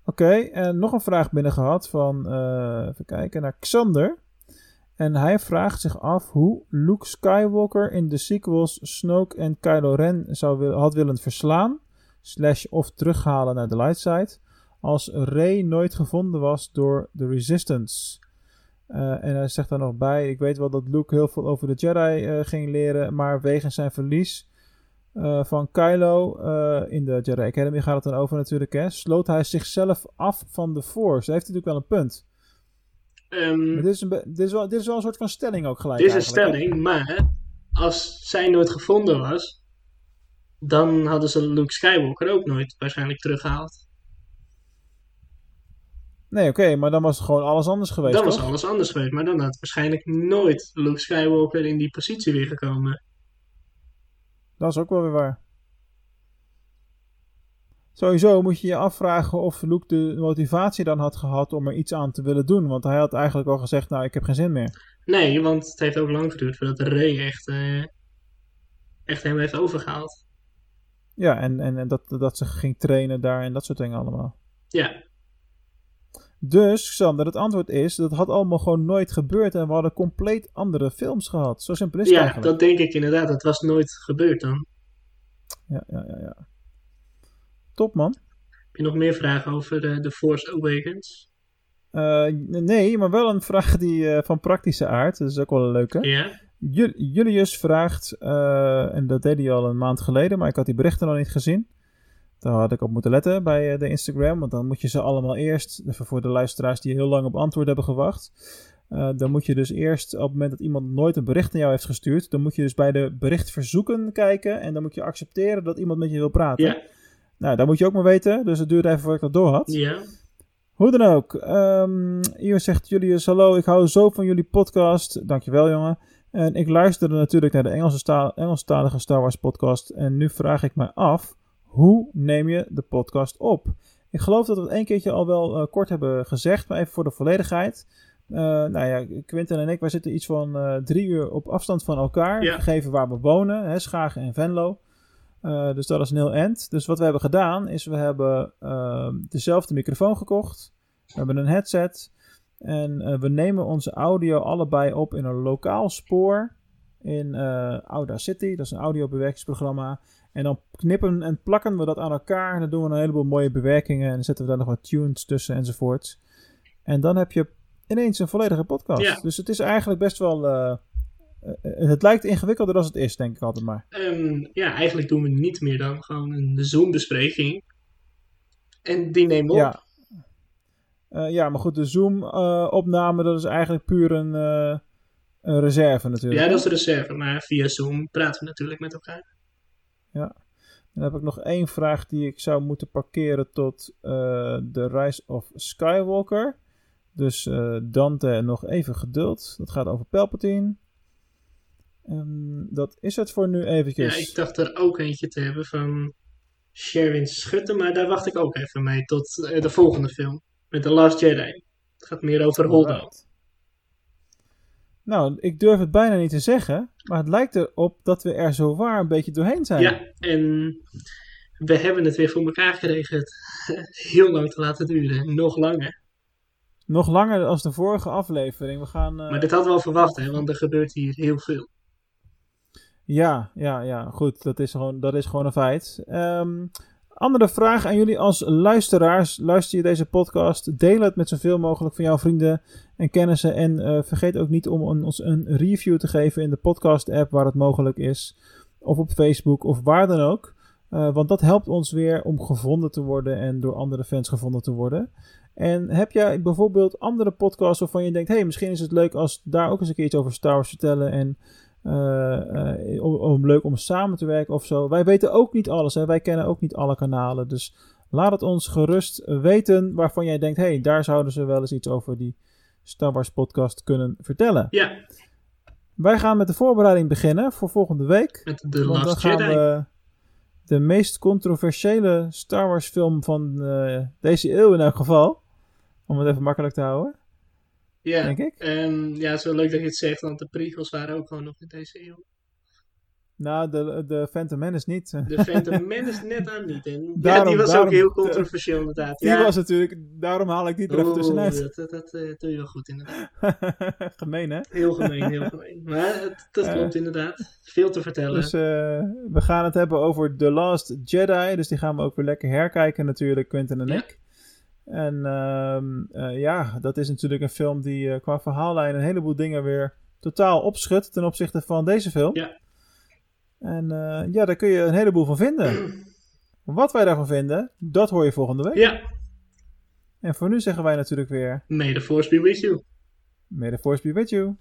E: Oké, en nog een vraag binnen gehad van, eh, even kijken, naar Xander. En hij vraagt zich af hoe Luke Skywalker in de sequels Snoke en Kylo Ren zou wil, had willen verslaan, slash of terughalen naar de light side, als Rey nooit gevonden was door de Resistance. Eh, en hij zegt daar nog bij, ik weet wel dat Luke heel veel over de Jedi eh, ging leren, maar wegens zijn verlies eh, van Kylo eh, in de Jedi Academy gaat het dan over natuurlijk, hè, sloot hij zichzelf af van de Force. Daar heeft hij natuurlijk wel een punt.
F: Ehm,
E: dit, is een dit, is wel, dit is wel een soort van stelling ook gelijk.
F: dit is een
E: hè?
F: stelling, maar als zij nooit gevonden was, dan hadden ze Luke Skywalker ook nooit waarschijnlijk teruggehaald.
E: Nee, oké, maar dan was het gewoon alles anders geweest,
F: Dan was alles anders geweest, maar dan had waarschijnlijk nooit Luke Skywalker in die positie weer gekomen.
E: Dat is ook wel weer waar. Sowieso moet je je afvragen of Luke de motivatie dan had gehad om er iets aan te willen doen. Want hij had eigenlijk al gezegd, nou, ik heb geen zin meer.
F: Nee, want het heeft ook lang geduurd voordat Rey echt, eh, echt hem heeft overgehaald.
E: Ja, en, en, en dat, dat ze ging trainen daar en dat soort dingen allemaal.
F: Ja,
E: Dus, Sander, het antwoord is, dat had allemaal gewoon nooit gebeurd en we hadden compleet andere films gehad. Zo simpel is het
F: ja
E: eigenlijk.
F: dat denk ik inderdaad. Dat was nooit gebeurd dan.
E: Ja, ja, ja, ja. Top, man.
F: Heb je nog meer vragen over de, The Force Awakens?
E: Eh, nee, maar wel een vraag die eh, van praktische aard. Dat is ook wel een leuke.
F: Ja?
E: Ju- Julius vraagt, eh, en dat deed hij al een maand geleden, maar ik had die berichten nog niet gezien. Daar had ik op moeten letten bij eh, de Instagram, want dan moet je ze allemaal eerst, even voor de luisteraars die heel lang op antwoord hebben gewacht. eh, dan moet je dus eerst, op het moment dat iemand nooit een bericht naar jou heeft gestuurd, dan moet je dus bij de berichtverzoeken kijken en dan moet je accepteren dat iemand met je wil praten.
F: Ja?
E: Nou, dat moet je ook maar weten, dus het duurde even voordat ik dat door had.
F: Ja?
E: Hoe dan ook. ehm hier zegt Julius, hallo, ik hou zo van jullie podcast. Dankjewel, jongen. En ik luisterde natuurlijk naar de Engelse sta- Engelstalige Star Wars podcast. En nu vraag ik me af, hoe neem je de podcast op? Ik geloof dat we het één keertje al wel eh, kort hebben gezegd, maar even voor de volledigheid. Eh, nou ja, Quinten en ik, wij zitten iets van eh, drie uur op afstand van elkaar.
F: Ja.
E: Gegeven waar we wonen, hè, Schagen en Venlo. Dus dat is een heel end. Dus wat we hebben gedaan, is we hebben dezelfde microfoon gekocht. We hebben een headset. En we nemen onze audio allebei op in een lokaal spoor in eh Audacity. Dat is een audiobewerkingsprogramma. En dan knippen en plakken we dat aan elkaar. En dan doen we een heleboel mooie bewerkingen. En dan zetten we daar nog wat tunes tussen enzovoort. En dan heb je ineens een volledige podcast.
F: Ja.
E: Dus het is eigenlijk best wel... eh, eh, het lijkt ingewikkelder dan het is, denk ik altijd maar.
F: Ehm, ja, eigenlijk doen we niet meer dan gewoon een Zoom-bespreking. En die nemen we op.
E: Ja. Eh, ja, maar goed, de Zoom-opname, dat is eigenlijk puur een, eh, een reserve natuurlijk.
F: Ja, dat is de reserve. Maar via Zoom praten we natuurlijk met elkaar.
E: Dan heb ik nog één vraag die ik zou moeten parkeren tot eh The Rise of Skywalker. Dus eh, Dante, nog even geduld. Dat gaat over Palpatine. Ehm, dat is het voor nu
F: Ja,
E: eventjes.
F: ik dacht er ook eentje te hebben van Sherwin Schutte. Maar daar wacht ik ook even mee tot eh, de volgende film. Met The Last Jedi. Het gaat meer over Holdo.
E: Nou, ik durf het bijna niet te zeggen, maar het lijkt erop dat we er zo waar een beetje doorheen zijn.
F: Ja, en we hebben het weer voor elkaar gekregen het heel lang te laten duren. Nog langer.
E: Nog langer als de vorige aflevering. We gaan. eh,
F: Maar dit hadden we al verwacht, hè, want er gebeurt hier heel veel.
E: Ja, ja, ja, goed. Dat is gewoon, dat is gewoon een feit. Ehm, andere vraag aan jullie als luisteraars. Luister je deze podcast? Deel het met zoveel mogelijk van jouw vrienden en kennissen. En eh, vergeet ook niet om ons een review te geven in de podcast-app waar het mogelijk is. Of op Facebook of waar dan ook. Eh, want dat helpt ons weer om gevonden te worden en door andere fans gevonden te worden. En heb jij bijvoorbeeld andere podcasts waarvan je denkt: hey, misschien is het leuk als daar ook eens een keer iets over Star Wars vertellen. En om, om leuk om samen te werken of zo. Wij weten ook niet alles. Hè? Wij kennen ook niet alle kanalen. Dus laat het ons gerust weten waarvan jij denkt: hey, daar zouden ze wel eens iets over die Star Wars podcast kunnen vertellen.
F: Ja,
E: Wij gaan met de voorbereiding beginnen voor volgende week.
F: met
E: Want dan gaan
F: Jedi.
E: we de meest controversiële Star Wars film van eh, deze eeuw in elk geval. Om het even makkelijk te houden,
F: Ja,
E: denk ik.
F: en ja, het is wel leuk dat je het zegt, want de prequels waren ook gewoon nog in deze eeuw.
E: Nou, de, de Phantom Menace niet.
F: De Phantom Menace net aan niet. En ja, die was
E: daarom-
F: ook heel controversieel inderdaad.
E: Die
F: ja.
E: was natuurlijk, daarom haal ik die er even tussenuit.
F: dat, dat, dat eh, doe je wel goed inderdaad.
E: Gemeen, hè?
F: Heel gemeen, heel gemeen. Maar het, dat klopt inderdaad. Veel te vertellen.
E: Dus eh, we gaan het hebben over The Last Jedi. Dus die gaan we ook weer lekker herkijken natuurlijk, Quentin en
F: Ja.
E: ik. En ehm, eh, ja, dat is natuurlijk een film die eh, qua verhaallijn een heleboel dingen weer totaal opschudt ten opzichte van deze film.
F: Ja.
E: En eh, ja, daar kun je een heleboel van vinden. Wat wij daarvan vinden, dat hoor je volgende week.
F: Ja,
E: En voor nu zeggen wij natuurlijk weer,
F: may the force be with you.
E: may the force be with you.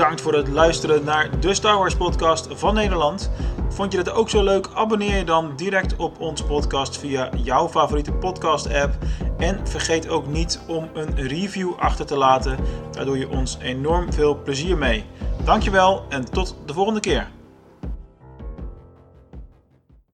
E: Bedankt voor het luisteren naar de Star Wars podcast van Nederland. Vond je dit ook zo leuk? Abonneer je dan direct op onze podcast via jouw favoriete podcast app. En vergeet ook niet om een review achter te laten. Daar doe je ons enorm veel plezier mee. Dankjewel en tot de volgende keer.